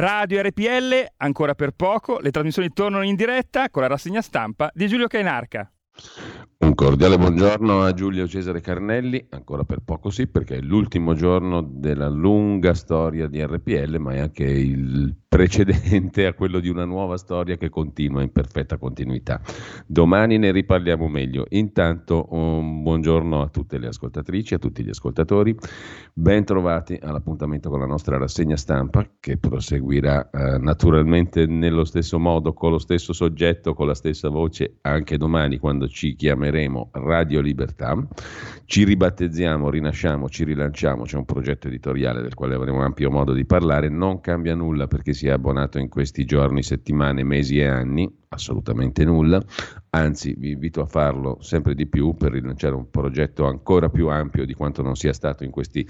Radio RPL, ancora per poco, le trasmissioni tornano in diretta con la rassegna stampa di Giulio Cainarca. Un cordiale buongiorno a Giulio Cesare Carnelli, ancora per poco sì, perché è l'ultimo giorno della lunga storia di RPL, ma è anche il precedente a quello di una nuova storia che continua in perfetta continuità. Domani ne riparliamo meglio. Intanto un buongiorno a tutte le ascoltatrici, a tutti gli ascoltatori. Ben trovati all'appuntamento con la nostra rassegna stampa che proseguirà eh, naturalmente nello stesso modo, con lo stesso soggetto, con la stessa voce anche domani quando ci chiameremo Radio Libertà. Ci ribattezziamo, rinasciamo, ci rilanciamo, c'è un progetto editoriale del quale avremo ampio modo di parlare, non cambia nulla perché si è abbonato in questi giorni, settimane, mesi e anni, assolutamente nulla, anzi vi invito a farlo sempre di più per rilanciare un progetto ancora più ampio di quanto non sia stato in questi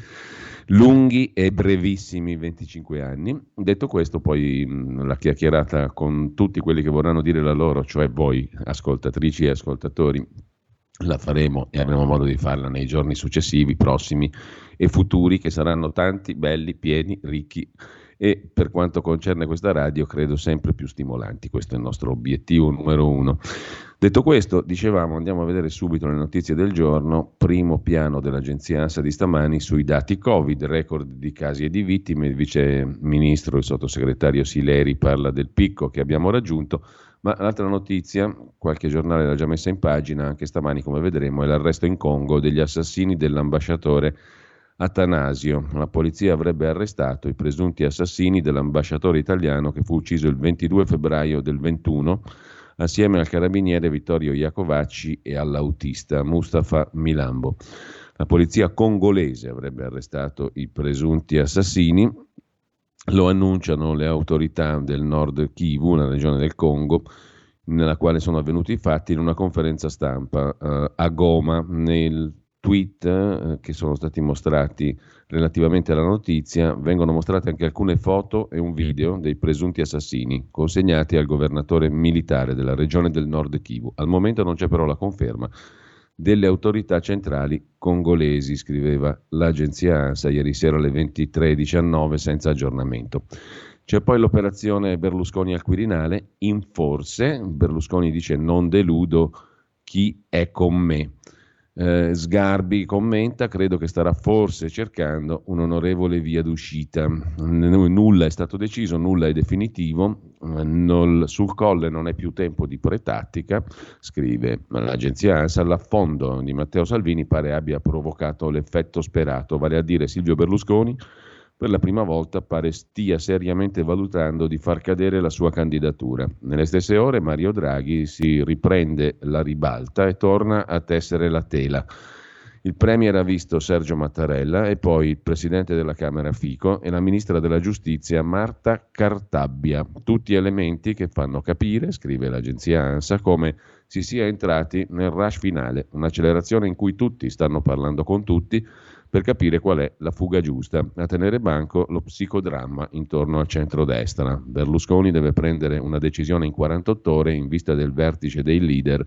lunghi e brevissimi 25 anni. Detto questo, poi la chiacchierata con tutti quelli che vorranno dire la loro, cioè voi ascoltatrici e ascoltatori, la faremo e avremo modo di farla nei giorni successivi, prossimi e futuri, che saranno tanti, belli, pieni, ricchi e per quanto concerne questa radio credo sempre più stimolanti. Questo è il nostro obiettivo numero uno. Detto questo, dicevamo, andiamo a vedere subito le notizie del giorno, primo piano dell'agenzia ANSA di stamani sui dati Covid, record di casi e di vittime, il vice ministro, il sottosegretario Sileri parla del picco che abbiamo raggiunto, ma l'altra notizia, qualche giornale l'ha già messa in pagina, anche stamani come vedremo, è l'arresto in Congo degli assassini dell'ambasciatore Atanasio. La polizia avrebbe arrestato i presunti assassini dell'ambasciatore italiano che fu ucciso il 22 febbraio del 21 assieme al carabiniere Vittorio Iacovacci e all'autista Mustafa Milambo. La polizia congolese avrebbe arrestato i presunti assassini, lo annunciano le autorità del nord Kivu, una regione del Congo, nella quale sono avvenuti i fatti in una conferenza stampa uh, a Goma nel tweet eh, che sono stati mostrati relativamente alla notizia, vengono mostrate anche alcune foto e un video dei presunti assassini consegnati al governatore militare della regione del nord Kivu. Al momento non c'è però la conferma delle autorità centrali congolesi, scriveva l'agenzia ANSA ieri sera alle 23.19 senza aggiornamento. C'è poi l'operazione Berlusconi al Quirinale, in forse, Berlusconi dice non deludo chi è con me. Eh, Sgarbi commenta, credo che starà forse cercando un'onorevole via d'uscita. N- nulla è stato deciso, nulla è definitivo, non, sul colle non è più tempo di pretattica, scrive l'agenzia ANSA, l'affondo di Matteo Salvini pare abbia provocato l'effetto sperato, vale a dire Silvio Berlusconi per la prima volta pare stia seriamente valutando di far cadere la sua candidatura. Nelle stesse ore Mario Draghi si riprende la ribalta e torna a tessere la tela. Il Premier ha visto Sergio Mattarella e poi il Presidente della Camera Fico e la Ministra della Giustizia Marta Cartabbia. Tutti elementi che fanno capire, scrive l'agenzia ANSA, come si sia entrati nel rush finale, un'accelerazione in cui tutti stanno parlando con tutti, per capire qual è la fuga giusta. A tenere banco lo psicodramma intorno al centrodestra. Berlusconi deve prendere una decisione in 48 ore in vista del vertice dei leader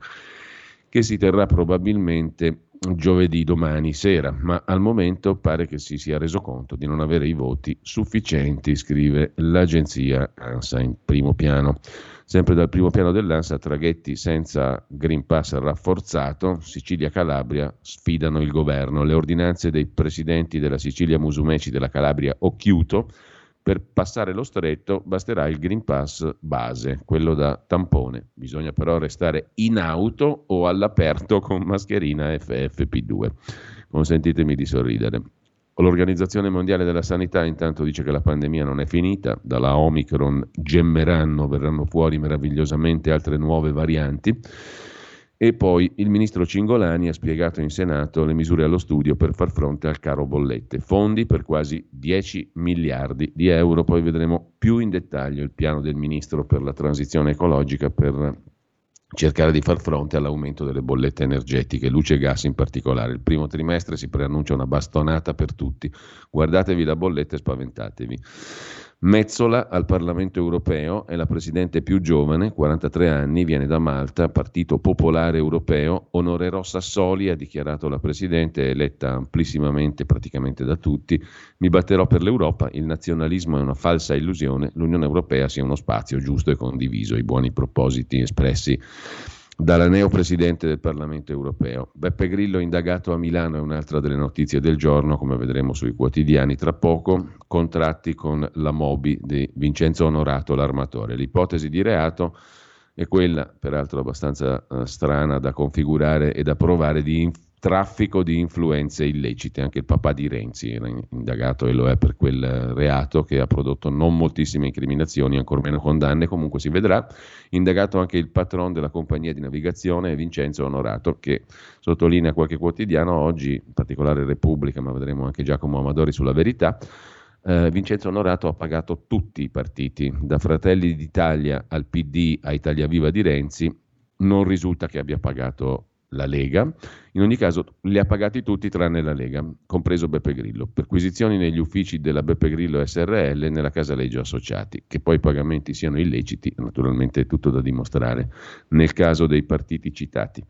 che si terrà probabilmente giovedì domani sera, ma al momento pare che si sia reso conto di non avere i voti sufficienti, scrive l'agenzia ANSA in primo piano. Sempre dal primo piano dell'ANSA, traghetti senza Green Pass rafforzato, Sicilia-Calabria sfidano il governo. Le ordinanze dei presidenti della Sicilia Musumeci, della Calabria Occhiuto, per passare lo stretto basterà il Green Pass base, quello da tampone. Bisogna però restare in auto o all'aperto con mascherina FFP2. Consentitemi di sorridere. L'Organizzazione Mondiale della Sanità intanto dice che la pandemia non è finita, dalla Omicron gemmeranno, verranno fuori meravigliosamente altre nuove varianti. E poi il ministro Cingolani ha spiegato in Senato le misure allo studio per far fronte al caro bollette, fondi per quasi 10 miliardi di euro, poi vedremo più in dettaglio il piano del ministro per la transizione ecologica per cercare di far fronte all'aumento delle bollette energetiche, luce e gas in particolare. Il primo trimestre si preannuncia una bastonata per tutti. Guardatevi la bolletta e spaventatevi. Mezzola al Parlamento europeo, è la presidente più giovane, 43 anni, viene da Malta, Partito Popolare Europeo. Onorerò Sassoli, ha dichiarato la presidente, eletta amplissimamente praticamente da tutti. Mi batterò per l'Europa, il nazionalismo è una falsa illusione, l'Unione Europea sia uno spazio giusto e condiviso. I buoni propositi espressi dalla neopresidente del Parlamento europeo. Beppe Grillo indagato a Milano è un'altra delle notizie del giorno, come vedremo sui quotidiani tra poco, contratti con la Mobi di Vincenzo Onorato, l'armatore. L'ipotesi di reato è quella, peraltro abbastanza uh, strana da configurare e da provare, di traffico di influenze illecite. Anche il papà di Renzi era indagato e lo è per quel reato che ha prodotto non moltissime incriminazioni, ancor meno condanne, comunque si vedrà. Indagato anche il patron della compagnia di navigazione, Vincenzo Onorato, che sottolinea qualche quotidiano oggi, in particolare Repubblica, ma vedremo anche Giacomo Amadori sulla verità. Uh, Vincenzo Onorato ha pagato tutti i partiti, da Fratelli d'Italia al PD a Italia Viva di Renzi, non risulta che abbia pagato la Lega. In ogni caso li ha pagati tutti tranne la Lega, compreso Beppe Grillo. Perquisizioni negli uffici della Beppe Grillo SRL nella Casa Legge Associati. Che poi i pagamenti siano illeciti, naturalmente è tutto da dimostrare nel caso dei partiti citati.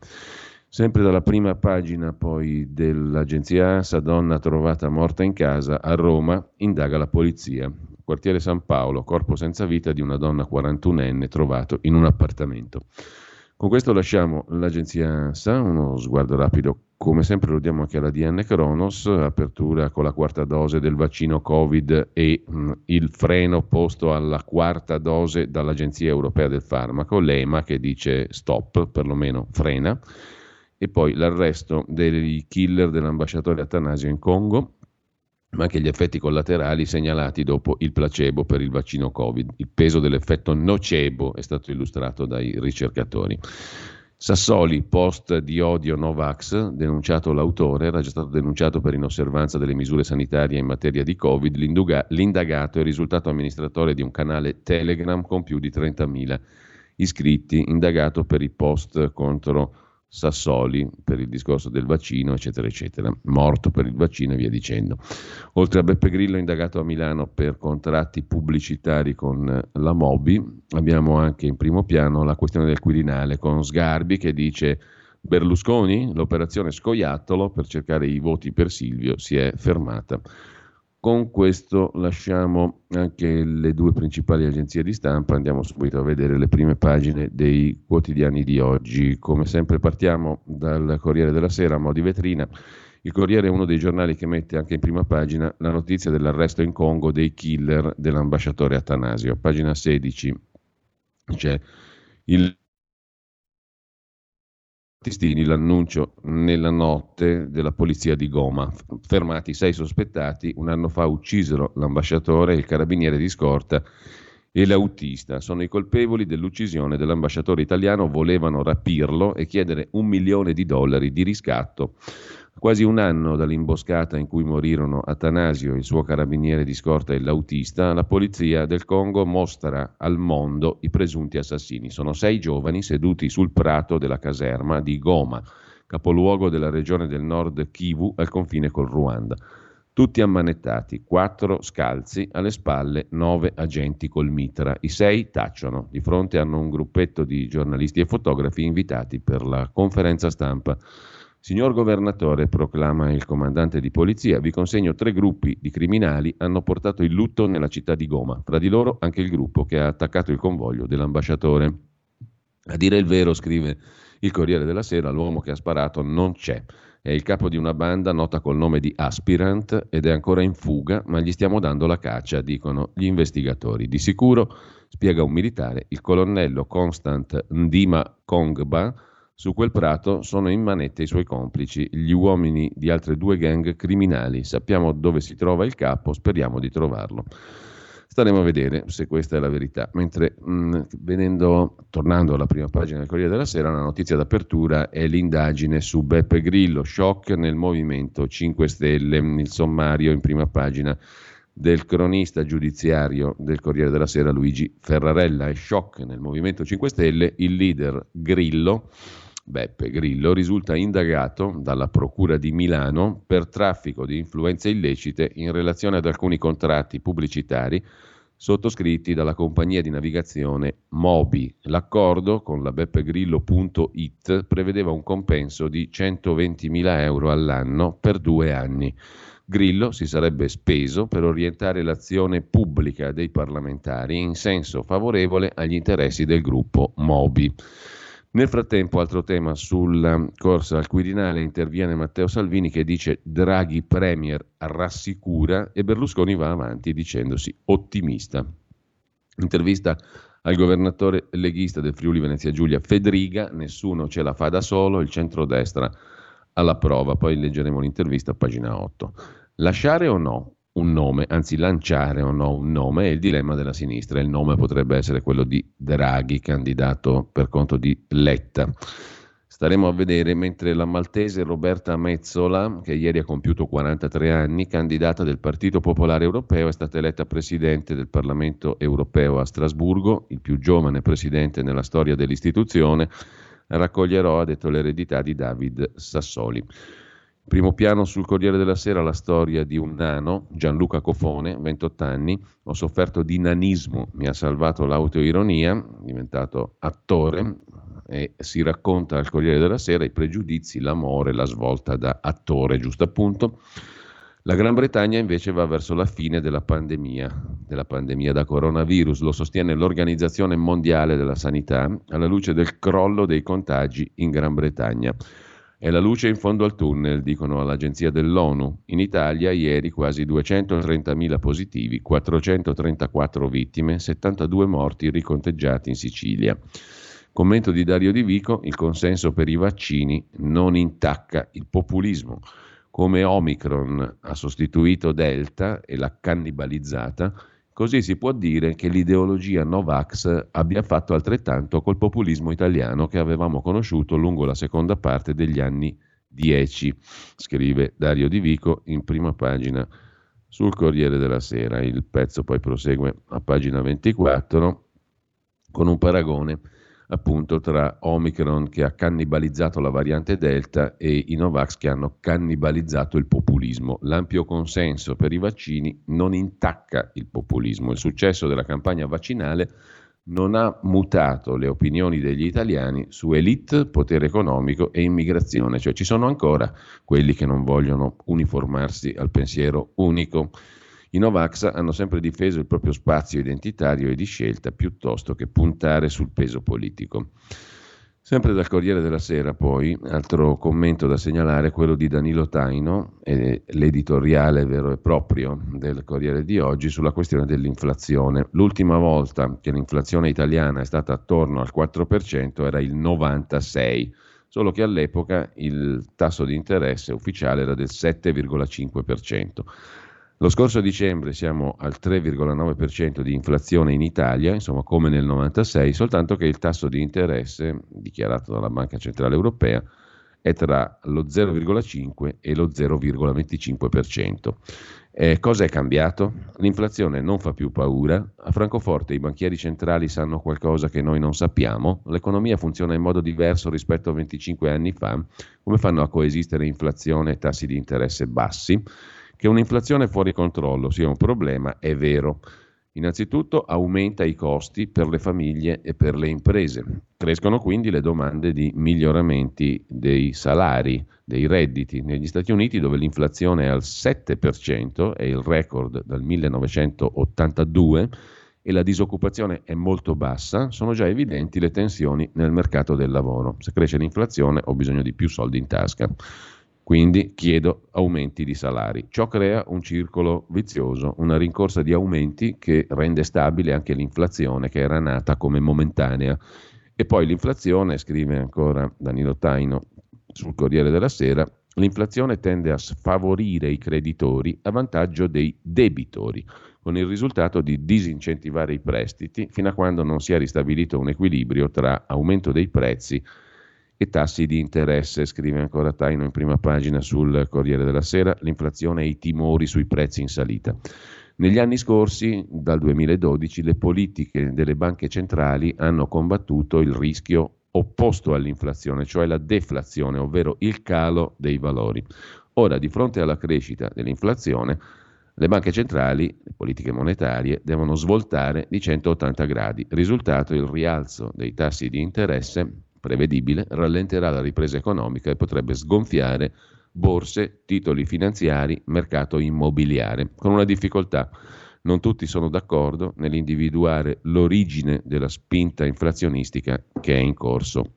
Sempre dalla prima pagina poi dell'agenzia ANSA, donna trovata morta in casa a Roma, indaga la polizia. Quartiere San Paolo, corpo senza vita di una donna 41enne trovato in un appartamento. Con questo lasciamo l'agenzia ANSA, uno sguardo rapido come sempre lo diamo anche alla DN Kronos, apertura con la quarta dose del vaccino Covid e mh, il freno posto alla quarta dose dall'Agenzia Europea del Farmaco, l'EMA che dice stop, perlomeno frena, e poi l'arresto dei killer dell'ambasciatore Atanasio in Congo, ma anche gli effetti collaterali segnalati dopo il placebo per il vaccino Covid. Il peso dell'effetto nocebo è stato illustrato dai ricercatori. Sassoli, post di odio Novax, denunciato l'autore, era già stato denunciato per inosservanza delle misure sanitarie in materia di Covid. L'indagato è risultato amministratore di un canale Telegram con più di 30.000 iscritti, indagato per i post contro Sassoli per il discorso del vaccino, eccetera, eccetera, morto per il vaccino e via dicendo. Oltre a Beppe Grillo indagato a Milano per contratti pubblicitari con la Mobi, abbiamo anche in primo piano la questione del Quirinale con Sgarbi che dice Berlusconi, l'operazione scoiattolo per cercare i voti per Silvio si è fermata. Con questo lasciamo anche le due principali agenzie di stampa, andiamo subito a vedere le prime pagine dei quotidiani di oggi. Come sempre partiamo dal Corriere della Sera a mo' di vetrina. Il Corriere è uno dei giornali che mette anche in prima pagina la notizia dell'arresto in Congo dei killer dell'ambasciatore Atanasio. Pagina 16 c'è il Tistini l'annuncio nella notte della polizia di Goma. Fermati sei sospettati, un anno fa uccisero l'ambasciatore, il carabiniere di scorta e l'autista. Sono i colpevoli dell'uccisione dell'ambasciatore italiano, volevano rapirlo e chiedere un milione di dollari di riscatto. Quasi un anno dall'imboscata in cui morirono Atanasio, il suo carabiniere di scorta e l'autista, la polizia del Congo mostra al mondo i presunti assassini. Sono sei giovani seduti sul prato della caserma di Goma, capoluogo della regione del nord Kivu al confine col Ruanda. Tutti ammanettati, quattro scalzi, alle spalle nove agenti col mitra. I sei tacciono. Di fronte hanno un gruppetto di giornalisti e fotografi invitati per la conferenza stampa Signor governatore, proclama il comandante di polizia, vi consegno tre gruppi di criminali hanno portato il lutto nella città di Goma, fra di loro anche il gruppo che ha attaccato il convoglio dell'ambasciatore. A dire il vero, scrive il Corriere della Sera, l'uomo che ha sparato non c'è. È il capo di una banda nota col nome di Aspirant ed è ancora in fuga, ma gli stiamo dando la caccia, dicono gli investigatori. Di sicuro, spiega un militare, il colonnello Constant Ndima Kongba su quel prato sono in manette i suoi complici, gli uomini di altre due gang criminali. Sappiamo dove si trova il capo, speriamo di trovarlo. Staremo a vedere se questa è la verità. Mentre mh, mm, venendo, tornando alla prima pagina del Corriere della Sera, la notizia d'apertura è l'indagine su Beppe Grillo, shock nel movimento 5 Stelle, il sommario in prima pagina del cronista giudiziario del Corriere della Sera Luigi Ferrarella. È shock nel Movimento 5 Stelle, il leader Grillo Beppe Grillo risulta indagato dalla Procura di Milano per traffico di influenze illecite in relazione ad alcuni contratti pubblicitari sottoscritti dalla compagnia di navigazione Mobi. L'accordo con la beppegrillo.it prevedeva un compenso di 120.000 euro all'anno per due anni. Grillo si sarebbe speso per orientare l'azione pubblica dei parlamentari in senso favorevole agli interessi del gruppo Mobi. Nel frattempo, altro tema sulla corsa al Quirinale, interviene Matteo Salvini che dice Draghi Premier rassicura e Berlusconi va avanti dicendosi ottimista. Intervista al governatore leghista del Friuli Venezia Giulia Federiga, nessuno ce la fa da solo, il centrodestra alla prova, poi leggeremo l'intervista a pagina 8. Lasciare o no un nome, anzi lanciare o no un nome, è il dilemma della sinistra. Il nome potrebbe essere quello di Draghi, candidato per conto di Letta. Staremo a vedere mentre la maltese Roberta Mezzola, che ieri ha compiuto 43 anni, candidata del Partito Popolare Europeo, è stata eletta presidente del Parlamento Europeo a Strasburgo, il più giovane presidente nella storia dell'istituzione. Raccoglierò, ha detto, l'eredità di David Sassoli. Primo piano sul Corriere della Sera la storia di un nano, Gianluca Cofone, 28 anni, ho sofferto di nanismo, mi ha salvato l'autoironia, diventato attore e si racconta al Corriere della Sera i pregiudizi, l'amore, la svolta da attore, giusto appunto. La Gran Bretagna invece va verso la fine della pandemia, della pandemia da coronavirus, lo sostiene l'Organizzazione Mondiale della Sanità, alla luce del crollo dei contagi in Gran Bretagna. È la luce in fondo al tunnel, dicono all'agenzia dell'ONU. In Italia ieri quasi 230.000 positivi, 434 vittime, 72 morti riconteggiati in Sicilia. Commento di Dario Di Vico, il consenso per i vaccini non intacca il populismo. Come Omicron ha sostituito Delta e l'ha cannibalizzata, Così si può dire che l'ideologia Novax abbia fatto altrettanto col populismo italiano che avevamo conosciuto lungo la seconda parte degli anni 10, scrive Dario Di Vico in prima pagina sul Corriere della Sera. Il pezzo poi prosegue a pagina 24 con un paragone appunto tra Omicron che ha cannibalizzato la variante Delta e i Novax che hanno cannibalizzato il populismo. L'ampio consenso per i vaccini non intacca il populismo. Il successo della campagna vaccinale non ha mutato le opinioni degli italiani su elite, potere economico e immigrazione, cioè ci sono ancora quelli che non vogliono uniformarsi al pensiero unico. I Novax hanno sempre difeso il proprio spazio identitario e di scelta piuttosto che puntare sul peso politico. Sempre dal Corriere della Sera, poi, altro commento da segnalare, quello di Danilo Taino, l'editoriale vero e proprio del Corriere di oggi, sulla questione dell'inflazione. L'ultima volta che l'inflazione italiana è stata attorno al 4% era il 96%, solo che all'epoca il tasso di interesse ufficiale era del 7,5%. Lo scorso dicembre siamo al 3,9% di inflazione in Italia, insomma come nel 96, soltanto che il tasso di interesse dichiarato dalla Banca Centrale Europea è tra lo 0,5 e lo 0,25%. Eh, cosa è cambiato? L'inflazione non fa più paura, a Francoforte i banchieri centrali sanno qualcosa che noi non sappiamo, l'economia funziona in modo diverso rispetto a 25 anni fa, come fanno a coesistere inflazione e tassi di interesse bassi? Che un'inflazione fuori controllo sia un problema è vero. Innanzitutto aumenta i costi per le famiglie e per le imprese. Crescono quindi le domande di miglioramenti dei salari, dei redditi. Negli Stati Uniti, dove l'inflazione è al 7%, è il record dal 1982, e la disoccupazione è molto bassa, sono già evidenti le tensioni nel mercato del lavoro. Se cresce l'inflazione ho bisogno di più soldi in tasca. Quindi chiedo aumenti di salari. Ciò crea un circolo vizioso, una rincorsa di aumenti che rende stabile anche l'inflazione che era nata come momentanea. E poi l'inflazione, scrive ancora Danilo Taino sul Corriere della Sera, l'inflazione tende a sfavorire i creditori a vantaggio dei debitori, con il risultato di disincentivare i prestiti fino a quando non sia ristabilito un equilibrio tra aumento dei prezzi e e tassi di interesse, scrive ancora Taino in prima pagina sul Corriere della Sera, l'inflazione e i timori sui prezzi in salita. Negli anni scorsi, dal 2012, le politiche delle banche centrali hanno combattuto il rischio opposto all'inflazione, cioè la deflazione, ovvero il calo dei valori. Ora, di fronte alla crescita dell'inflazione, Le banche centrali, le politiche monetarie, devono svoltare di 180 gradi. Risultato il rialzo dei tassi di interesse, prevedibile, rallenterà la ripresa economica e potrebbe sgonfiare borse, titoli finanziari, mercato immobiliare, con una difficoltà. Non tutti sono d'accordo nell'individuare l'origine della spinta inflazionistica che è in corso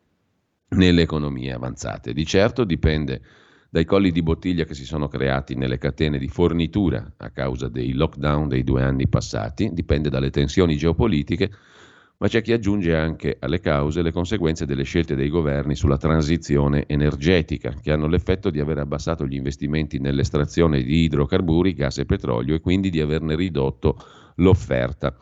nelle economie avanzate. Di certo dipende dai colli di bottiglia che si sono creati nelle catene di fornitura a causa dei lockdown dei due anni passati, dipende dalle tensioni geopolitiche, ma c'è chi aggiunge anche alle cause le conseguenze delle scelte dei governi sulla transizione energetica, che hanno l'effetto di aver abbassato gli investimenti nell'estrazione di idrocarburi, gas e petrolio e quindi di averne ridotto l'offerta.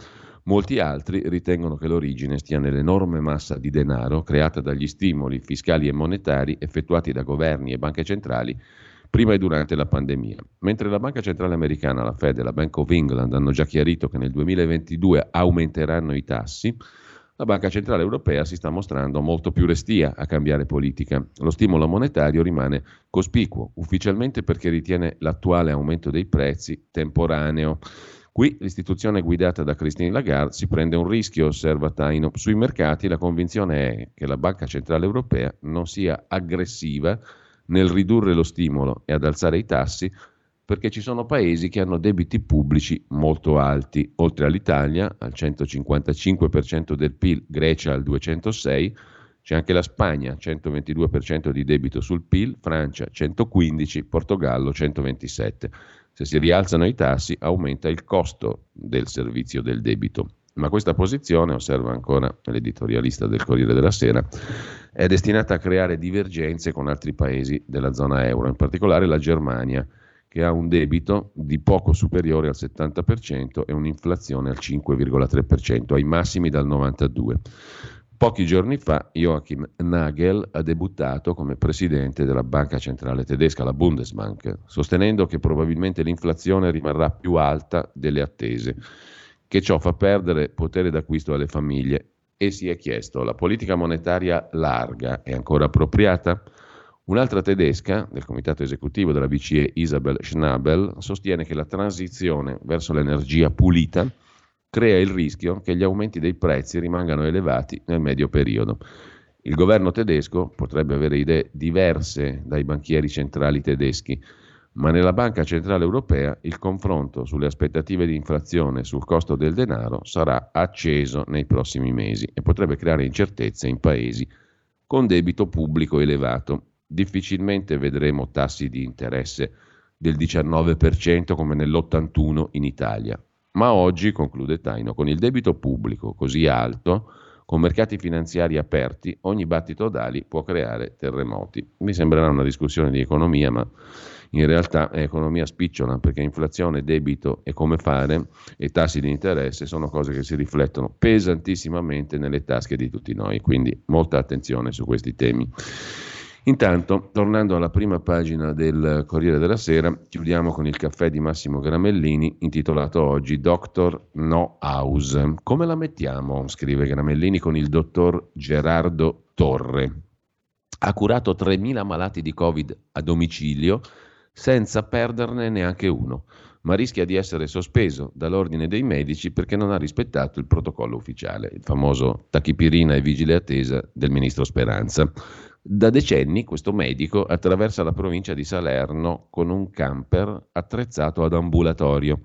Molti altri ritengono che l'origine stia nell'enorme massa di denaro creata dagli stimoli fiscali e monetari effettuati da governi e banche centrali prima e durante la pandemia. Mentre la Banca Centrale Americana, la Fed e la Bank of England hanno già chiarito che nel 2022 aumenteranno i tassi, la Banca Centrale Europea si sta mostrando molto più restia a cambiare politica. Lo stimolo monetario rimane cospicuo, ufficialmente perché ritiene l'attuale aumento dei prezzi temporaneo. Qui l'istituzione guidata da Christine Lagarde si prende un rischio, osserva Taino. Sui mercati la convinzione è che la Banca Centrale Europea non sia aggressiva nel ridurre lo stimolo e ad alzare i tassi perché ci sono paesi che hanno debiti pubblici molto alti, oltre all'Italia al 155% del PIL, Grecia al 206%, c'è anche la Spagna, 122% di debito sul PIL, Francia 115%, Portogallo 127%. Se si rialzano i tassi aumenta il costo del servizio del debito. Ma questa posizione, osserva ancora l'editorialista del Corriere della Sera, è destinata a creare divergenze con altri paesi della zona euro, in particolare la Germania, che ha un debito di poco superiore al 70% e un'inflazione al 5,3%, ai massimi dal 92%. Pochi giorni fa Joachim Nagel ha debuttato come presidente della banca centrale tedesca, la Bundesbank, sostenendo che probabilmente l'inflazione rimarrà più alta delle attese, che ciò fa perdere potere d'acquisto alle famiglie e si è chiesto la politica monetaria larga è ancora appropriata? Un'altra tedesca del comitato esecutivo della BCE, Isabel Schnabel, sostiene che la transizione verso l'energia pulita crea il rischio che gli aumenti dei prezzi rimangano elevati nel medio periodo. Il governo tedesco potrebbe avere idee diverse dai banchieri centrali tedeschi, ma nella Banca Centrale Europea il confronto sulle aspettative di inflazione sul costo del denaro sarà acceso nei prossimi mesi e potrebbe creare incertezze in paesi con debito pubblico elevato. Difficilmente vedremo tassi di interesse del 19% come nell'81 in Italia, ma oggi, conclude Taino, con il debito pubblico così alto, con mercati finanziari aperti, ogni battito d'ali può creare terremoti. Mi sembrerà una discussione di economia, ma in realtà è economia spicciola perché inflazione, debito e come fare e tassi di interesse sono cose che si riflettono pesantissimamente nelle tasche di tutti noi, quindi molta attenzione su questi temi. Intanto, tornando alla prima pagina del Corriere della Sera, chiudiamo con il caffè di Massimo Gramellini, intitolato oggi Doctor No House. Come la mettiamo? scrive Gramellini con il dottor Gerardo Torre. Ha curato 3.000 malati di Covid a domicilio senza perderne neanche uno, ma rischia di essere sospeso dall'ordine dei medici perché non ha rispettato il protocollo ufficiale, il famoso tachipirina e vigile attesa del ministro Speranza. Da decenni questo medico attraversa la provincia di Salerno con un camper attrezzato ad ambulatorio.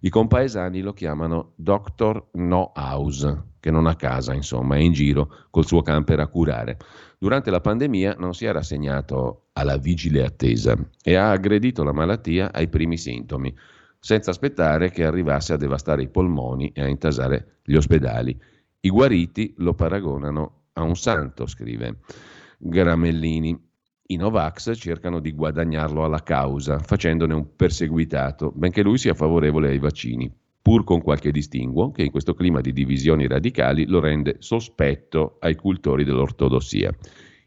I compaesani lo chiamano Doctor No House, che non ha casa, insomma, è in giro col suo camper a curare. Durante la pandemia non si è rassegnato alla vigile attesa e ha aggredito la malattia ai primi sintomi, senza aspettare che arrivasse a devastare i polmoni e a intasare gli ospedali. I guariti lo paragonano a un santo, scrive. Gramellini. I Novax cercano di guadagnarlo alla causa, facendone un perseguitato, benché lui sia favorevole ai vaccini, pur con qualche distinguo che in questo clima di divisioni radicali lo rende sospetto ai cultori dell'ortodossia.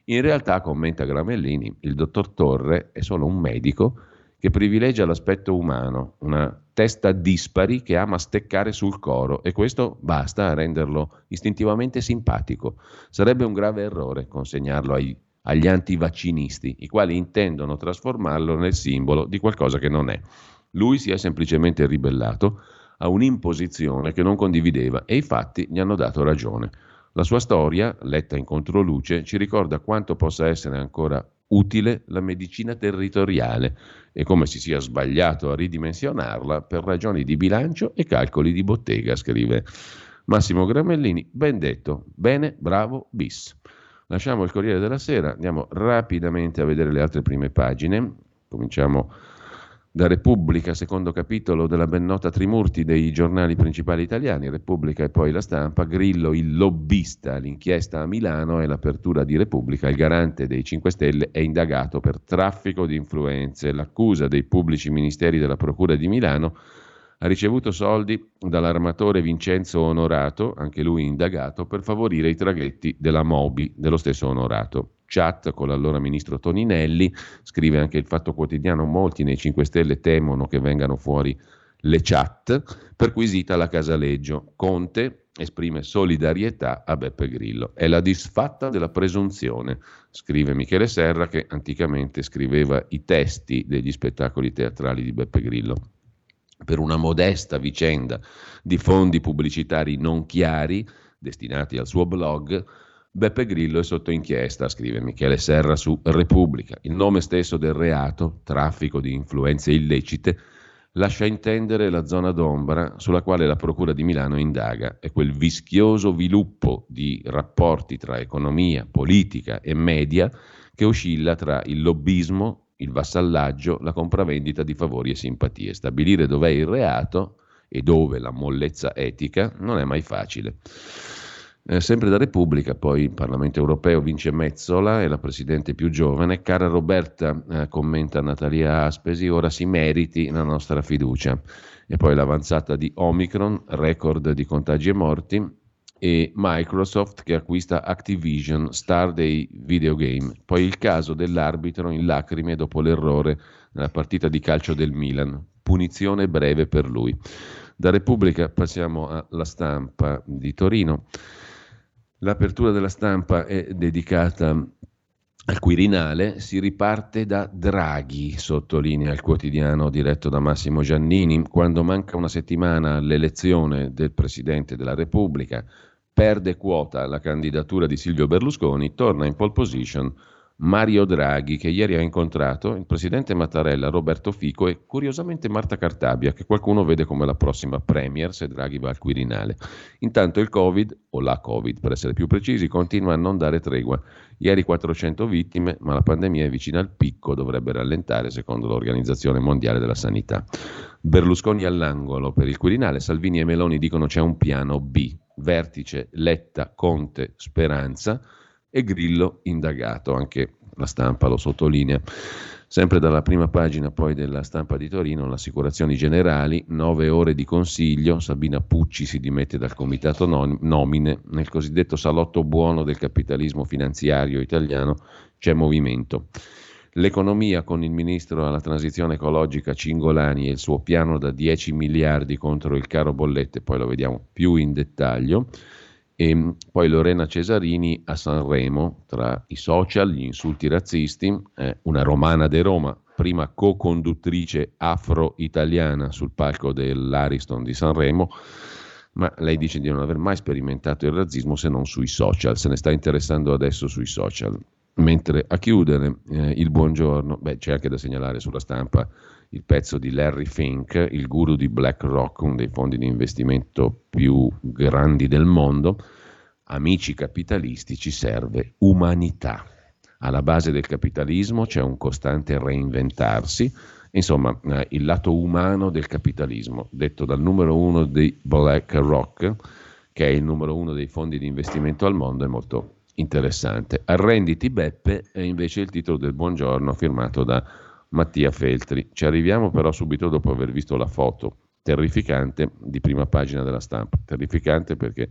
In realtà, commenta Gramellini, il dottor Torre è solo un medico che privilegia l'aspetto umano, una testa dispari che ama steccare sul coro e questo basta a renderlo istintivamente simpatico. Sarebbe un grave errore consegnarlo ai, agli antivaccinisti, i quali intendono trasformarlo nel simbolo di qualcosa che non è. Lui si è semplicemente ribellato a un'imposizione che non condivideva e i fatti gli hanno dato ragione. La sua storia, letta in controluce, ci ricorda quanto possa essere ancora utile la medicina territoriale e come si sia sbagliato a ridimensionarla per ragioni di bilancio e calcoli di bottega, scrive Massimo Gramellini. Ben detto, bene, bravo, bis. Lasciamo il Corriere della Sera, andiamo rapidamente a vedere le altre prime pagine. Cominciamo da Repubblica, secondo capitolo della ben nota Trimurti dei giornali principali italiani, Repubblica e poi la stampa, Grillo il lobbista, l'inchiesta a Milano e l'apertura di Repubblica, il garante dei 5 Stelle è indagato per traffico di influenze, l'accusa dei pubblici ministeri della Procura di Milano ha ricevuto soldi dall'armatore Vincenzo Onorato, anche lui indagato, per favorire i traghetti della Mobi dello stesso Onorato chat con l'allora ministro Toninelli, scrive anche il Fatto Quotidiano, molti nei 5 Stelle temono che vengano fuori le chat, perquisita la Casaleggio. Conte esprime solidarietà a Beppe Grillo. È la disfatta della presunzione, scrive Michele Serra che anticamente scriveva i testi degli spettacoli teatrali di Beppe Grillo. Per una modesta vicenda di fondi pubblicitari non chiari destinati al suo blog, Beppe Grillo è sotto inchiesta, scrive Michele Serra su Repubblica. Il nome stesso del reato, traffico di influenze illecite, lascia intendere la zona d'ombra sulla quale la Procura di Milano indaga. È quel vischioso viluppo di rapporti tra economia, politica e media che oscilla tra il lobbismo, il vassallaggio, la compravendita di favori e simpatie. Stabilire dov'è il reato e dove la mollezza etica non è mai facile. Eh, sempre da Repubblica, poi il Parlamento europeo vince Mezzola e la presidente più giovane. Cara Roberta, eh, commenta Natalia Aspesi, ora si meriti la nostra fiducia. E poi l'avanzata di Omicron, record di contagi e morti, e Microsoft che acquista Activision, star dei videogame. Poi il caso dell'arbitro in lacrime dopo l'errore nella partita di calcio del Milan. Punizione breve per lui. Da Repubblica passiamo alla stampa di Torino. L'apertura della stampa è dedicata al Quirinale, si riparte da Draghi, sottolinea il quotidiano diretto da Massimo Giannini, quando manca una settimana all'elezione del Presidente della Repubblica, perde quota la candidatura di Silvio Berlusconi, torna in pole position Mario Draghi, che ieri ha incontrato il presidente Mattarella, Roberto Fico e curiosamente Marta Cartabia, che qualcuno vede come la prossima premier se Draghi va al Quirinale. Intanto il Covid, o la Covid per essere più precisi, continua a non dare tregua. Ieri 400 vittime, ma la pandemia è vicina al picco, dovrebbe rallentare secondo l'Organizzazione Mondiale della Sanità. Berlusconi all'angolo per il Quirinale, Salvini e Meloni dicono c'è un piano B. Vertice, Letta, Conte, Speranza e Grillo indagato, anche la stampa lo sottolinea. Sempre dalla prima pagina poi della stampa di Torino, le assicurazioni generali, nove ore di consiglio, Sabina Pucci si dimette dal comitato nomine, nel cosiddetto salotto buono del capitalismo finanziario italiano c'è movimento. L'economia con il ministro alla transizione ecologica Cingolani e il suo piano da 10 miliardi contro il caro bollette, poi lo vediamo più in dettaglio. E poi Lorena Cesarini a Sanremo, tra i social, gli insulti razzisti, eh, una romana de Roma, prima co-conduttrice afro-italiana sul palco dell'Ariston di Sanremo, ma lei dice di non aver mai sperimentato il razzismo se non sui social, se ne sta interessando adesso sui social. Mentre a chiudere eh, il buongiorno, beh, c'è anche da segnalare sulla stampa il pezzo di Larry Fink, il guru di BlackRock, uno dei fondi di investimento più grandi del mondo, amici capitalisti ci serve umanità. Alla base del capitalismo c'è un costante reinventarsi, insomma eh, il lato umano del capitalismo, detto dal numero uno di BlackRock, che è il numero uno dei fondi di investimento al mondo, è molto interessante. Arrenditi Beppe è invece il titolo del buongiorno firmato da Mattia Feltri. Ci arriviamo però subito dopo aver visto la foto terrificante di prima pagina della stampa. Terrificante perché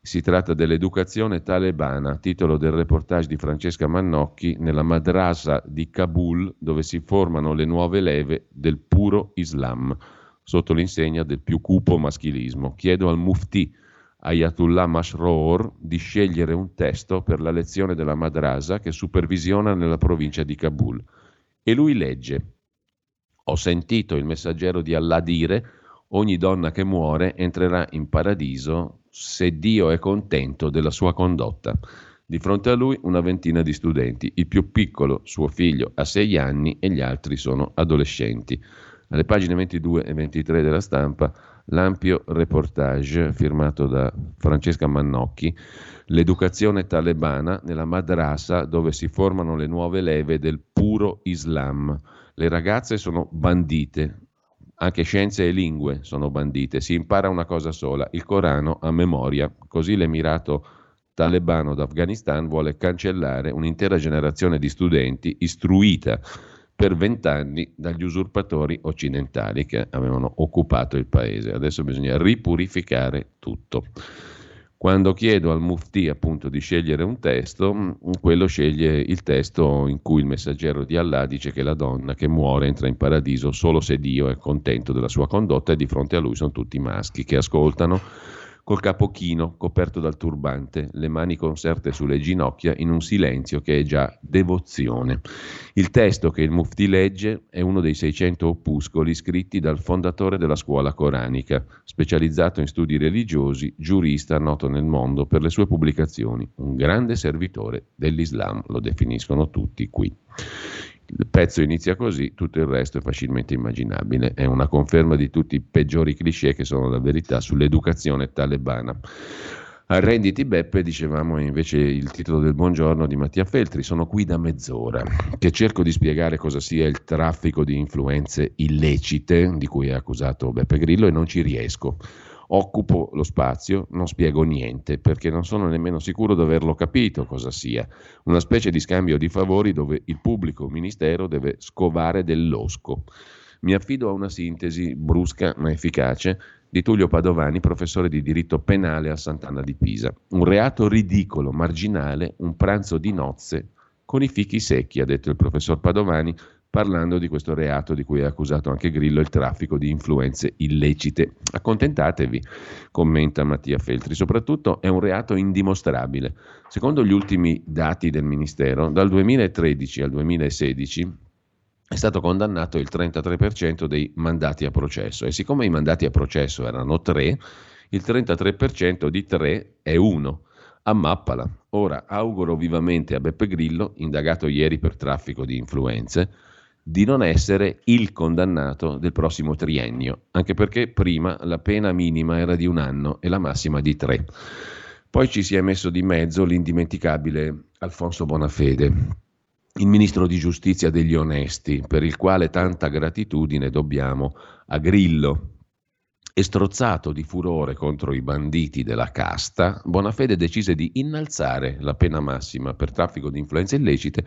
si tratta dell'educazione talebana, titolo del reportage di Francesca Mannocchi nella madrasa di Kabul dove si formano le nuove leve del puro Islam sotto l'insegna del più cupo maschilismo. Chiedo al mufti Ayatollah Masroor di scegliere un testo per la lezione della madrasa che supervisiona nella provincia di Kabul. E lui legge Ho sentito il messaggero di Allah dire ogni donna che muore entrerà in paradiso se Dio è contento della sua condotta. Di fronte a lui una ventina di studenti, il più piccolo, suo figlio, ha sei anni e gli altri sono adolescenti. Alle pagine 22 e 23 della stampa l'ampio reportage firmato da Francesca Mannocchi, l'educazione talebana nella madrasa dove si formano le nuove leve del puro Islam. Le ragazze sono bandite, anche scienze e lingue sono bandite, si impara una cosa sola, il Corano a memoria, così l'Emirato talebano d'Afghanistan vuole cancellare un'intera generazione di studenti istruita per vent'anni dagli usurpatori occidentali che avevano occupato il paese. Adesso bisogna ripurificare tutto. Quando chiedo al Mufti appunto di scegliere un testo, mm, quello sceglie il testo in cui il messaggero di Allah dice che la donna che muore entra in paradiso solo se Dio è contento della sua condotta e di fronte a lui sono tutti maschi che ascoltano col capo chino coperto dal turbante, le mani conserte sulle ginocchia in un silenzio che è già devozione. Il testo che il Mufti legge è uno dei 600 opuscoli scritti dal fondatore della scuola coranica, specializzato in studi religiosi, giurista noto nel mondo per le sue pubblicazioni, un grande servitore dell'Islam, lo definiscono tutti qui. Il pezzo inizia così, tutto il resto è facilmente immaginabile, è una conferma di tutti i peggiori cliché che sono la verità sull'educazione talebana. Arrenditi Beppe, dicevamo invece il titolo del buongiorno di Mattia Feltri, sono qui da mezz'ora, che cerco di spiegare cosa sia il traffico di influenze illecite di cui è accusato Beppe Grillo e non ci riesco occupo lo spazio, non spiego niente perché non sono nemmeno sicuro di averlo capito cosa sia. Una specie di scambio di favori dove il pubblico ministero deve scovare dell'osco. Mi affido a una sintesi brusca ma efficace di Tullio Padovani, professore di diritto penale a Sant'Anna di Pisa. Un reato ridicolo, marginale, un pranzo di nozze con i fichi secchi, ha detto il professor Padovani, parlando di questo reato di cui è accusato anche Grillo, il traffico di influenze illecite. Accontentatevi, commenta Mattia Feltri, soprattutto è un reato indimostrabile. Secondo gli ultimi dati del Ministero, dal 2013 al 2016 è stato condannato il 33% dei mandati a processo e siccome i mandati a processo erano tre, il 33% di tre è uno ammappala. Ora auguro vivamente a Beppe Grillo, indagato ieri per traffico di influenze, di non essere il condannato del prossimo triennio, anche perché prima la pena minima era di un anno e la massima di tre. Poi ci si è messo di mezzo l'indimenticabile Alfonso Bonafede, il ministro di giustizia degli onesti, per il quale tanta gratitudine dobbiamo a Grillo. E strozzato di furore contro i banditi della casta, Bonafede decise di innalzare la pena massima per traffico di influenze illecite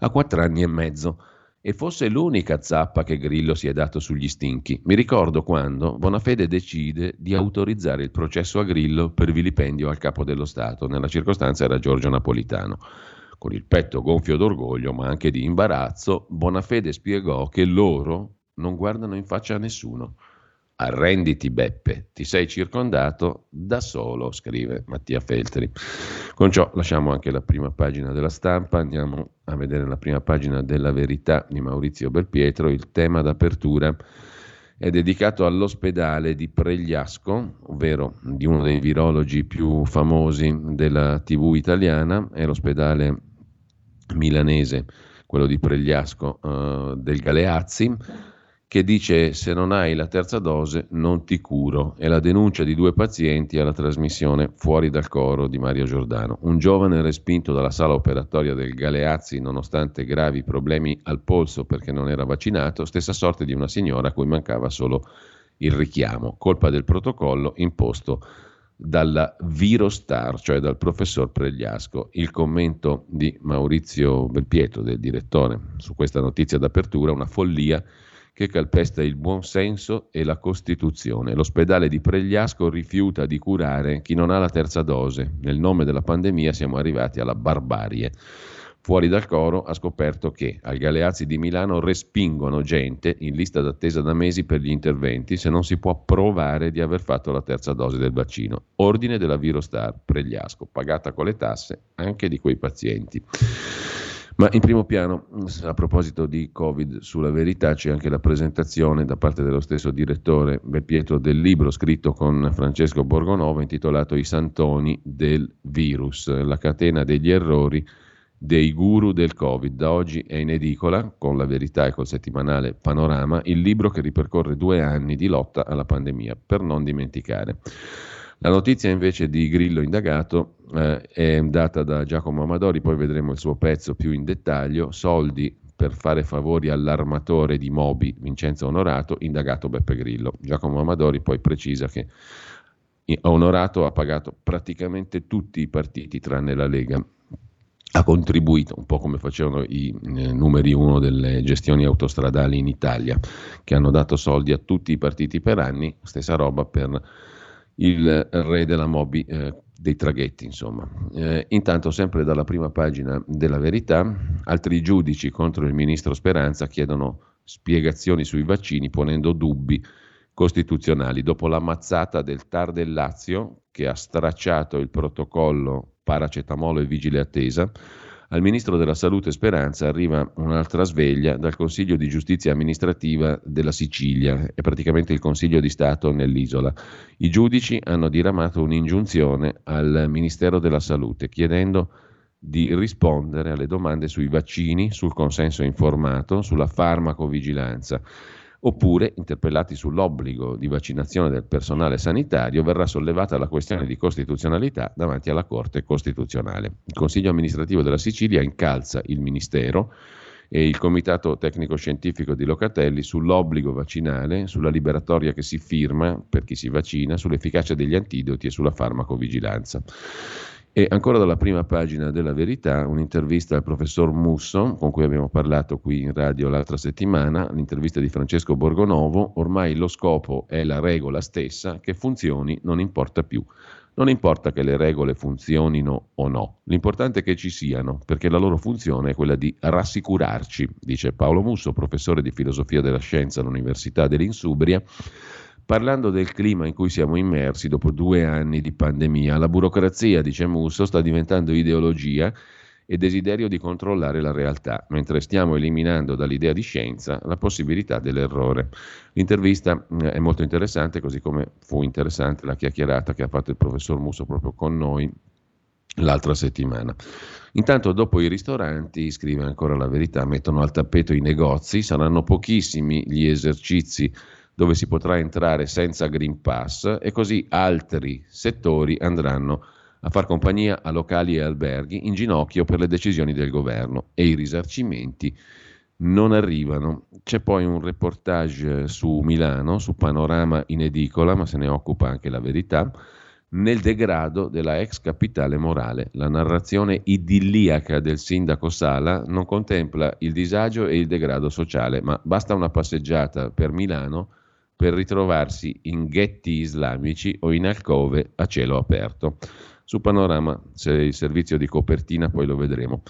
a quattro anni e mezzo e fosse l'unica zappa che Grillo si è dato sugli stinchi. Mi ricordo quando Bonafede decide di autorizzare il processo a Grillo per vilipendio al capo dello Stato. Nella circostanza era Giorgio Napolitano. Con il petto gonfio d'orgoglio, ma anche di imbarazzo, Bonafede spiegò che loro non guardano in faccia a nessuno. Arrenditi Beppe, ti sei circondato da solo, scrive Mattia Feltri. Con ciò lasciamo anche la prima pagina della stampa, andiamo a vedere la prima pagina della verità di Maurizio Belpietro, il tema d'apertura è dedicato all'ospedale di Pregliasco, ovvero di uno dei virologi più famosi della TV italiana, è l'ospedale milanese, quello di Pregliasco uh, del Galeazzi che dice se non hai la terza dose non ti curo. È la denuncia di due pazienti alla trasmissione Fuori dal coro di Mario Giordano. Un giovane respinto dalla sala operatoria del Galeazzi nonostante gravi problemi al polso perché non era vaccinato, stessa sorte di una signora a cui mancava solo il richiamo, colpa del protocollo imposto dalla Virostar, cioè dal professor Pregliasco. Il commento di Maurizio Belpietro, del direttore, su questa notizia d'apertura, una follia che calpesta il buon senso e la Costituzione. L'ospedale di Pregliasco rifiuta di curare chi non ha la terza dose. Nel nome della pandemia siamo arrivati alla barbarie. Fuori dal coro ha scoperto che al Galeazzi di Milano respingono gente in lista d'attesa da mesi per gli interventi se non si può provare di aver fatto la terza dose del vaccino. Ordine della Virostar Pregliasco, pagata con le tasse anche di quei pazienti. Ma in primo piano, a proposito di Covid, sulla verità c'è anche la presentazione da parte dello stesso direttore Belpietro del libro scritto con Francesco Borgonovo intitolato I santoni del virus, la catena degli errori dei guru del Covid. Da oggi è in edicola, con la verità e col settimanale Panorama, il libro che ripercorre due anni di lotta alla pandemia, per non dimenticare. La notizia invece di Grillo indagato eh, è data da Giacomo Amadori, poi vedremo il suo pezzo più in dettaglio, soldi per fare favori all'armatore di Mobi Vincenzo Onorato, indagato Beppe Grillo. Giacomo Amadori poi precisa che Onorato ha pagato praticamente tutti i partiti tranne la Lega. Ha contribuito un po' come facevano i eh, numeri uno delle gestioni autostradali in Italia, che hanno dato soldi a tutti i partiti per anni, stessa roba per il re della Mobi eh, dei traghetti, insomma. Eh, intanto, sempre dalla prima pagina della verità, altri giudici contro il ministro Speranza chiedono spiegazioni sui vaccini ponendo dubbi costituzionali. Dopo la mazzata del TAR del Lazio, che ha stracciato il protocollo paracetamolo e vigile attesa, al ministro della Salute Speranza arriva un'altra sveglia dal Consiglio di Giustizia Amministrativa della Sicilia, è praticamente il Consiglio di Stato nell'isola. I giudici hanno diramato un'ingiunzione al Ministero della Salute chiedendo di rispondere alle domande sui vaccini, sul consenso informato, sulla farmacovigilanza oppure, interpellati sull'obbligo di vaccinazione del personale sanitario, verrà sollevata la questione di costituzionalità davanti alla Corte Costituzionale. Il Consiglio amministrativo della Sicilia incalza il Ministero e il Comitato Tecnico Scientifico di Locatelli sull'obbligo vaccinale, sulla liberatoria che si firma per chi si vaccina, sull'efficacia degli antidoti e sulla farmacovigilanza. E ancora dalla prima pagina della Verità, un'intervista al professor Musso, con cui abbiamo parlato qui in radio l'altra settimana, l'intervista di Francesco Borgonovo, ormai lo scopo è la regola stessa, che funzioni non importa più. Non importa che le regole funzionino o no, l'importante è che ci siano, perché la loro funzione è quella di rassicurarci, dice Paolo Musso, professore di filosofia della scienza all'Università dell'Insubria Parlando del clima in cui siamo immersi dopo due anni di pandemia, la burocrazia, dice Musso, sta diventando ideologia e desiderio di controllare la realtà, mentre stiamo eliminando dall'idea di scienza la possibilità dell'errore. L'intervista mm, è molto interessante, così come fu interessante la chiacchierata che ha fatto il professor Musso proprio con noi l'altra settimana. Intanto dopo i ristoranti, scrive ancora la verità, mettono al tappeto i negozi, saranno pochissimi gli esercizi dove si potrà entrare senza Green Pass e così altri settori andranno a far compagnia a locali e alberghi in ginocchio per le decisioni del governo e i risarcimenti non arrivano. C'è poi un reportage su Milano, su Panorama in edicola, ma se ne occupa anche la verità, nel degrado della ex capitale morale. La narrazione idilliaca del sindaco Sala non contempla il disagio e il degrado sociale, ma basta una passeggiata per Milano per ritrovarsi in ghetti islamici o in alcove a cielo aperto. Su Panorama c'è il servizio di copertina, poi lo vedremo.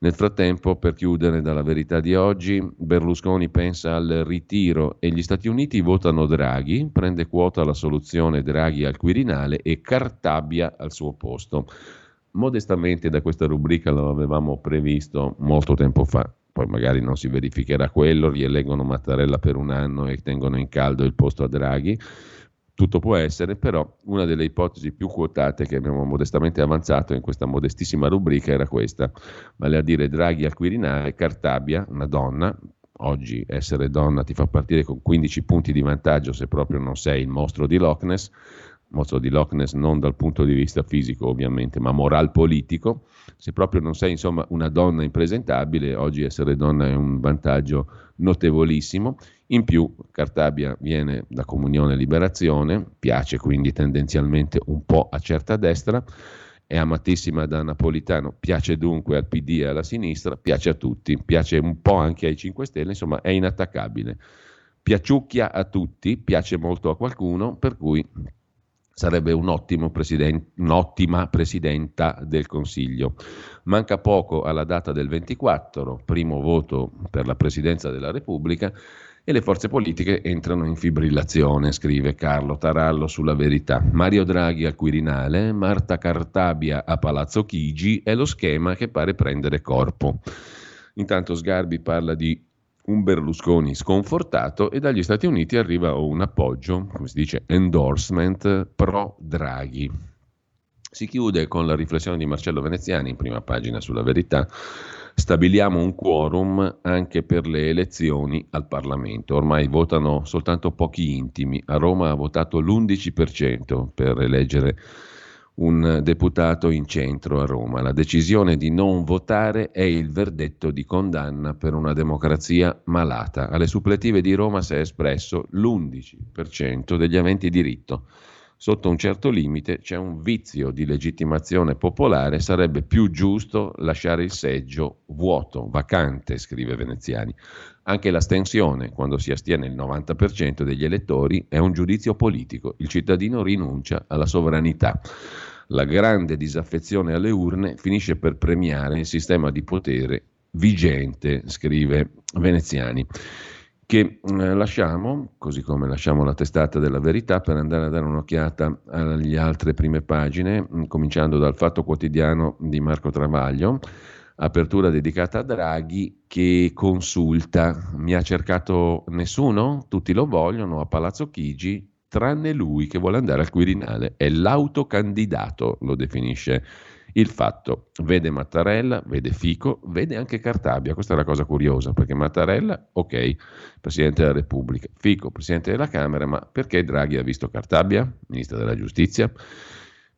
Nel frattempo, per chiudere dalla verità di oggi, Berlusconi pensa al ritiro e gli Stati Uniti votano Draghi, prende quota la soluzione Draghi al Quirinale e Cartabia al suo posto. Modestamente da questa rubrica lo avevamo previsto molto tempo fa, poi magari non si verificherà quello, rieleggono Mattarella per un anno e tengono in caldo il posto a Draghi. Tutto può essere, però una delle ipotesi più quotate che abbiamo modestamente avanzato in questa modestissima rubrica era questa, vale a dire Draghi al Quirinale, Cartabia, una donna, oggi essere donna ti fa partire con 15 punti di vantaggio se proprio non sei il mostro di Loch Ness, mostro di Loch Ness non dal punto di vista fisico ovviamente, ma moral politico, se proprio non sei insomma una donna impresentabile, oggi essere donna è un vantaggio notevolissimo. In più Cartabia viene da Comunione e Liberazione, piace quindi tendenzialmente un po' a certa destra, è amatissima da Napolitano, piace dunque al PD e alla sinistra, piace a tutti, piace un po' anche ai 5 Stelle, insomma è inattaccabile. Piaciucchia a tutti, piace molto a qualcuno, per cui sarebbe un president- un'ottima presidenta del Consiglio. Manca poco alla data del 24, primo voto per la presidenza della Repubblica, e le forze politiche entrano in fibrillazione, scrive Carlo Tarallo sulla verità. Mario Draghi al Quirinale, Marta Cartabia a Palazzo Chigi è lo schema che pare prendere corpo. Intanto Sgarbi parla di un Berlusconi sconfortato e dagli Stati Uniti arriva un appoggio, come si dice, endorsement pro Draghi. Si chiude con la riflessione di Marcello Veneziani in prima pagina sulla verità. Stabiliamo un quorum anche per le elezioni al Parlamento. Ormai votano soltanto pochi intimi. A Roma ha votato l'11% per eleggere un deputato in centro a Roma. La decisione di non votare è il verdetto di condanna per una democrazia malata. Alle suppletive di Roma si è espresso l'11% degli aventi diritto. Sotto un certo limite c'è un vizio di legittimazione popolare, sarebbe più giusto lasciare il seggio vuoto, vacante, scrive Veneziani. Anche l'astensione, quando si astiene il 90% degli elettori, è un giudizio politico. Il cittadino rinuncia alla sovranità. La grande disaffezione alle urne finisce per premiare il sistema di potere vigente, scrive Veneziani che eh, lasciamo, così come lasciamo la testata della verità, per andare a dare un'occhiata alle altre prime pagine, cominciando dal Fatto Quotidiano di Marco Travaglio apertura dedicata a Draghi che consulta. Mi ha cercato nessuno? Tutti lo vogliono a Palazzo Chigi, tranne lui che vuole andare al Quirinale. È l'autocandidato, lo definisce il fatto. Vede Mattarella, vede Fico, vede anche Cartabia. Questa è la cosa curiosa, perché Mattarella, ok, Presidente della Repubblica, Fico, Presidente della Camera, ma perché Draghi ha visto Cartabia, Ministro della Giustizia?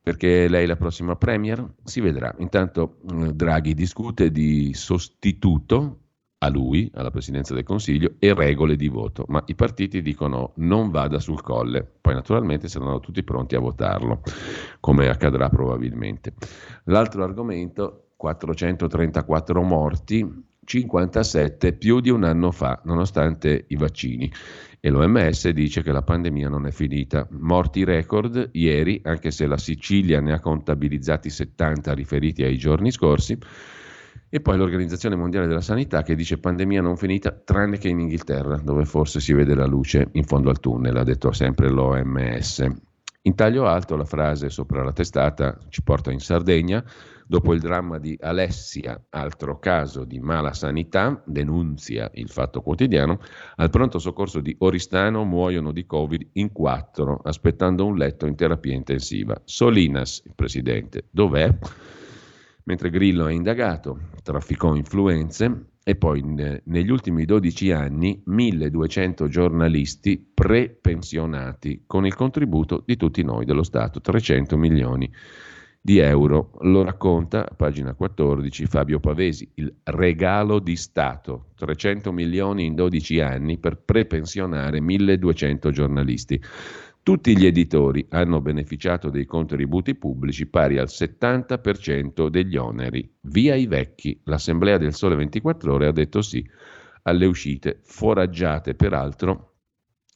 perché lei è la prossima Premier? Si vedrà. Intanto eh, Draghi discute di sostituto a lui, alla Presidenza del Consiglio, e regole di voto, ma i partiti dicono non vada sul colle, poi naturalmente saranno tutti pronti a votarlo, come accadrà probabilmente. L'altro argomento, 434 morti, 57 più di un anno fa, nonostante i vaccini e l'OMS dice che la pandemia non è finita. Morti record ieri, anche se la Sicilia ne ha contabilizzati 70 riferiti ai giorni scorsi. E poi l'Organizzazione Mondiale della Sanità che dice pandemia non finita tranne che in Inghilterra, dove forse si vede la luce in fondo al tunnel, ha detto sempre l'OMS. In taglio alto la frase sopra la testata ci porta in Sardegna, dopo il dramma di Alessia, altro caso di mala sanità, denunzia il fatto quotidiano, al pronto soccorso di Oristano muoiono di Covid in quattro, aspettando un letto in terapia intensiva. Solinas, il presidente, dov'è? Mentre Grillo è indagato, trafficò influenze, e poi negli ultimi 12 anni 1200 giornalisti prepensionati con il contributo di tutti noi dello Stato, 300 milioni di euro. Lo racconta, pagina 14, Fabio Pavesi, il regalo di Stato, 300 milioni in 12 anni per prepensionare 1200 giornalisti. Tutti gli editori hanno beneficiato dei contributi pubblici pari al 70% degli oneri. Via i vecchi, l'Assemblea del Sole 24 Ore ha detto sì alle uscite, foraggiate peraltro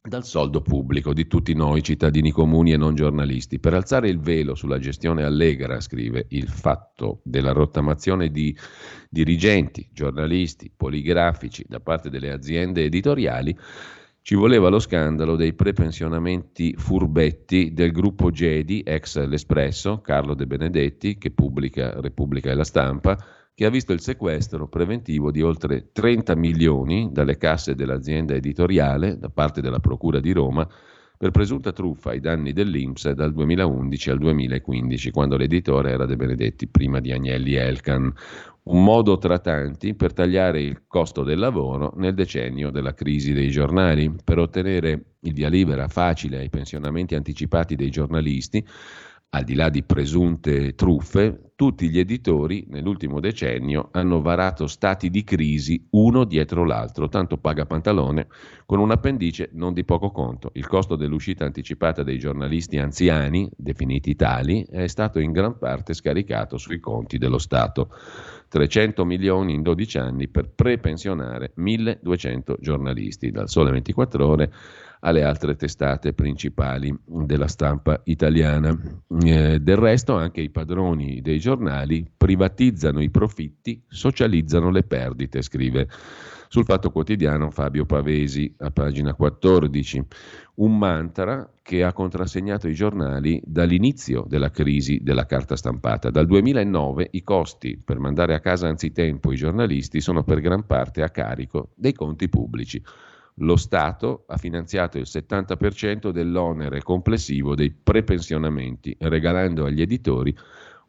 dal soldo pubblico di tutti noi cittadini comuni e non giornalisti. Per alzare il velo sulla gestione allegra, scrive, il fatto della rottamazione di dirigenti, giornalisti, poligrafici da parte delle aziende editoriali, ci voleva lo scandalo dei prepensionamenti furbetti del gruppo Gedi, ex L'Espresso, Carlo De Benedetti, che pubblica Repubblica e la Stampa, che ha visto il sequestro preventivo di oltre 30 milioni dalle casse dell'azienda editoriale da parte della Procura di Roma per presunta truffa ai danni dell'Inps dal 2011 al 2015, quando l'editore era De Benedetti, prima di Agnelli Elkan un modo tra tanti per tagliare il costo del lavoro nel decennio della crisi dei giornali. Per ottenere il via libera facile ai pensionamenti anticipati dei giornalisti, al di là di presunte truffe, tutti gli editori nell'ultimo decennio hanno varato stati di crisi uno dietro l'altro, tanto paga pantalone, con un appendice non di poco conto. Il costo dell'uscita anticipata dei giornalisti anziani, definiti tali, è stato in gran parte scaricato sui conti dello Stato. 300 milioni in 12 anni per prepensionare 1200 giornalisti, dal Sole 24 ore alle altre testate principali della stampa italiana. Eh, del resto anche i padroni dei giornali privatizzano i profitti, socializzano le perdite, scrive Sul Fatto Quotidiano Fabio Pavesi, a pagina 14, un mantra che ha contrassegnato i giornali dall'inizio della crisi della carta stampata. Dal 2009 i costi per mandare a casa anzitempo i giornalisti sono per gran parte a carico dei conti pubblici lo Stato ha finanziato il 70% dell'onere complessivo dei prepensionamenti, regalando agli editori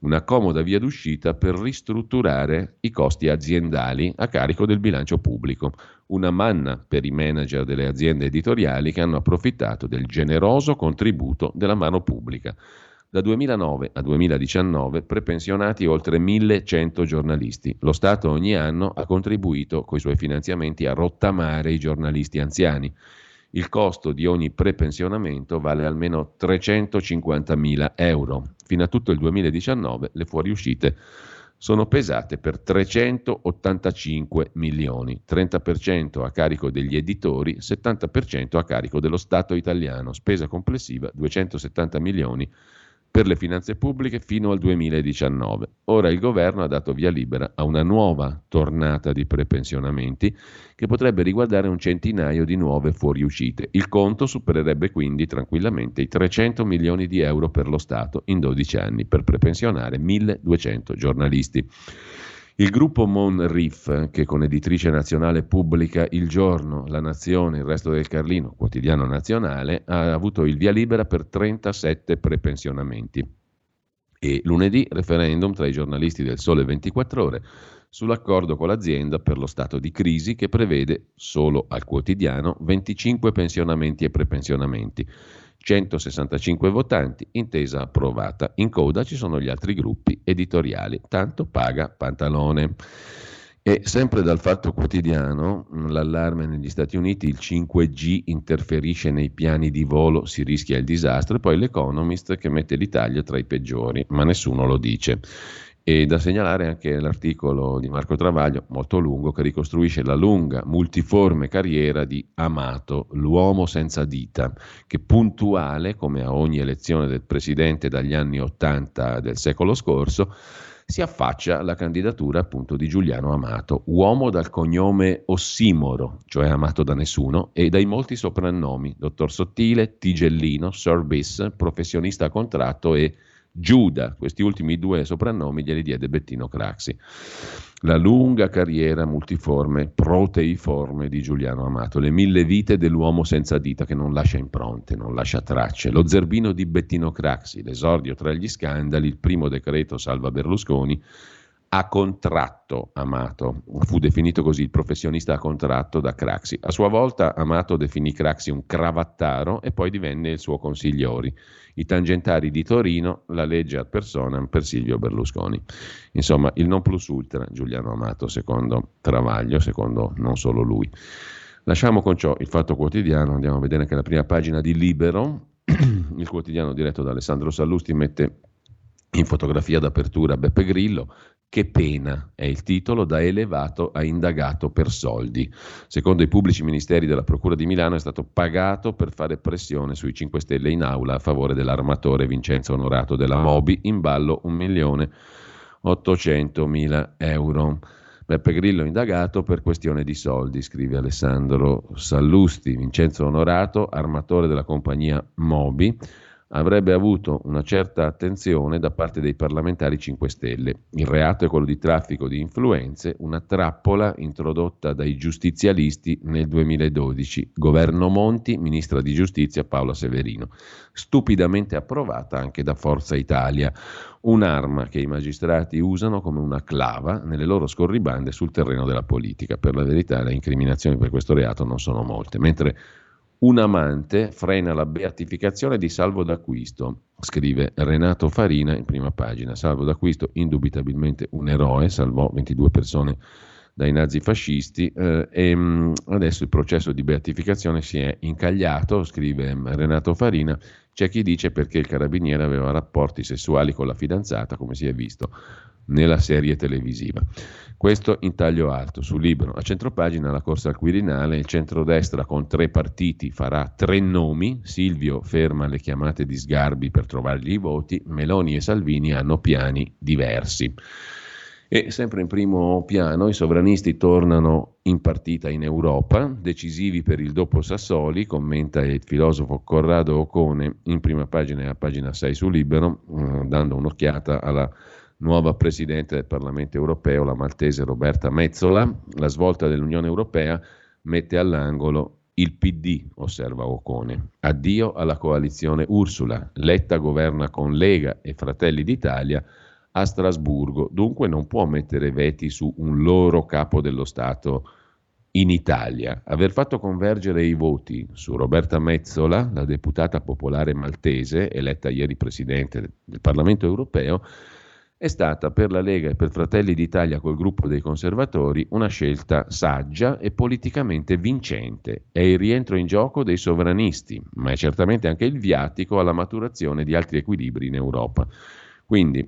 una comoda via d'uscita per ristrutturare i costi aziendali a carico del bilancio pubblico, una manna per i manager delle aziende editoriali che hanno approfittato del generoso contributo della mano pubblica. Da 2009 a 2019 prepensionati oltre 1100 giornalisti. Lo Stato ogni anno ha contribuito con i suoi finanziamenti a rottamare i giornalisti anziani. Il costo di ogni prepensionamento vale almeno 350.000 euro. Fino a tutto il 2019 le fuoriuscite sono pesate per 385 milioni, 30% a carico degli editori, 70% a carico dello Stato italiano, spesa complessiva 270 milioni per le finanze pubbliche fino al 2019. Ora il governo ha dato via libera a una nuova tornata di prepensionamenti che potrebbe riguardare un centinaio di nuove fuoriuscite. Il conto supererebbe quindi tranquillamente i 300 milioni di euro per lo Stato in 12 anni per prepensionare 1200 giornalisti. Il gruppo Monrif, che con editrice nazionale pubblica Il Giorno, La Nazione, Il Resto del Carlino, quotidiano nazionale, ha avuto il via libera per 37 prepensionamenti. E lunedì referendum tra i giornalisti del Sole 24 ore sull'accordo con l'azienda per lo stato di crisi che prevede solo al quotidiano 25 pensionamenti e prepensionamenti. 165 votanti, intesa approvata. In coda ci sono gli altri gruppi editoriali. Tanto paga Pantalone. E sempre dal fatto quotidiano, l'allarme negli Stati Uniti, il 5G interferisce nei piani di volo, si rischia il disastro, e poi l'Economist che mette l'Italia tra i peggiori, ma nessuno lo dice. E da segnalare anche l'articolo di Marco Travaglio, molto lungo, che ricostruisce la lunga, multiforme carriera di Amato, l'uomo senza dita, che puntuale, come a ogni elezione del presidente dagli anni Ottanta del secolo scorso, si affaccia alla candidatura appunto di Giuliano Amato, uomo dal cognome ossimoro, cioè amato da nessuno, e dai molti soprannomi, dottor Sottile, Tigellino, Sorbis, professionista a contratto e Giuda, questi ultimi due soprannomi glieli diede Bettino Craxi. La lunga carriera multiforme, proteiforme di Giuliano Amato, le mille vite dell'uomo senza dita che non lascia impronte, non lascia tracce, lo zerbino di Bettino Craxi, l'esordio tra gli scandali, il primo decreto salva Berlusconi, a contratto Amato. Fu definito così il professionista a contratto da Craxi. A sua volta Amato definì Craxi un cravattaro e poi divenne il suo consigliori. I tangentari di Torino, la legge ad personam per Silvio Berlusconi. Insomma, il non plus ultra Giuliano Amato, secondo Travaglio, secondo non solo lui. Lasciamo con ciò il fatto quotidiano, andiamo a vedere che la prima pagina di Libero, il quotidiano diretto da Alessandro Sallusti, mette in fotografia d'apertura Beppe Grillo, che pena è il titolo da elevato a indagato per soldi. Secondo i pubblici ministeri della Procura di Milano è stato pagato per fare pressione sui 5 Stelle in aula a favore dell'armatore Vincenzo Onorato della Mobi, in ballo 1.800.000 euro. Beppe Grillo indagato per questione di soldi, scrive Alessandro Sallusti. Vincenzo Onorato, armatore della compagnia Mobi, avrebbe avuto una certa attenzione da parte dei parlamentari 5 Stelle. Il reato è quello di traffico di influenze, una trappola introdotta dai giustizialisti nel 2012. Governo Monti, ministra di giustizia Paola Severino. Stupidamente approvata anche da Forza Italia. Un'arma che i magistrati usano come una clava nelle loro scorribande sul terreno della politica. Per la verità le incriminazioni per questo reato non sono molte, mentre un amante frena la beatificazione di Salvo d'Acquisto, scrive Renato Farina in prima pagina. Salvo d'Acquisto, indubitabilmente un eroe, salvò 22 persone dai nazifascisti eh, e mh, mm, adesso il processo di beatificazione si è incagliato, scrive Renato Farina, c'è chi dice perché il carabiniere aveva rapporti sessuali con la fidanzata, come si è visto nella serie televisiva. Questo in taglio alto sul libro. A centropagina la corsa al Quirinale, il centrodestra con tre partiti farà tre nomi, Silvio ferma le chiamate di Sgarbi per trovargli i voti, Meloni e Salvini hanno piani diversi. E sempre in primo piano i sovranisti tornano in partita in Europa, decisivi per il dopo Sassoli, commenta il filosofo Corrado Ocone in prima pagina e a pagina 6 su Libero, eh, dando un'occhiata alla nuova Presidente del Parlamento europeo, la maltese Roberta Mezzola. La svolta dell'Unione Europea mette all'angolo il PD, osserva Ocone. Addio alla coalizione Ursula. Letta governa con Lega e Fratelli d'Italia a Strasburgo, dunque non può mettere veti su un loro capo dello Stato in Italia. Aver fatto convergere i voti su Roberta Mezzola, la deputata popolare maltese, eletta ieri presidente del Parlamento europeo, è stata per la Lega e per Fratelli d'Italia col gruppo dei conservatori una scelta saggia e politicamente vincente. È il rientro in gioco dei sovranisti, ma è certamente anche il viatico alla maturazione di altri equilibri in Europa. Quindi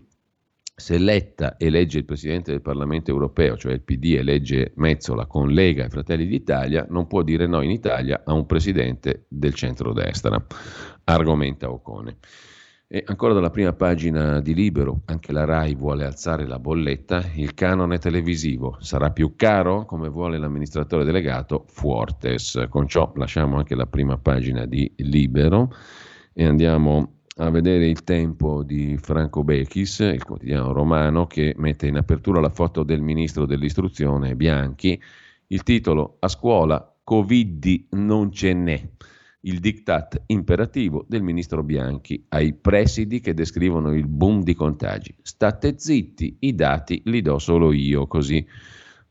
se Letta elegge il Presidente del Parlamento europeo, cioè il PD elegge Mezzola con Lega e Fratelli d'Italia, non può dire no in Italia a un Presidente del centrodestra, argomenta Ocone. E ancora dalla prima pagina di Libero, anche la RAI vuole alzare la bolletta, il canone televisivo sarà più caro, come vuole l'amministratore delegato Fuortes. Con ciò lasciamo anche la prima pagina di Libero e andiamo a vedere il tempo di Franco Bechis, il quotidiano romano, che mette in apertura la foto del ministro dell'istruzione Bianchi. Il titolo A scuola Covid non ce n'è. Il diktat imperativo del ministro Bianchi ai presidi che descrivono il boom di contagi. State zitti, i dati li do solo io, così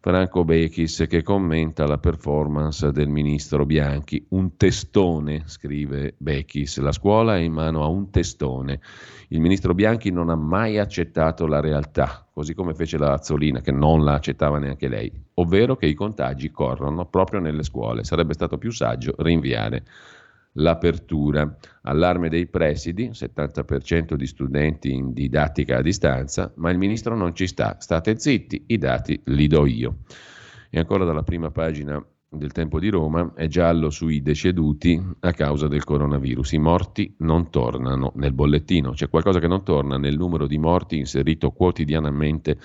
Franco Bechis che commenta la performance del ministro Bianchi. Un testone, scrive Bechis, la scuola è in mano a un testone. Il ministro Bianchi non ha mai accettato la realtà, così come fece la Azzolina, che non la accettava neanche lei, ovvero che i contagi corrono proprio nelle scuole. Sarebbe stato più saggio rinviare l'apertura. Allarme dei presidi, 70% di studenti in didattica a distanza, ma il ministro non ci sta. State zitti, i dati li do io. E ancora dalla prima pagina del Tempo di Roma è giallo sui deceduti a causa del coronavirus. I morti non tornano nel bollettino, c'è qualcosa che non torna nel numero di morti inserito quotidianamente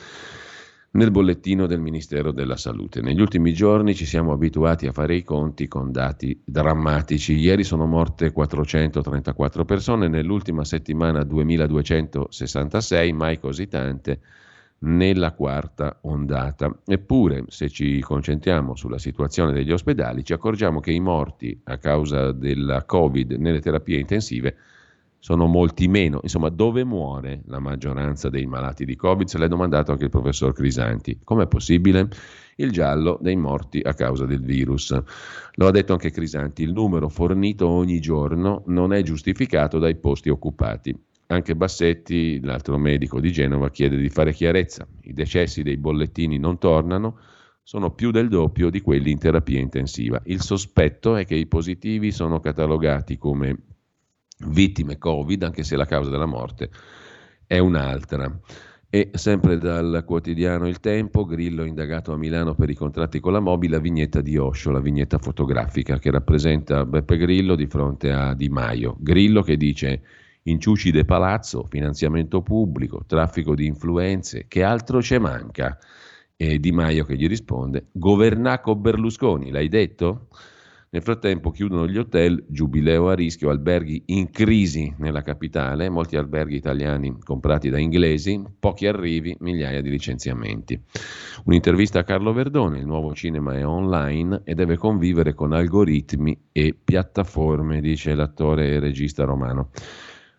nel bollettino del Ministero della Salute. Negli ultimi giorni ci siamo abituati a fare i conti con dati drammatici. Ieri sono morte 434 persone, nell'ultima settimana 2266, mai così tante nella quarta ondata. Eppure, se ci concentriamo sulla situazione degli ospedali, ci accorgiamo che i morti a causa della Covid nelle terapie intensive sono molti meno. Insomma, dove muore la maggioranza dei malati di Covid? Se l'è domandato anche il professor Crisanti. Com'è possibile? Il giallo dei morti a causa del virus. Lo ha detto anche Crisanti, il numero fornito ogni giorno non è giustificato dai posti occupati. Anche Bassetti, l'altro medico di Genova, chiede di fare chiarezza. I decessi dei bollettini non tornano, sono più del doppio di quelli in terapia intensiva. Il sospetto è che i positivi sono catalogati come vittime Covid, anche se la causa della morte è un'altra. E sempre dal quotidiano Il Tempo, Grillo indagato a Milano per i contratti con la Mobi, la vignetta di Osho, la vignetta fotografica che rappresenta Beppe Grillo di fronte a Di Maio. Grillo che dice inciuci de palazzo, finanziamento pubblico, traffico di influenze, che altro ce manca? E Di Maio che gli risponde, governaco Berlusconi, l'hai detto? Nel frattempo chiudono gli hotel, giubileo a rischio, alberghi in crisi nella capitale, molti alberghi italiani comprati da inglesi, pochi arrivi, migliaia di licenziamenti. Un'intervista a Carlo Verdone, il nuovo cinema è online e deve convivere con algoritmi e piattaforme, dice l'attore e regista romano.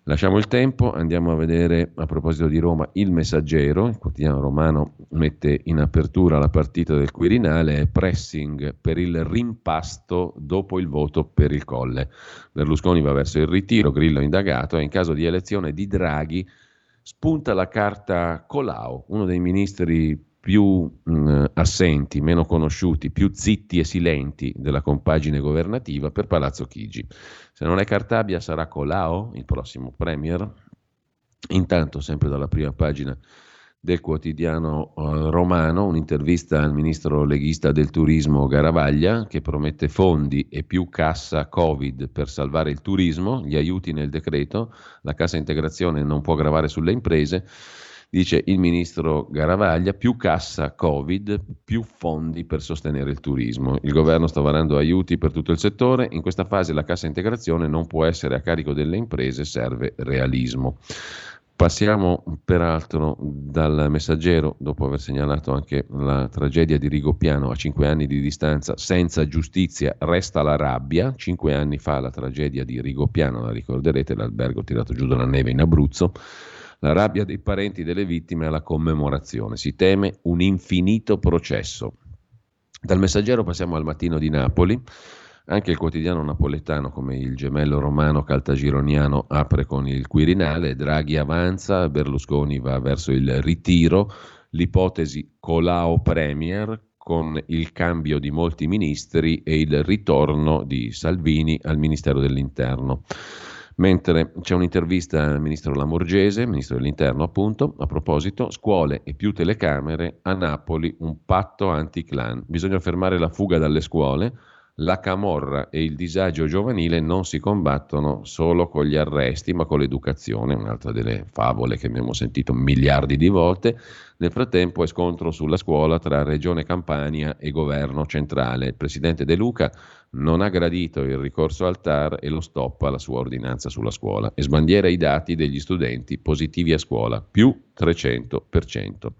Lasciamo il tempo, andiamo a vedere a proposito di Roma il Messaggero, il quotidiano romano mette in apertura la partita del Quirinale pressing per il rimpasto dopo il voto per il Colle. Berlusconi va verso il ritiro, Grillo indagato e in caso di elezione di Draghi spunta la carta Colau, uno dei ministri più mh, assenti, meno conosciuti, più zitti e silenti della compagine governativa per Palazzo Chigi. Se non è Cartabia sarà Colao il prossimo premier. Intanto, sempre dalla prima pagina del quotidiano uh, romano, un'intervista al ministro leghista del turismo Garavaglia che promette fondi e più cassa Covid per salvare il turismo, gli aiuti nel decreto, la cassa integrazione non può gravare sulle imprese Dice il ministro Garavaglia, più cassa Covid, più fondi per sostenere il turismo. Il governo sta varando aiuti per tutto il settore, in questa fase la cassa integrazione non può essere a carico delle imprese, serve realismo. Passiamo peraltro dal messaggero, dopo aver segnalato anche la tragedia di Rigopiano a cinque anni di distanza, senza giustizia resta la rabbia. Cinque anni fa la tragedia di Rigopiano, la ricorderete, l'albergo tirato giù dalla neve in Abruzzo la rabbia dei parenti delle vittime alla commemorazione. Si teme un infinito processo. Dal messaggero passiamo al mattino di Napoli. Anche il quotidiano napoletano, come il gemello romano caltagironiano, apre con il Quirinale, Draghi avanza, Berlusconi va verso il ritiro, l'ipotesi Colau Premier con il cambio di molti ministri e il ritorno di Salvini al Ministero dell'Interno. Mentre c'è un'intervista al ministro Lamorgese, ministro dell'Interno appunto, a proposito, scuole e più telecamere, a Napoli un patto anti-clan. Bisogna fermare la fuga dalle scuole, la camorra e il disagio giovanile non si combattono solo con gli arresti, ma con l'educazione, un'altra delle favole che abbiamo sentito miliardi di volte. Nel frattempo è scontro sulla scuola tra Regione Campania e governo centrale. Il presidente De Luca non ha gradito il ricorso al TAR e lo stop alla sua ordinanza sulla scuola e sbandiera i dati degli studenti positivi a scuola, più 300%.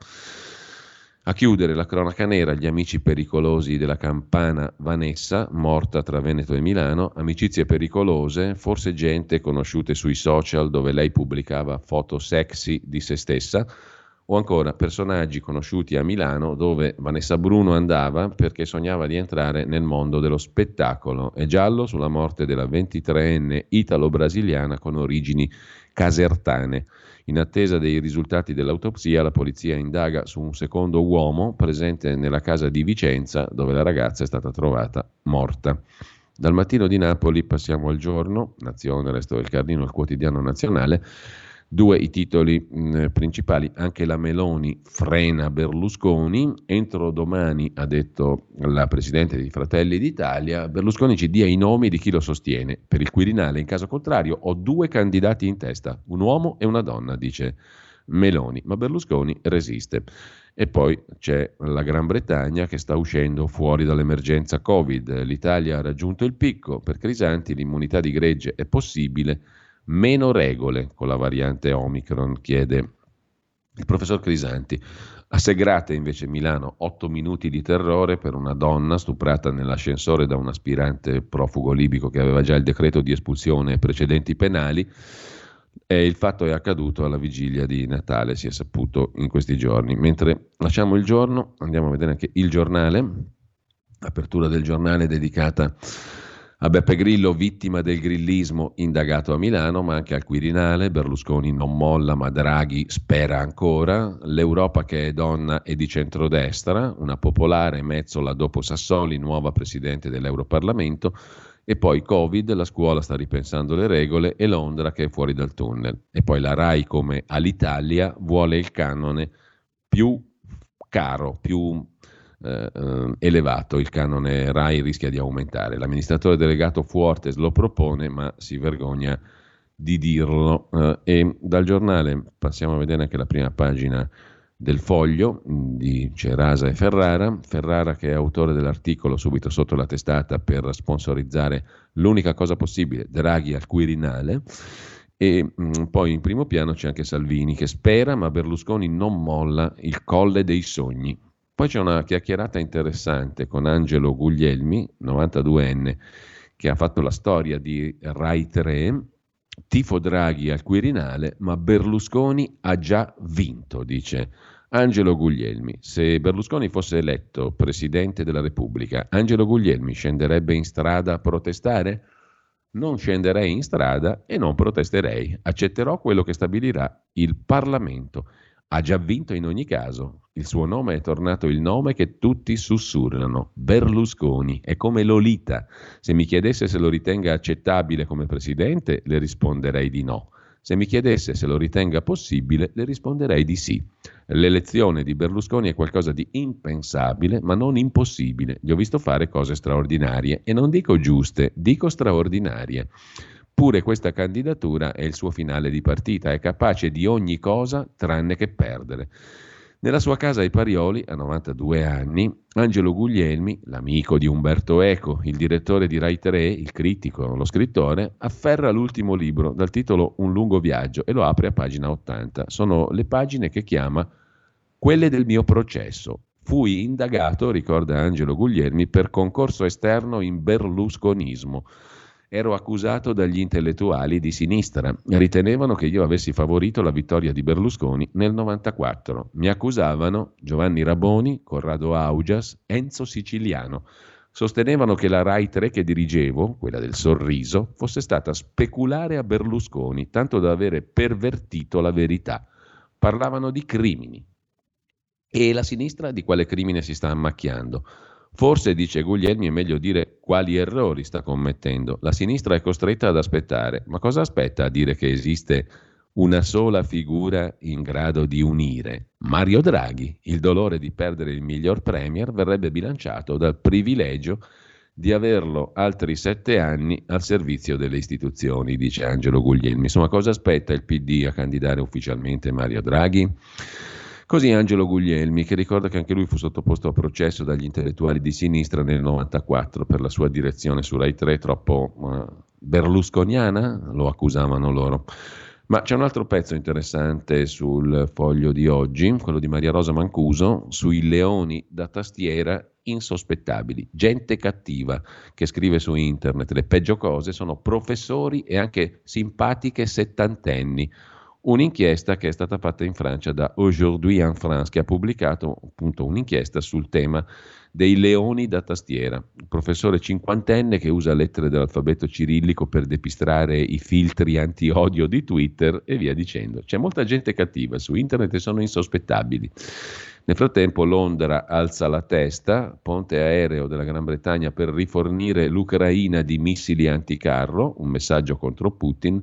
A chiudere la cronaca nera, gli amici pericolosi della campana Vanessa, morta tra Veneto e Milano, amicizie pericolose, forse gente conosciute sui social dove lei pubblicava foto sexy di se stessa, o ancora personaggi conosciuti a Milano dove Vanessa Bruno andava perché sognava di entrare nel mondo dello spettacolo. È giallo sulla morte della 23enne italo-brasiliana con origini casertane. In attesa dei risultati dell'autopsia, la polizia indaga su un secondo uomo presente nella casa di Vicenza dove la ragazza è stata trovata morta. Dal mattino di Napoli passiamo al giorno, Nazione, Resto del Cardino, il quotidiano nazionale. Due i titoli mh, mm, principali, anche la Meloni frena Berlusconi, entro domani, ha detto la Presidente di Fratelli d'Italia, Berlusconi ci dia i nomi di chi lo sostiene, per il Quirinale in caso contrario ho due candidati in testa, un uomo e una donna, dice Meloni, ma Berlusconi resiste. E poi c'è la Gran Bretagna che sta uscendo fuori dall'emergenza Covid. L'Italia ha raggiunto il picco, per Crisanti l'immunità di gregge è possibile, meno regole con la variante Omicron, chiede il professor Crisanti. A Segrate invece Milano, 8 minuti di terrore per una donna stuprata nell'ascensore da un aspirante profugo libico che aveva già il decreto di espulsione e precedenti penali. E il fatto è accaduto alla vigilia di Natale, si è saputo in questi giorni. Mentre lasciamo il giorno, andiamo a vedere anche il giornale, apertura del giornale dedicata a Beppe Grillo, vittima del grillismo, indagato a Milano, ma anche al Quirinale. Berlusconi non molla, ma Draghi spera ancora. L'Europa che è donna e di centrodestra, una popolare Mezzola dopo Sassoli, nuova presidente dell'Europarlamento. E poi Covid, la scuola sta ripensando le regole e Londra che è fuori dal tunnel. E poi la RAI come all'Italia vuole il canone più caro, più eh, eh, elevato, il canone RAI rischia di aumentare. L'amministratore delegato Fuortes lo propone, ma si vergogna di dirlo. Eh, e dal giornale passiamo a vedere anche la prima pagina del foglio di Cerasa e Ferrara. Ferrara che è autore dell'articolo subito sotto la testata per sponsorizzare l'unica cosa possibile, Draghi al Quirinale. E mm, poi in primo piano c'è anche Salvini che spera, ma Berlusconi non molla il colle dei sogni. Poi c'è una chiacchierata interessante con Angelo Guglielmi, 92enne, che ha fatto la storia di Rai 3, tifo Draghi al Quirinale, ma Berlusconi ha già vinto, dice Angelo Guglielmi. Se Berlusconi fosse eletto Presidente della Repubblica, Angelo Guglielmi scenderebbe in strada a protestare? Non scenderei in strada e non protesterei. Accetterò quello che stabilirà il Parlamento. Ha già vinto in ogni caso. Il suo nome è tornato il nome che tutti sussurrano, Berlusconi. È come Lolita. Se mi chiedesse se lo ritenga accettabile come presidente, le risponderei di no. Se mi chiedesse se lo ritenga possibile, le risponderei di sì. L'elezione di Berlusconi è qualcosa di impensabile, ma non impossibile. Gli ho visto fare cose straordinarie e non dico giuste, dico straordinarie. Eppure questa candidatura è il suo finale di partita, è capace di ogni cosa tranne che perdere. Nella sua casa ai Parioli, a 92 anni, Angelo Guglielmi, l'amico di Umberto Eco, il direttore di Rai 3, il critico, lo scrittore, afferra l'ultimo libro dal titolo Un lungo viaggio e lo apre a pagina 80. Sono le pagine che chiama Quelle del mio processo. Fui indagato, ricorda Angelo Guglielmi, per concorso esterno in berlusconismo ero accusato dagli intellettuali di sinistra. Ritenevano che io avessi favorito la vittoria di Berlusconi nel 94. Mi accusavano Giovanni Raboni, Corrado Augias, Enzo Siciliano. Sostenevano che la Rai 3 che dirigevo, quella del sorriso, fosse stata speculare a Berlusconi, tanto da avere pervertito la verità. Parlavano di crimini. E la sinistra di quale crimine si sta ammacchiando? Forse, dice Guglielmi, è meglio dire quali errori sta commettendo. La sinistra è costretta ad aspettare. Ma cosa aspetta a dire che esiste una sola figura in grado di unire? Mario Draghi. Il dolore di perdere il miglior premier verrebbe bilanciato dal privilegio di averlo altri sette anni al servizio delle istituzioni, dice Angelo Guglielmi. Insomma, cosa aspetta il PD a candidare ufficialmente Mario Draghi? Così Angelo Guglielmi, che ricorda che anche lui fu sottoposto a processo dagli intellettuali di sinistra nel 94 per la sua direzione su Rai 3 troppo berlusconiana, lo accusavano loro. Ma c'è un altro pezzo interessante sul foglio di oggi, quello di Maria Rosa Mancuso, sui leoni da tastiera insospettabili, gente cattiva che scrive su internet. Le peggio cose sono professori e anche simpatiche settantenni un'inchiesta che è stata fatta in Francia da Aujourd'hui en France, che ha pubblicato appunto un'inchiesta sul tema dei leoni da tastiera. Un professore cinquantenne che usa lettere dell'alfabeto cirillico per depistare i filtri anti-odio di Twitter e via dicendo. C'è molta gente cattiva su internet e sono insospettabili. Nel frattempo Londra alza la testa, ponte aereo della Gran Bretagna per rifornire l'Ucraina di missili anticarro, un messaggio contro Putin,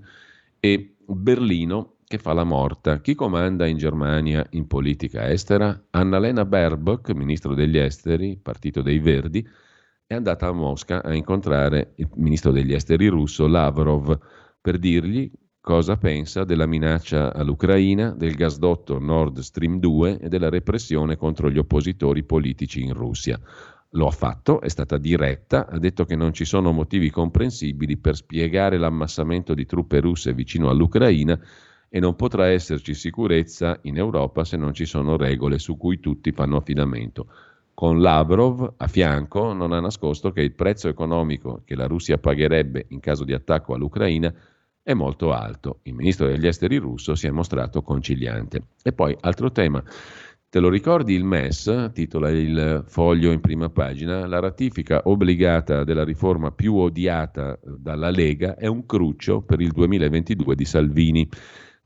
e Berlino che fa la morta. Chi comanda in Germania in politica estera? Annalena Baerbock, ministro degli esteri, partito dei Verdi, è andata a Mosca a incontrare il ministro degli esteri russo Lavrov per dirgli cosa pensa della minaccia all'Ucraina, del gasdotto Nord Stream 2 e della repressione contro gli oppositori politici in Russia. Lo ha fatto, è stata diretta, ha detto che non ci sono motivi comprensibili per spiegare l'ammassamento di truppe russe vicino all'Ucraina e non potrà esserci sicurezza in Europa se non ci sono regole su cui tutti fanno affidamento. Con Lavrov a fianco non ha nascosto che il prezzo economico che la Russia pagherebbe in caso di attacco all'Ucraina è molto alto. Il ministro degli esteri russo si è mostrato conciliante. E poi altro tema. Te lo ricordi il MES, titola il foglio in prima pagina, la ratifica obbligata della riforma più odiata dalla Lega è un cruccio per il 2022 di Salvini.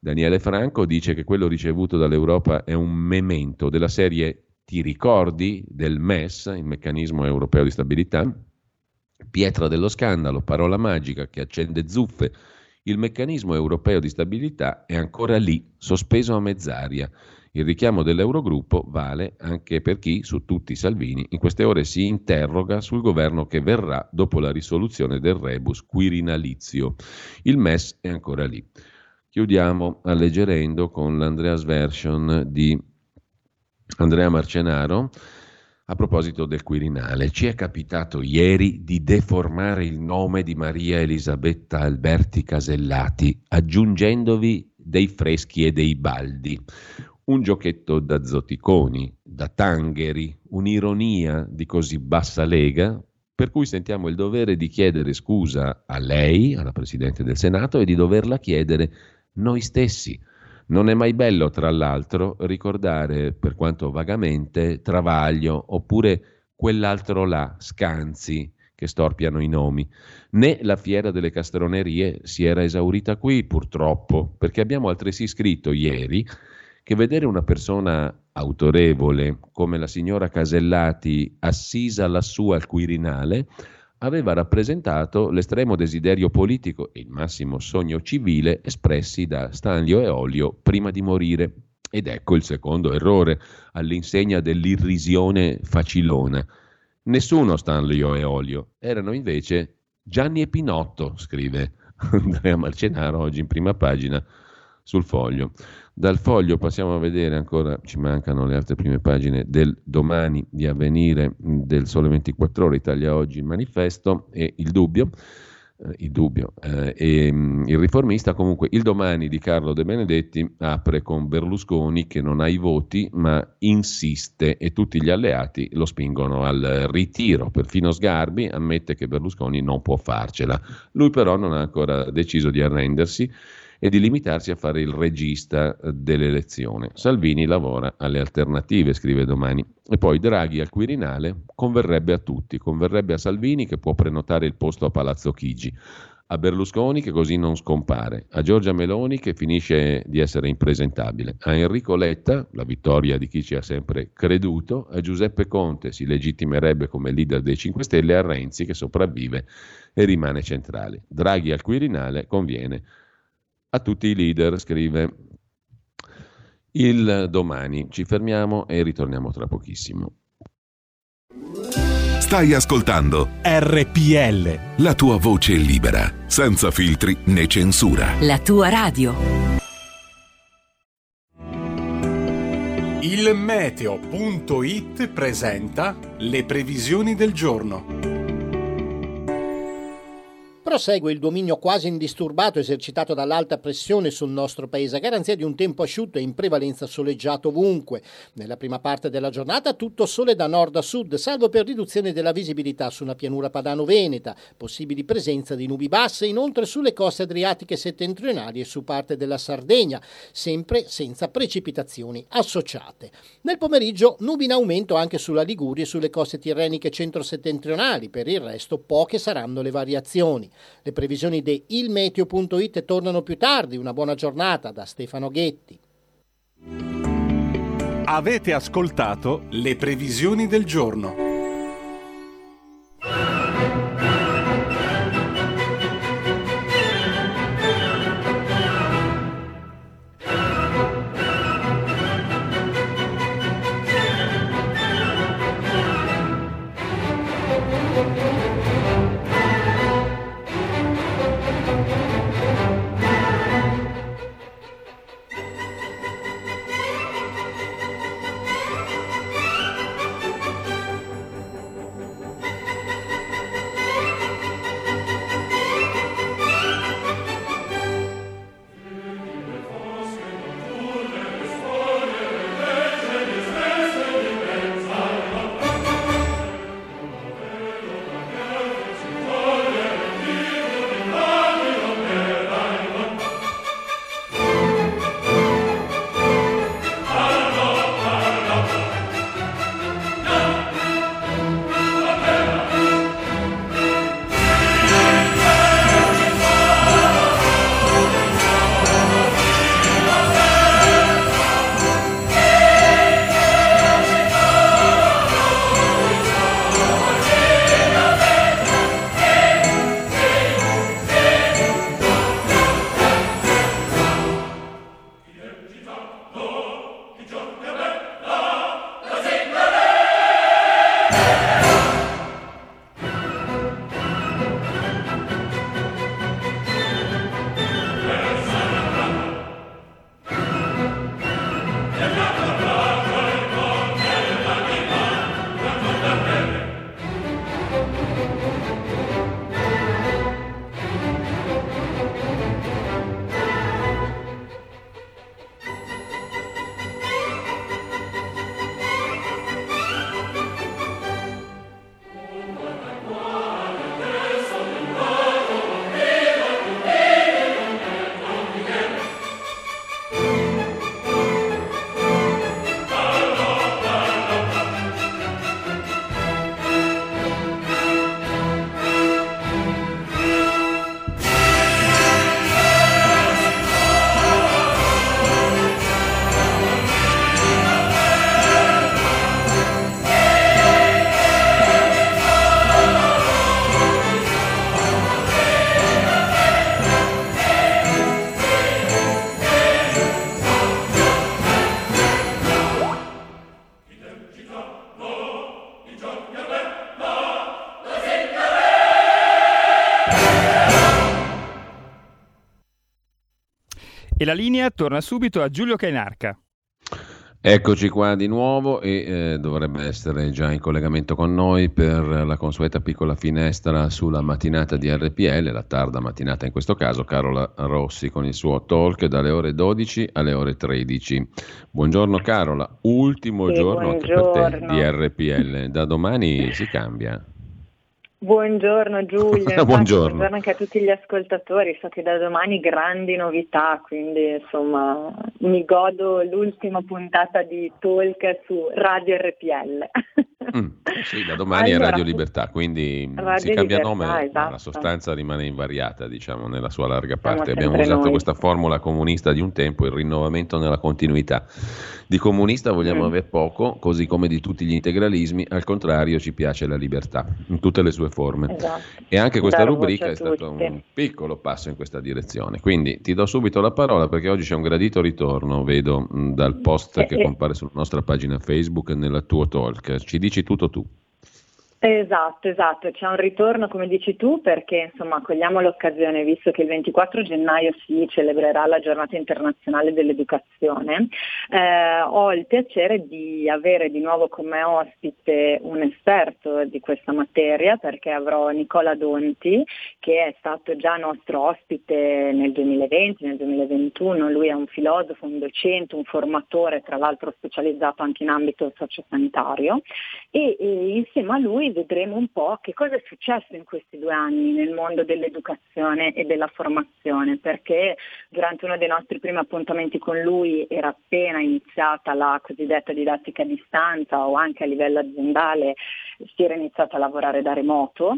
Daniele Franco dice che quello ricevuto dall'Europa è un memento della serie Ti ricordi del MES, il meccanismo europeo di stabilità? Pietra dello scandalo, parola magica che accende zuffe. Il meccanismo europeo di stabilità è ancora lì, sospeso a mezz'aria. Il richiamo dell'Eurogruppo vale anche per chi, su tutti i Salvini, in queste ore si interroga sul governo che verrà dopo la risoluzione del rebus quirinalizio. Il MES è ancora lì. Chiudiamo alleggerendo con l'Andreas Version di Andrea Marcenaro a proposito del Quirinale. Ci è capitato ieri di deformare il nome di Maria Elisabetta Alberti Casellati aggiungendovi dei freschi e dei baldi. Un giochetto da zoticoni, da tangheri, un'ironia di così bassa lega, per cui sentiamo il dovere di chiedere scusa a lei, alla Presidente del Senato, e di doverla chiedere noi stessi. Non è mai bello, tra l'altro, ricordare, per quanto vagamente, Travaglio oppure quell'altro là, Scanzi, che storpiano i nomi. Né la fiera delle castronerie si era esaurita qui, purtroppo, perché abbiamo altresì scritto ieri che vedere una persona autorevole come la signora Casellati assisa lassù al Quirinale aveva rappresentato l'estremo desiderio politico e il massimo sogno civile espressi da Stanlio e Olio prima di morire. Ed ecco il secondo errore, all'insegna dell'irrisione facilona. Nessuno Stanlio e Olio, erano invece Gianni e Pinotto, scrive Andrea Marcenaro oggi in prima pagina sul foglio. Dal foglio passiamo a vedere ancora, ci mancano le altre prime pagine del domani di avvenire del Sole 24 Ore, Italia Oggi, il manifesto e il dubbio. Eh, il dubbio. Eh, e, mm, il riformista, comunque, il domani di Carlo De Benedetti apre con Berlusconi che non ha i voti, ma insiste e tutti gli alleati lo spingono al ritiro. Perfino Sgarbi ammette che Berlusconi non può farcela. Lui, però, non ha ancora deciso di arrendersi e di limitarsi a fare il regista dell'elezione. Salvini lavora alle alternative, scrive domani. E poi Draghi al Quirinale converrebbe a tutti, converrebbe a Salvini che può prenotare il posto a Palazzo Chigi, a Berlusconi che così non scompare, a Giorgia Meloni che finisce di essere impresentabile, a Enrico Letta, la vittoria di chi ci ha sempre creduto, a Giuseppe Conte si legittimerebbe come leader dei 5 Stelle, a Renzi che sopravvive e rimane centrale. Draghi al Quirinale conviene a tutti i leader, scrive il domani. Ci fermiamo e ritorniamo tra pochissimo. Stai ascoltando RPL. La tua voce libera, senza filtri né censura. La tua radio. Il meteo.it presenta le previsioni del giorno. Prosegue il dominio quasi indisturbato esercitato dall'alta pressione sul nostro paese, a garanzia di un tempo asciutto e in prevalenza soleggiato ovunque. Nella prima parte della giornata tutto sole da nord a sud, salvo per riduzione della visibilità su una pianura padano-veneta, possibili presenza di nubi basse inoltre sulle coste adriatiche settentrionali e su parte della Sardegna, sempre senza precipitazioni associate. Nel pomeriggio nubi in aumento anche sulla Liguria e sulle coste tirreniche centro-settentrionali, per il resto poche saranno le variazioni. Le previsioni di ilmeteo.it tornano più tardi. Una buona giornata da Stefano Ghetti. Avete ascoltato le previsioni del giorno. E la linea torna subito a Giulio Cainarca. Eccoci qua di nuovo e eh, dovrebbe essere già in collegamento con noi per la consueta piccola finestra sulla mattinata di RPL, la tarda mattinata in questo caso, Carola Rossi con il suo talk dalle ore 12 alle ore 13. Buongiorno Carola, ultimo sì, giorno buongiorno. anche per te di RPL, da domani si cambia. Buongiorno Giulia, buongiorno. buongiorno anche a tutti gli ascoltatori, so che da domani grandi novità, quindi insomma mi godo l'ultima puntata di Talk su Radio RPL. Mm, sì, da domani allora, è Radio Libertà, quindi Radio si cambia Libertà, nome, ma esatto. la sostanza rimane invariata, diciamo, nella sua larga parte. Siamo Abbiamo usato noi. questa formula comunista di un tempo, il rinnovamento nella continuità. Di comunista vogliamo Mm. aver poco, così come di tutti gli integralismi, al contrario ci piace la libertà, in tutte le sue forme. Esatto. E anche questa Dare rubrica è stato un piccolo passo in questa direzione. Quindi ti do subito la parola perché oggi c'è un gradito ritorno, vedo mh, dal post Eh, che eh. compare sulla nostra pagina Facebook nella tuo talk. Ci dici tutto tu. Esatto, esatto, c'è un ritorno come dici tu perché insomma cogliamo l'occasione visto che il 24 gennaio si celebrerà la giornata internazionale dell'educazione, eh, ho il piacere di avere di nuovo con me ospite un esperto di questa materia perché avrò Nicola Donti che è stato già nostro ospite nel 2020, nel 2021, lui è un filosofo, un docente, un formatore tra l'altro specializzato anche in ambito sociosanitario. E, e insieme a lui vedremo un po' che cosa è successo in questi due anni nel mondo dell'educazione e della formazione, perché durante uno dei nostri primi appuntamenti con lui era appena iniziata la cosiddetta didattica a distanza o anche a livello aziendale si era iniziato a lavorare da remoto.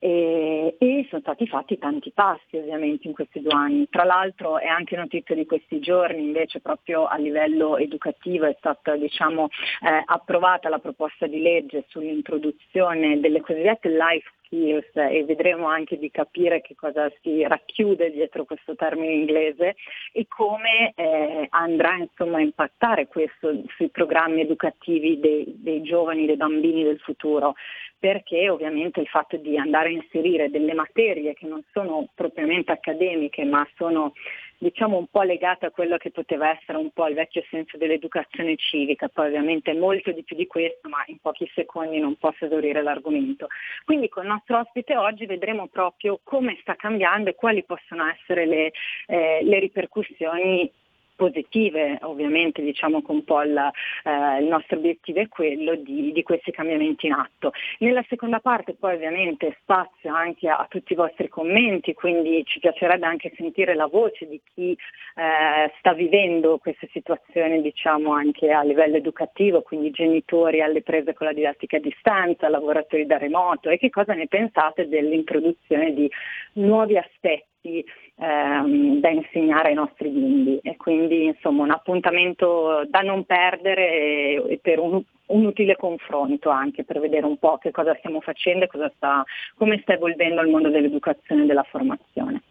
E, e sono stati fatti tanti passi ovviamente in questi due anni. Tra l'altro è anche notizia di questi giorni invece proprio a livello educativo è stata diciamo, eh, approvata la proposta di legge sull'introduzione delle cosiddette life skills e vedremo anche di capire che cosa si racchiude dietro questo termine inglese e come eh, andrà insomma a impattare questo sui programmi educativi dei, dei giovani, dei bambini del futuro. Perché ovviamente il fatto di andare a inserire delle materie che non sono propriamente accademiche ma sono diciamo un po' legate a quello che poteva essere un po' il vecchio senso dell'educazione civica, poi ovviamente molto di più di questo, ma in pochi secondi non posso esaurire l'argomento. Quindi con il nostro ospite oggi vedremo proprio come sta cambiando e quali possono essere le, eh, le ripercussioni positive, ovviamente diciamo che un po' il, eh, il nostro obiettivo è quello di, di, questi cambiamenti in atto. Nella seconda parte poi ovviamente spazio anche a, a, tutti i vostri commenti, quindi ci piacerebbe anche sentire la voce di chi eh, sta vivendo queste situazioni diciamo anche a livello educativo, quindi genitori alle prese con la didattica a distanza, lavoratori da remoto e che cosa ne pensate dell'introduzione di nuovi aspetti ehm, da insegnare ai nostri bimbi e quindi insomma un appuntamento da non perdere e, e per un, un, utile confronto anche per vedere un po' che cosa stiamo facendo e cosa sta, come sta evolvendo il mondo dell'educazione e della formazione.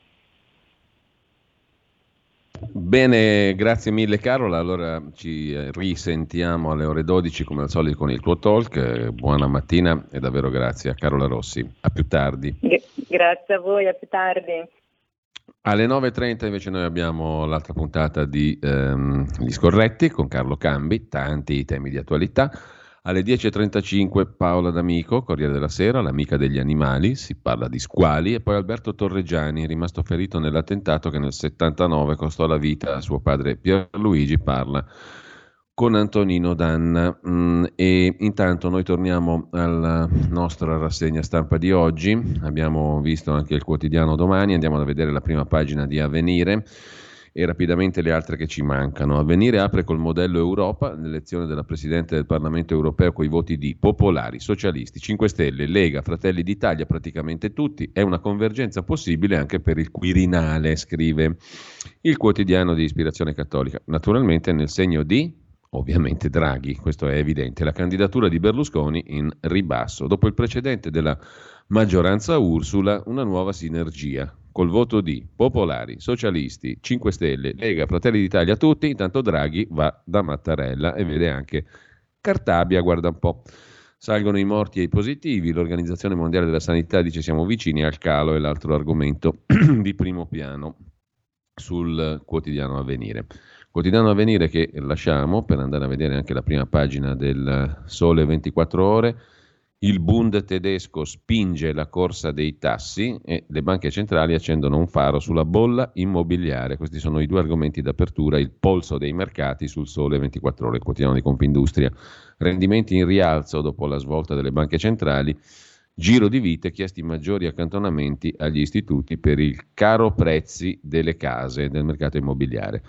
Bene, grazie mille Carola. Allora ci risentiamo alle ore 12 come al solito con il tuo talk. Buona mattina e davvero grazie a Carola Rossi. A più tardi. Grazie a voi, a più tardi. Alle 9.30 invece noi abbiamo l'altra puntata di ehm, Gli Scorretti con Carlo Cambi, tanti temi di attualità. Alle 10.35 Paola D'Amico, Corriere della Sera, l'amica degli animali, si parla di squali, e poi Alberto Torreggiani, rimasto ferito nell'attentato che nel 79 costò la vita a suo padre Pierluigi, parla con Antonino Danna. Mm, e intanto noi torniamo alla nostra rassegna stampa di oggi. Abbiamo visto anche il quotidiano domani, andiamo a vedere la prima pagina di Avvenire e rapidamente le altre che ci mancano. Avvenire apre col modello Europa, l'elezione della Presidente del Parlamento europeo con i voti di Popolari, Socialisti, 5 Stelle, Lega, Fratelli d'Italia, praticamente tutti. È una convergenza possibile anche per il Quirinale, scrive il quotidiano di ispirazione cattolica. Naturalmente nel segno di ovviamente Draghi, questo è evidente, la candidatura di Berlusconi in ribasso. Dopo il precedente della maggioranza Ursula, una nuova sinergia. Col voto di Popolari, Socialisti, 5 Stelle, Lega, Fratelli d'Italia, tutti, intanto Draghi va da Mattarella e vede anche Cartabia, guarda un po'. Salgono i morti e i positivi, l'Organizzazione Mondiale della Sanità dice siamo vicini al calo, è l'altro argomento di primo piano. sul quotidiano avvenire. Quotidiano avvenire che lasciamo per andare a vedere anche la prima pagina del Sole 24 ore. Il Bund tedesco spinge la corsa dei tassi e le banche centrali accendono un faro sulla bolla immobiliare. Questi sono i due argomenti d'apertura, il polso dei mercati sul Sole 24 ore, il quotidiano di Confindustria. Rendimenti in rialzo dopo la svolta delle banche centrali Giro di vite, chiesti maggiori accantonamenti agli istituti per il caro prezzi delle case del mercato immobiliare.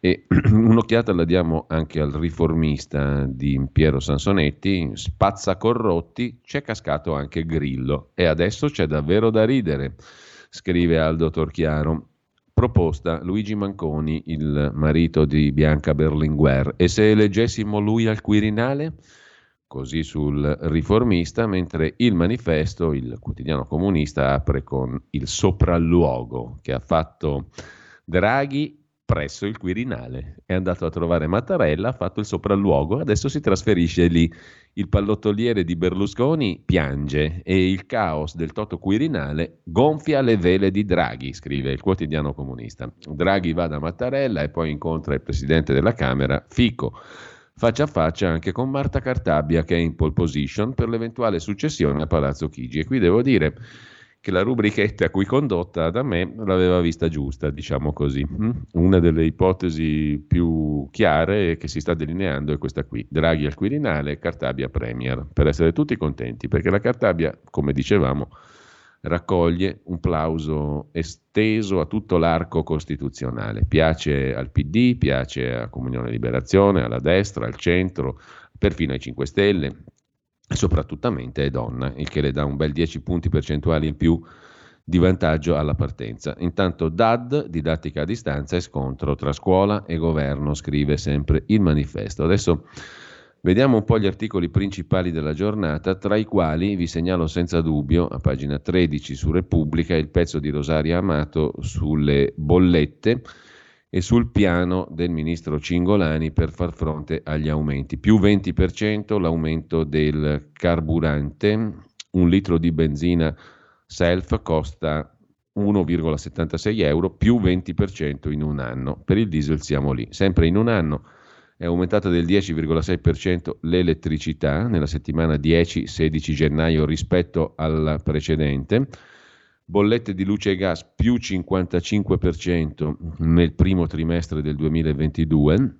E un'occhiata la diamo anche al riformista di Piero Sansonetti, spazza corrotti, c'è cascato anche Grillo e adesso c'è davvero da ridere, scrive Aldo Torchiaro. Proposta Luigi Manconi, il marito di Bianca Berlinguer. E se eleggessimo lui al Quirinale? così sul riformista, mentre il manifesto, il quotidiano comunista, apre con il sopralluogo che ha fatto Draghi presso il Quirinale. È andato a trovare Mattarella, ha fatto il sopralluogo, adesso si trasferisce lì. Il pallottoliere di Berlusconi piange e il caos del Toto Quirinale gonfia le vele di Draghi, scrive il quotidiano comunista. Draghi va da Mattarella e poi incontra il presidente della Camera, Fico faccia a faccia anche con Marta Cartabia che è in pole position per l'eventuale successione a Palazzo Chigi. E qui devo dire che la rubrichetta a cui condotta da me l'aveva vista giusta, diciamo così. Mm? Una delle ipotesi più chiare che si sta delineando è questa qui. Draghi al Quirinale, Cartabia Premier, per essere tutti contenti, perché la Cartabia, come dicevamo, raccoglie un plauso esteso a tutto l'arco costituzionale. Piace al PD, piace a Comunione Liberazione, alla destra, al centro, perfino ai 5 Stelle soprattutto è donna, il che le dà un bel 10 punti percentuali in più di vantaggio alla partenza. Intanto DAD, didattica a distanza e scontro tra scuola e governo, scrive sempre il manifesto. Adesso Vediamo un po' gli articoli principali della giornata, tra i quali vi segnalo senza dubbio, a pagina 13 su Repubblica, il pezzo di Rosaria Amato sulle bollette e sul piano del ministro Cingolani per far fronte agli aumenti. Più 20% l'aumento del carburante, un litro di benzina self costa 1,76 euro, più 20% in un anno. Per il diesel siamo lì, sempre in un anno è aumentata del 10,6% l'elettricità nella settimana 10-16 gennaio rispetto alla precedente, bollette di luce e gas più 55% nel primo trimestre del 2022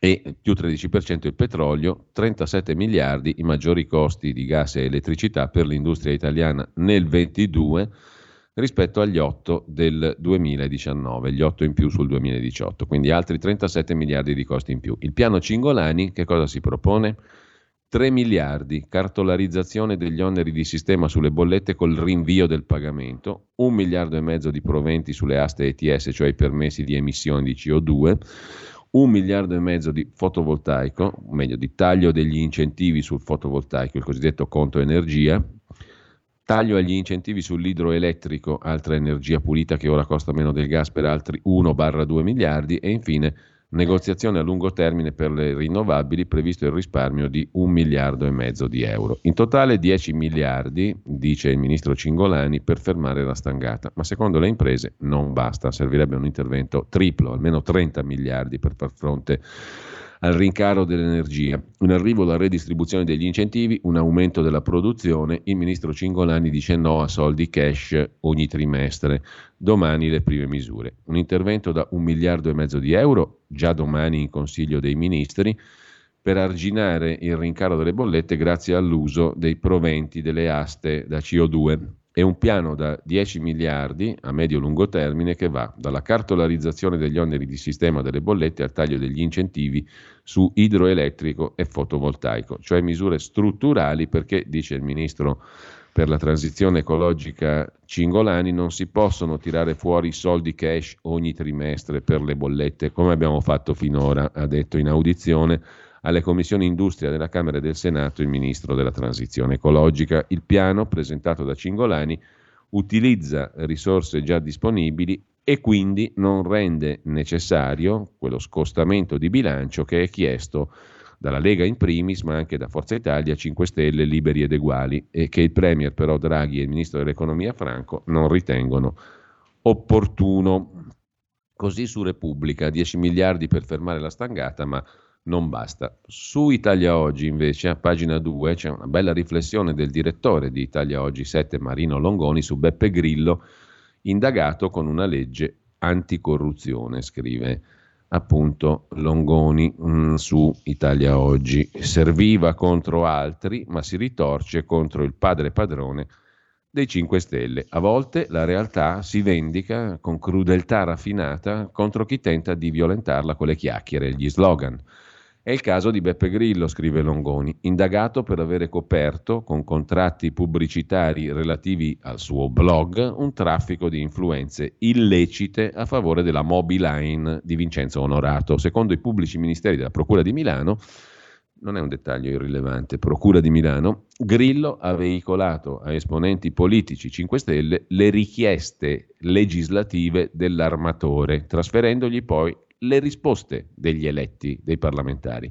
e più 13% il petrolio, 37 miliardi i maggiori costi di gas e elettricità per l'industria italiana nel 2022 rispetto agli 8 del 2019, gli 8 in più sul 2018, quindi altri 37 miliardi di costi in più. Il piano Cingolani che cosa si propone? 3 miliardi, cartolarizzazione degli oneri di sistema sulle bollette col rinvio del pagamento, 1 miliardo e mezzo di proventi sulle aste ETS, cioè i permessi di emissione di CO2, 1 miliardo e mezzo di fotovoltaico, meglio di taglio degli incentivi sul fotovoltaico, il cosiddetto conto energia, Taglio agli incentivi sull'idroelettrico, altra energia pulita che ora costa meno del gas per altri 1-2 miliardi e infine negoziazione a lungo termine per le rinnovabili, previsto il risparmio di un miliardo e mezzo di euro. In totale 10 miliardi, dice il ministro Cingolani, per fermare la stangata, ma secondo le imprese non basta, servirebbe un intervento triplo, almeno 30 miliardi per far fronte al rincaro dell'energia, un arrivo alla redistribuzione degli incentivi, un aumento della produzione, il ministro Cingolani dice no a soldi cash ogni trimestre, domani le prime misure. Un intervento da un miliardo e mezzo di euro, già domani in Consiglio dei Ministri, per arginare il rincaro delle bollette grazie all'uso dei proventi delle aste da CO2 e un piano da 10 miliardi a medio-lungo termine che va dalla cartolarizzazione degli oneri di sistema delle bollette al taglio degli incentivi su idroelettrico e fotovoltaico, cioè misure strutturali perché, dice il ministro per la transizione ecologica Cingolani, non si possono tirare fuori soldi cash ogni trimestre per le bollette come abbiamo fatto finora, ha detto in audizione alle commissioni industria della Camera e del Senato il ministro della transizione ecologica. Il piano presentato da Cingolani utilizza risorse già disponibili e quindi non rende necessario quello scostamento di bilancio che è chiesto dalla Lega in primis, ma anche da Forza Italia, 5 Stelle, Liberi ed Eguali, e che il Premier però Draghi e il Ministro dell'Economia Franco non ritengono opportuno. Così su Repubblica, 10 miliardi per fermare la stangata, ma non basta. Su Italia Oggi, invece, a pagina 2, c'è una bella riflessione del direttore di Italia Oggi 7, Marino Longoni, su Beppe Grillo, indagato con una legge anticorruzione, scrive appunto Longoni mh, mm, su Italia Oggi. Serviva contro altri, ma si ritorce contro il padre padrone dei 5 Stelle. A volte la realtà si vendica con crudeltà raffinata contro chi tenta di violentarla con le chiacchiere e gli slogan. È il caso di Beppe Grillo, scrive Longoni, indagato per avere coperto con contratti pubblicitari relativi al suo blog un traffico di influenze illecite a favore della Mobiline di Vincenzo Onorato. Secondo i pubblici ministeri della Procura di Milano, non è un dettaglio irrilevante, Procura di Milano, Grillo ha veicolato a esponenti politici 5 Stelle le richieste legislative dell'armatore, trasferendogli poi le risposte degli eletti, dei parlamentari.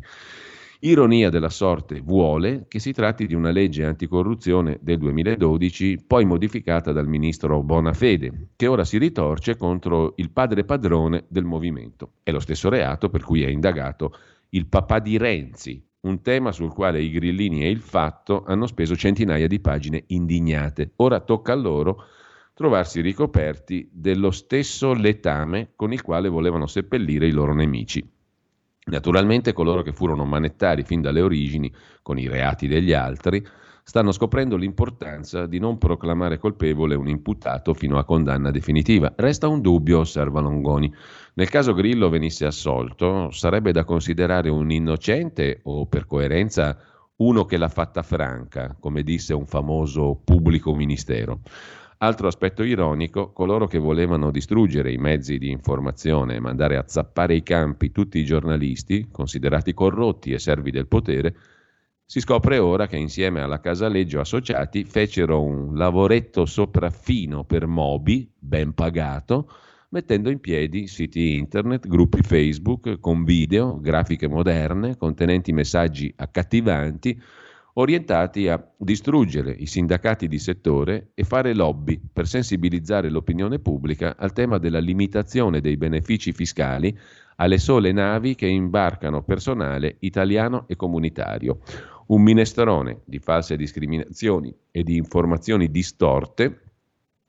Ironia della sorte vuole che si tratti di una legge anticorruzione del 2012, poi modificata dal ministro Bonafede, che ora si ritorce contro il padre padrone del movimento. È lo stesso reato per cui è indagato il papà di Renzi, un tema sul quale i grillini e il fatto hanno speso centinaia di pagine indignate. Ora tocca a loro trovarsi ricoperti dello stesso letame con il quale volevano seppellire i loro nemici. Naturalmente coloro che furono manettari fin dalle origini con i reati degli altri stanno scoprendo l'importanza di non proclamare colpevole un imputato fino a condanna definitiva. Resta un dubbio, osserva Longoni. Nel caso Grillo venisse assolto, sarebbe da considerare un innocente o per coerenza uno che l'ha fatta franca, come disse un famoso pubblico ministero. Altro aspetto ironico, coloro che volevano distruggere i mezzi di informazione e mandare a zappare i campi tutti i giornalisti, considerati corrotti e servi del potere, si scopre ora che insieme alla Casaleggio Associati fecero un lavoretto sopraffino per Mobi, ben pagato, mettendo in piedi siti internet, gruppi Facebook con video, grafiche moderne, contenenti messaggi accattivanti, orientati a distruggere i sindacati di settore e fare lobby per sensibilizzare l'opinione pubblica al tema della limitazione dei benefici fiscali alle sole navi che imbarcano personale italiano e comunitario. Un minestrone di false discriminazioni e di informazioni distorte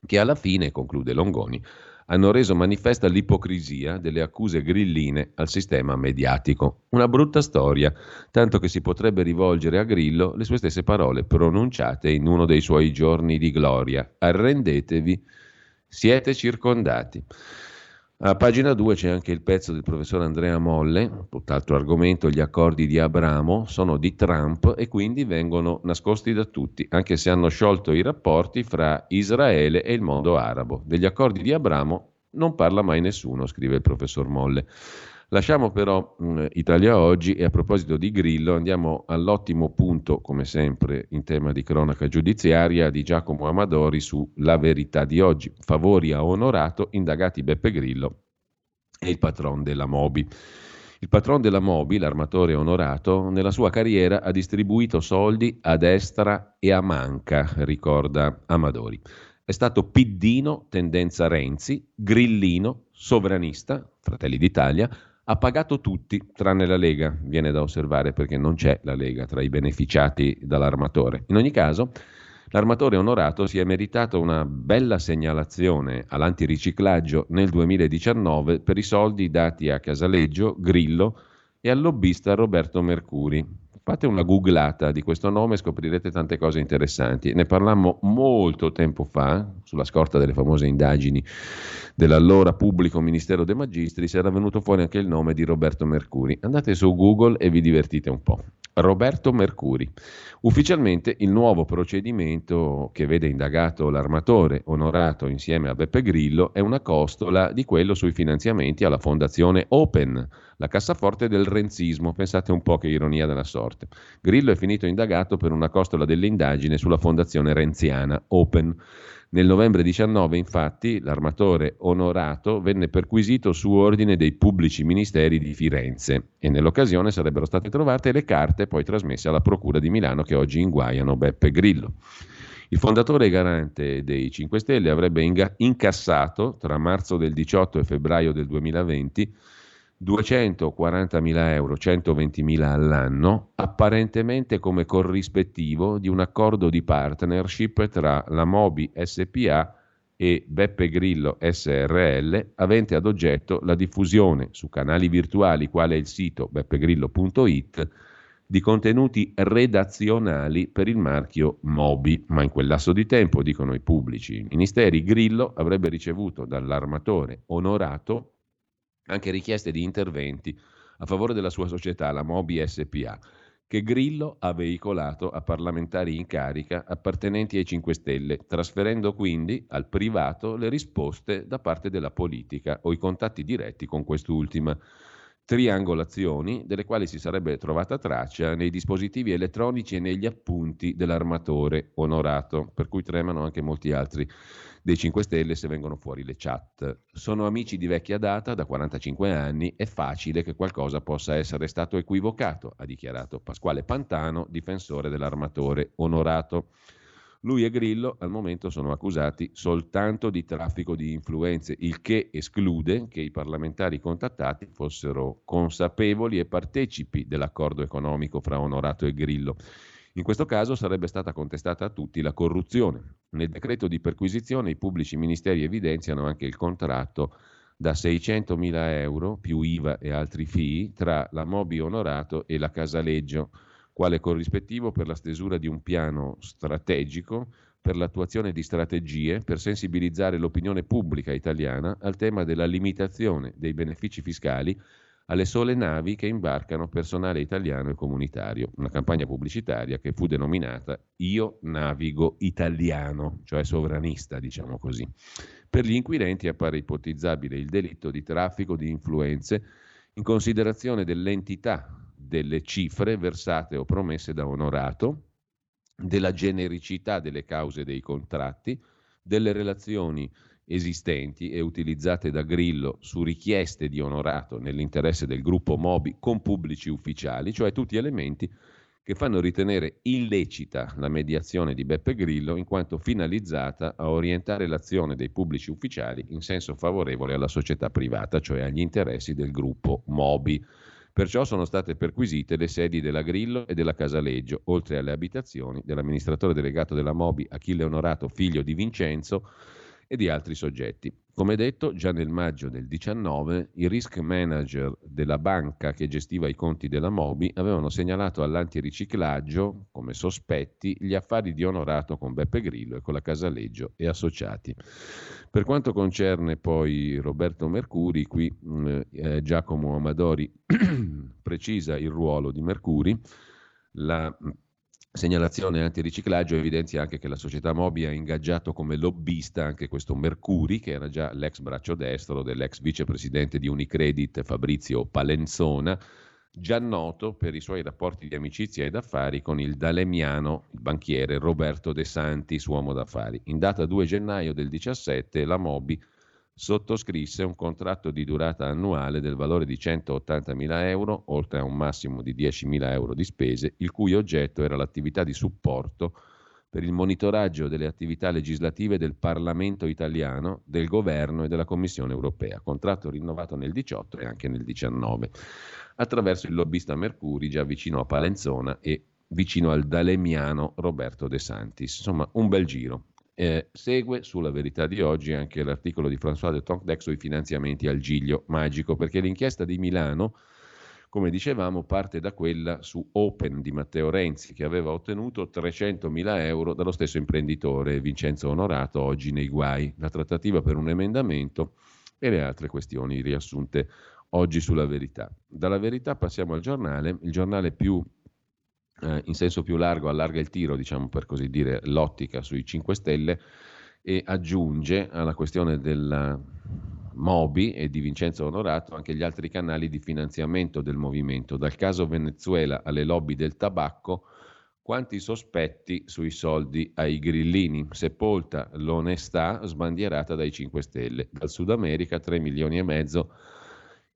che alla fine, conclude Longoni, hanno reso manifesta l'ipocrisia delle accuse grilline al sistema mediatico. Una brutta storia, tanto che si potrebbe rivolgere a Grillo le sue stesse parole pronunciate in uno dei suoi giorni di gloria. Arrendetevi, siete circondati. A pagina 2 c'è anche il pezzo del professor Andrea Molle, tutt'altro argomento, gli accordi di Abramo sono di Trump e quindi vengono nascosti da tutti, anche se hanno sciolto i rapporti fra Israele e il mondo arabo. Degli accordi di Abramo non parla mai nessuno, scrive il professor Molle. Lasciamo però mh, Italia Oggi e a proposito di Grillo andiamo all'ottimo punto, come sempre, in tema di cronaca giudiziaria di Giacomo Amadori su La verità di oggi. Favori a onorato, indagati Beppe Grillo e il patron della Mobi. Il patron della Mobi, l'armatore onorato, nella sua carriera ha distribuito soldi a destra e a manca, ricorda Amadori. È stato piddino, tendenza Renzi, grillino, sovranista, Fratelli d'Italia, ha pagato tutti, tranne la Lega, viene da osservare perché non c'è la Lega tra i beneficiati dall'armatore. In ogni caso, l'armatore onorato si è meritato una bella segnalazione all'antiriciclaggio nel 2019 per i soldi dati a Casaleggio, Grillo e al lobbista Roberto Mercuri. Fate una googlata di questo nome e scoprirete tante cose interessanti. Ne parlammo molto tempo fa, sulla scorta delle famose indagini dell'allora pubblico Ministero dei Magistris, era venuto fuori anche il nome di Roberto Mercuri. Andate su Google e vi divertite un po'. Roberto Mercuri. Ufficialmente il nuovo procedimento che vede indagato l'armatore onorato insieme a Beppe Grillo è una costola di quello sui finanziamenti alla fondazione Open, la cassaforte del renzismo. Pensate un po' che ironia della sorte. Grillo è finito indagato per una costola dell'indagine sulla fondazione renziana Open. Nel novembre 19, infatti, l'armatore onorato venne perquisito su ordine dei pubblici ministeri di Firenze e nell'occasione sarebbero state trovate le carte poi trasmesse alla Procura di Milano che oggi inguaiano Beppe Grillo. Il fondatore garante dei 5 Stelle avrebbe incassato tra marzo del 18 e febbraio del 2020 240.000 euro, 120.000 all'anno, apparentemente come corrispettivo di un accordo di partnership tra la Mobi SPA e Beppe Grillo SRL, avente ad oggetto la diffusione su canali virtuali quale il sito beppegrillo.it di contenuti redazionali per il marchio Mobi, ma in quel lasso di tempo, dicono i pubblici ministeri, Grillo avrebbe ricevuto dall'armatore onorato anche richieste di interventi a favore della sua società, la Mobi SPA, che Grillo ha veicolato a parlamentari in carica appartenenti ai 5 Stelle, trasferendo quindi al privato le risposte da parte della politica o i contatti diretti con quest'ultima. Triangolazioni delle quali si sarebbe trovata traccia nei dispositivi elettronici e negli appunti dell'armatore onorato, per cui tremano anche molti altri dei 5 Stelle se vengono fuori le chat. Sono amici di vecchia data, da 45 anni, è facile che qualcosa possa essere stato equivocato, ha dichiarato Pasquale Pantano, difensore dell'armatore onorato. Lui e Grillo al momento sono accusati soltanto di traffico di influenze, il che esclude che i parlamentari contattati fossero consapevoli e partecipi dell'accordo economico fra Onorato e Grillo. In questo caso sarebbe stata contestata a tutti la corruzione. Nel decreto di perquisizione i pubblici ministeri evidenziano anche il contratto da 600.000 euro più IVA e altri fee tra la Mobi Onorato e la Casaleggio, quale corrispettivo per la stesura di un piano strategico per l'attuazione di strategie per sensibilizzare l'opinione pubblica italiana al tema della limitazione dei benefici fiscali alle sole navi che imbarcano personale italiano e comunitario, una campagna pubblicitaria che fu denominata Io navigo italiano, cioè sovranista, diciamo così. Per gli inquirenti appare ipotizzabile il delitto di traffico di influenze in considerazione dell'entità delle cifre versate o promesse da onorato, della genericità delle cause dei contratti, delle relazioni esistenti e utilizzate da Grillo su richieste di onorato nell'interesse del gruppo Mobi con pubblici ufficiali, cioè tutti elementi che fanno ritenere illecita la mediazione di Beppe Grillo in quanto finalizzata a orientare l'azione dei pubblici ufficiali in senso favorevole alla società privata, cioè agli interessi del gruppo Mobi. Perciò sono state perquisite le sedi della Grillo e della Casaleggio, oltre alle abitazioni dell'amministratore delegato della Mobi Achille Onorato, figlio di Vincenzo, e di altri soggetti. Come detto, già nel maggio del 19 i risk manager della banca che gestiva i conti della Mobi avevano segnalato all'antiriciclaggio come sospetti gli affari di onorato con Beppe Grillo e con la Casaleggio e associati. Per quanto concerne poi Roberto Mercuri, qui eh, Giacomo Amadori precisa il ruolo di Mercuri. La segnalazione antiriciclaggio evidenzia anche che la società Mobi ha ingaggiato come lobbista anche questo Mercuri, che era già l'ex braccio destro dell'ex vicepresidente di Unicredit Fabrizio Palenzona, già noto per i suoi rapporti di amicizia ed affari con il dalemiano, il banchiere Roberto De Santis, uomo d'affari. In data 2 gennaio del 17 la Mobi sottoscrisse un contratto di durata annuale del valore di 180.000 euro, oltre a un massimo di 10.000 euro di spese, il cui oggetto era l'attività di supporto per il monitoraggio delle attività legislative del Parlamento italiano, del Governo e della Commissione europea, contratto rinnovato nel 18 e anche nel 19, attraverso il lobbista Mercuri già vicino a Palenzona e vicino al dalemiano Roberto De Santis. Insomma, un bel giro. Eh, segue sulla verità di oggi anche l'articolo di François de Tonquedec sui finanziamenti al Giglio Magico, perché l'inchiesta di Milano, come dicevamo, parte da quella su Open di Matteo Renzi, che aveva ottenuto 300.000 euro dallo stesso imprenditore Vincenzo Onorato, oggi nei guai, la trattativa per un emendamento e le altre questioni riassunte oggi sulla verità. Dalla verità passiamo al giornale, il giornale più eh, in senso più largo allarga il tiro, diciamo per così dire, l'ottica sui 5 Stelle e aggiunge alla questione del Mobi e di Vincenzo Onorato anche gli altri canali di finanziamento del movimento, dal caso Venezuela alle lobby del tabacco, quanti sospetti sui soldi ai grillini, sepolta l'onestà sbandierata dai 5 Stelle, dal Sud America 3 milioni e mezzo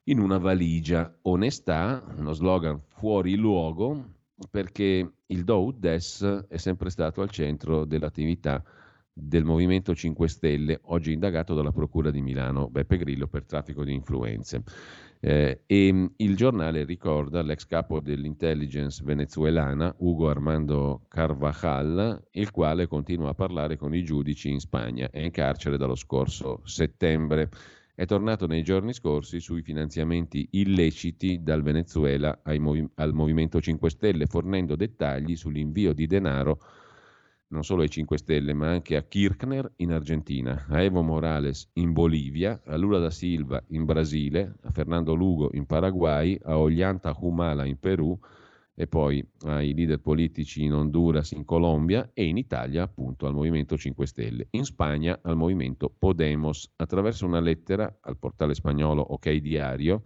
in una valigia, onestà, uno slogan fuori luogo, perché il Do Des è sempre stato al centro dell'attività del Movimento 5 Stelle, oggi indagato dalla Procura di Milano, Beppe Grillo, per traffico di influenze. Eh, e mm, il giornale ricorda l'ex capo dell'intelligence venezuelana, Ugo Armando Carvajal, il quale continua a parlare con i giudici in Spagna. È in carcere dallo scorso settembre. È tornato nei giorni scorsi sui finanziamenti illeciti dal Venezuela movi- al Movimento 5 Stelle, fornendo dettagli sull'invio di denaro non solo ai 5 Stelle, ma anche a Kirchner in Argentina, a Evo Morales in Bolivia, a Lula da Silva in Brasile, a Fernando Lugo in Paraguay, a Ollanta Humala in Perù e poi ai leader politici in Honduras, in Colombia e in Italia appunto al Movimento 5 Stelle, in Spagna al Movimento Podemos. Attraverso una lettera al portale spagnolo OK Diario,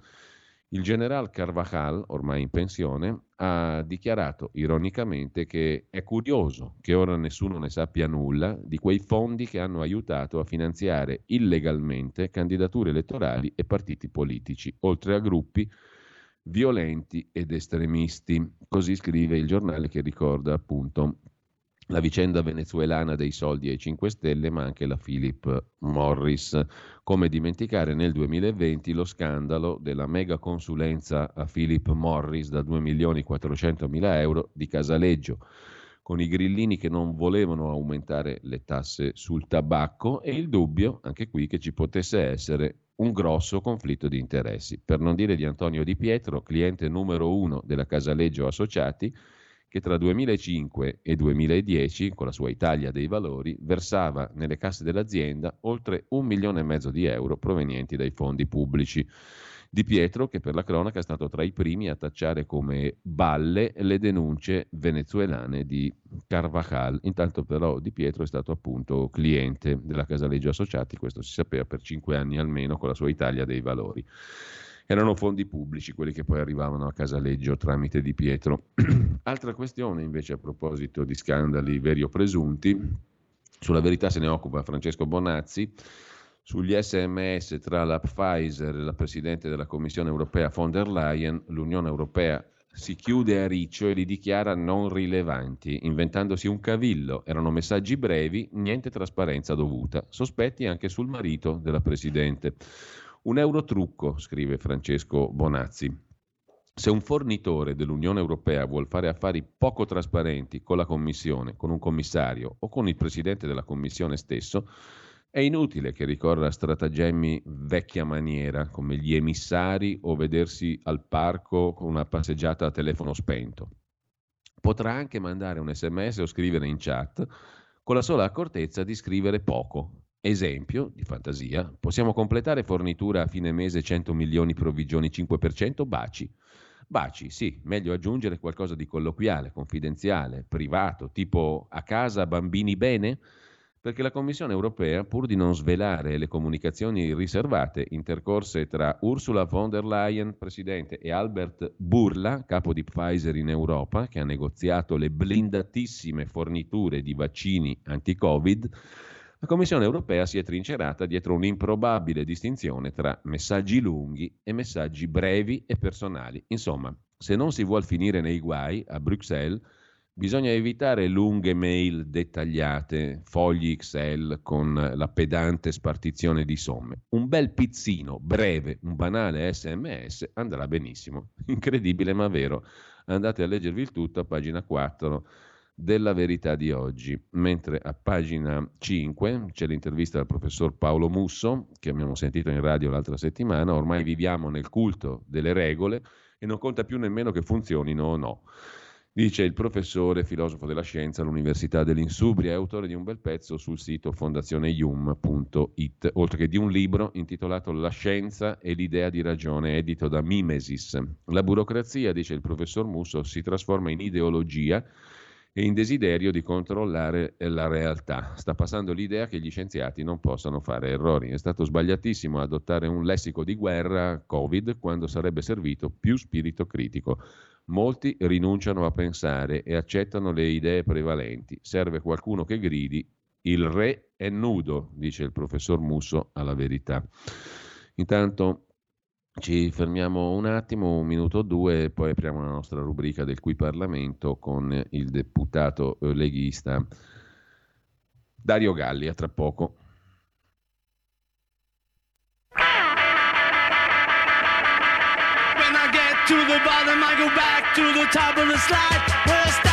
il general Carvajal, ormai in pensione, ha dichiarato ironicamente che è curioso che ora nessuno ne sappia nulla di quei fondi che hanno aiutato a finanziare illegalmente candidature elettorali e partiti politici, oltre a gruppi violenti ed estremisti. Così scrive il giornale che ricorda appunto la vicenda venezuelana dei soldi ai 5 Stelle, ma anche la Philip Morris. Come dimenticare nel 2020 lo scandalo della mega consulenza a Philip Morris da 2 milioni 400 mila euro di Casaleggio, con i grillini che non volevano aumentare le tasse sul tabacco e il dubbio, anche qui, che ci potesse essere un grosso conflitto di interessi. Per non dire di Antonio Di Pietro, cliente numero uno della Casaleggio Associati, che tra 2005 e 2010, con la sua Italia dei valori, versava nelle casse dell'azienda oltre un milione e mezzo di euro provenienti dai fondi pubblici. Di Pietro, che per la cronaca è stato tra i primi a tacciare come balle le denunce venezuelane di Carvajal. Intanto però Di Pietro è stato appunto cliente della Casaleggio Associati, questo si sapeva per cinque anni almeno con la sua Italia dei valori erano fondi pubblici quelli che poi arrivavano a Casaleggio tramite Di Pietro. Altra questione invece a proposito di scandali veri o presunti, sulla verità se ne occupa Francesco Bonazzi, sugli sms tra la Pfizer e la Presidente della Commissione europea von der Leyen, l'Unione Europea si chiude a riccio e li dichiara non rilevanti, inventandosi un cavillo. Erano messaggi brevi, niente trasparenza dovuta. Sospetti anche sul marito della Presidente. Un eurotrucco, scrive Francesco Bonazzi. Se un fornitore dell'Unione Europea vuole fare affari poco trasparenti con la Commissione, con un commissario o con il Presidente della Commissione stesso, è inutile che ricorra a stratagemmi vecchia maniera, come gli emissari o vedersi al parco con una passeggiata a telefono spento. Potrà anche mandare un sms o scrivere in chat con la sola accortezza di scrivere poco, Esempio di fantasia, possiamo completare fornitura a fine mese 100 milioni provvigioni 5%, baci. Baci, sì, meglio aggiungere qualcosa di colloquiale, confidenziale, privato, tipo a casa bambini bene? Perché la Commissione europea, pur di non svelare le comunicazioni riservate intercorse tra Ursula von der Leyen, presidente, e Albert Burla, capo di Pfizer in Europa, che ha negoziato le blindatissime forniture di vaccini anti-Covid, la Commissione europea si è trincerata dietro un'improbabile distinzione tra messaggi lunghi e messaggi brevi e personali. Insomma, se non si vuol finire nei guai a Bruxelles, bisogna evitare lunghe mail dettagliate, fogli Excel con la pedante spartizione di somme. Un bel pizzino breve, un banale sms andrà benissimo. Incredibile ma vero. Andate a leggervi il tutto a pagina 4 della verità di oggi. Mentre a pagina 5 c'è l'intervista al professor Paolo Musso, che abbiamo sentito in radio l'altra settimana, ormai viviamo nel culto delle regole e non conta più nemmeno che funzionino o no. Dice il professore, filosofo della scienza all'Università dell'Insubria, è autore di un bel pezzo sul sito fondazioneium.it, oltre che di un libro intitolato La scienza e l'idea di ragione, edito da Mimesis. La burocrazia, dice il professor Musso, si trasforma in ideologia e in desiderio di controllare la realtà. Sta passando l'idea che gli scienziati non possano fare errori. È stato sbagliatissimo adottare un lessico di guerra Covid quando sarebbe servito più spirito critico. Molti rinunciano a pensare e accettano le idee prevalenti. Serve qualcuno che gridi il re è nudo, dice il professor Musso alla verità. Intanto Ci fermiamo un attimo, un minuto o due, e poi apriamo la nostra rubrica del qui Parlamento con il deputato eh, leghista Dario Galli. A tra poco. To the bottom, I go back to the top of the slide.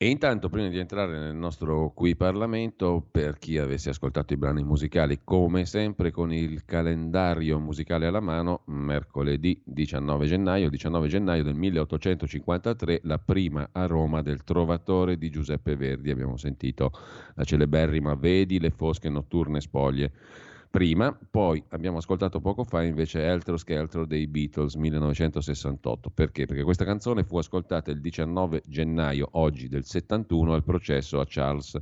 E intanto, prima di entrare nel nostro qui Parlamento, per chi avesse ascoltato i brani musicali, come sempre con il calendario musicale alla mano, mercoledì 19 gennaio, 19 gennaio del 1853, la prima a Roma del Trovatore di Giuseppe Verdi. Abbiamo sentito la celeberrima Vedi le fosche notturne spoglie prima, poi abbiamo ascoltato poco fa invece Eltro Skeltro dei Beatles 1968. Perché? Perché questa canzone fu ascoltata il 19 gennaio oggi del 71 al processo a Charles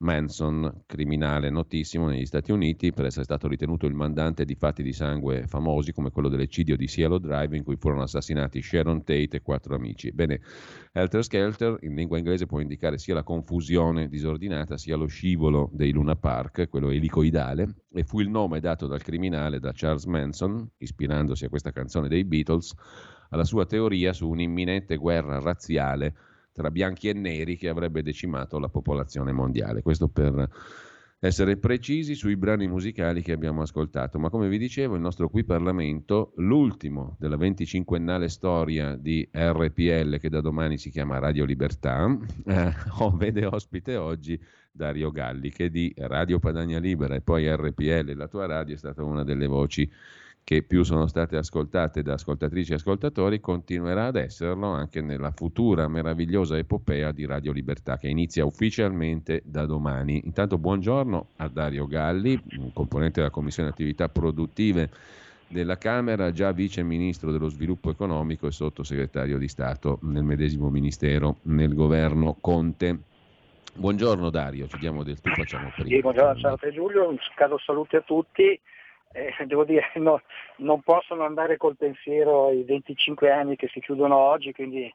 Manson, criminale notissimo negli Stati Uniti per essere stato ritenuto il mandante di fatti di sangue famosi come quello dell'eccidio di Cielo Drive in cui furono assassinati Sharon Tate e quattro amici. Bene, Helter Skelter in lingua inglese può indicare sia la confusione disordinata sia lo scivolo dei Luna Park, quello elicoidale, e fu il nome dato dal criminale da Charles Manson, ispirandosi a questa canzone dei Beatles, alla sua teoria su un'imminente guerra razziale tra bianchi e neri che avrebbe decimato la popolazione mondiale. Questo per essere precisi sui brani musicali che abbiamo ascoltato. Ma come vi dicevo, il nostro qui Parlamento, l'ultimo della 25ennale storia di RPL che da domani si chiama Radio Libertà, eh, vede ospite oggi Dario Galli che di Radio Padania Libera e poi RPL, la tua radio, è stata una delle voci che più sono state ascoltate da ascoltatrici e ascoltatori, continuerà ad esserlo anche nella futura meravigliosa epopea di Radio Libertà che inizia ufficialmente da domani. Intanto buongiorno a Dario Galli, componente della Commissione Attività Produttive della Camera, già vice ministro dello sviluppo economico e sottosegretario di Stato nel medesimo ministero nel governo Conte. Buongiorno Dario, ci diamo del tu, facciamo prima. Sì, buongiorno, ciao Giulio, un caro saluto a tutti eh, devo dire, no, non possono andare col pensiero ai 25 anni che si chiudono oggi, quindi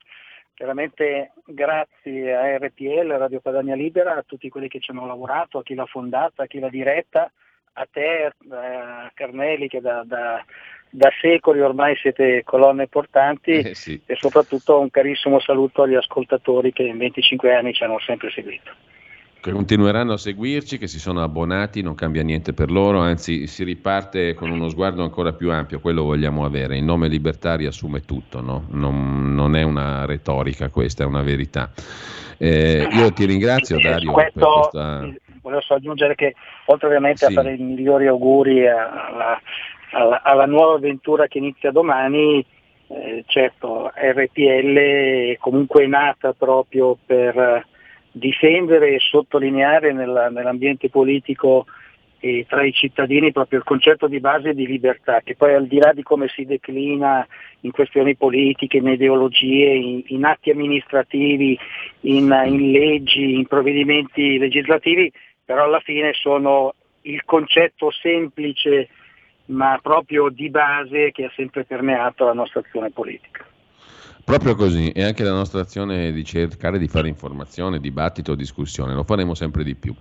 Veramente grazie a RPL, Radio Padania Libera, a tutti quelli che ci hanno lavorato, a chi l'ha fondata, a chi l'ha diretta, a te, a Carnelli che da, da, da secoli ormai siete colonne portanti eh sì. e soprattutto un carissimo saluto agli ascoltatori che in 25 anni ci hanno sempre seguito che continueranno a seguirci, che si sono abbonati, non cambia niente per loro, anzi si riparte con uno sguardo ancora più ampio, quello vogliamo avere. Il nome libertà assume tutto, no? non, non, è una retorica questa, è una verità. Eh, io ti ringrazio Dario questo, per questa... Volevo solo aggiungere che oltre ovviamente sì. a fare i migliori auguri alla, alla, alla nuova avventura che inizia domani, eh, certo RPL è comunque nata proprio per difendere e sottolineare nella, nell'ambiente politico e tra i cittadini proprio il concetto di base di libertà, che poi al di là di come si declina in questioni politiche, in ideologie, in, in atti amministrativi, in, in leggi, in provvedimenti legislativi, però alla fine sono il concetto semplice ma proprio di base che ha sempre permeato la nostra azione politica. Proprio così, e anche la nostra azione di cercare di fare informazione, dibattito, discussione, lo faremo sempre di più.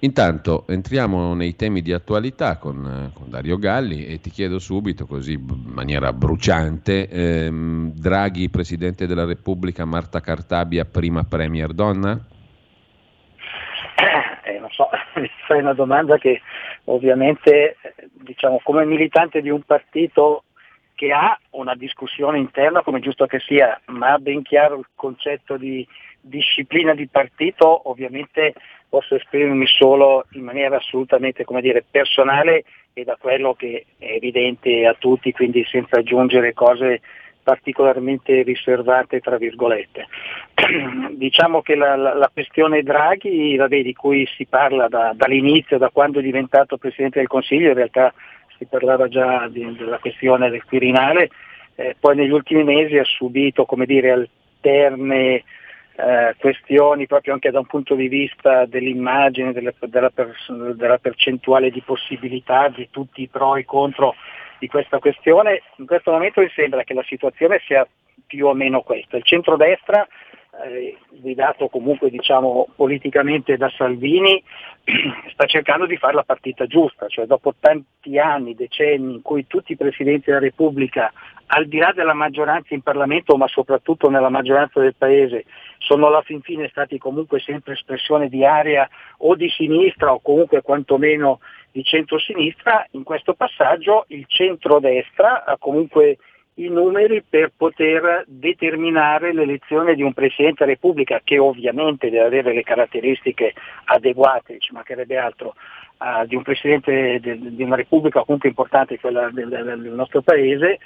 Intanto entriamo nei temi di attualità con, con Dario Galli e ti chiedo subito, così in maniera bruciante, ehm, Draghi, Presidente della Repubblica, Marta Cartabia, prima Premier donna? Eh, non so, fai una domanda che ovviamente, diciamo, come militante di un partito che ha una discussione interna come giusto che sia, ma ha ben chiaro il concetto di disciplina di partito, ovviamente posso esprimermi solo in maniera assolutamente dire, personale e da quello che è evidente a tutti, quindi senza aggiungere cose particolarmente riservate tra virgolette. diciamo che la, la, la questione Draghi, vabbè, di cui si parla da, dall'inizio, da quando è diventato Presidente del Consiglio, in realtà si parlava già di, della questione del Quirinale, eh, poi negli ultimi mesi ha subito come dire, alterne eh, questioni proprio anche da un punto di vista dell'immagine, delle, della, pers- della percentuale di possibilità, di tutti i pro e i contro di questa questione. In questo momento mi sembra che la situazione sia più o meno questa. Il centrodestra eh, guidato comunque diciamo, politicamente da Salvini, sta cercando di fare la partita giusta, cioè dopo tanti anni, decenni in cui tutti i Presidenti della Repubblica, al di là della maggioranza in Parlamento, ma soprattutto nella maggioranza del Paese, sono alla fin fine stati comunque sempre espressione di area o di sinistra o comunque quantomeno di centro-sinistra, in questo passaggio il centro-destra ha comunque i numeri per poter determinare l'elezione di un Presidente della Repubblica che ovviamente deve avere le caratteristiche adeguate, ci mancherebbe altro, uh, di un Presidente de, di una Repubblica comunque importante, quella del, del nostro Paese,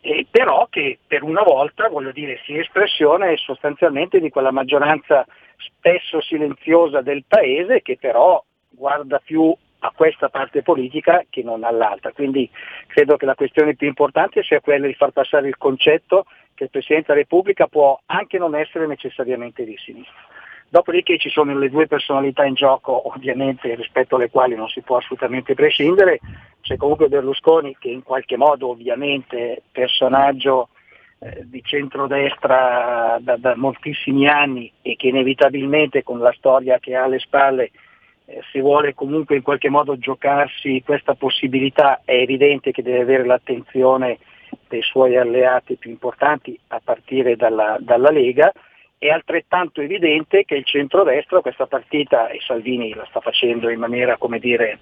e però che per una volta voglio dire, sia espressione sostanzialmente di quella maggioranza spesso silenziosa del Paese che però guarda più a questa parte politica che non all'altra. Quindi credo che la questione più importante sia quella di far passare il concetto che il Presidente della Repubblica può anche non essere necessariamente di sinistra. Dopodiché ci sono le due personalità in gioco, ovviamente rispetto alle quali non si può assolutamente prescindere. C'è comunque Berlusconi che in qualche modo ovviamente personaggio eh, di centrodestra da, da moltissimi anni e che inevitabilmente con la storia che ha alle spalle eh, se vuole comunque in qualche modo giocarsi questa possibilità è evidente che deve avere l'attenzione dei suoi alleati più importanti a partire dalla, dalla Lega, è altrettanto evidente che il centrodestra questa partita, e Salvini la sta facendo in maniera come dire,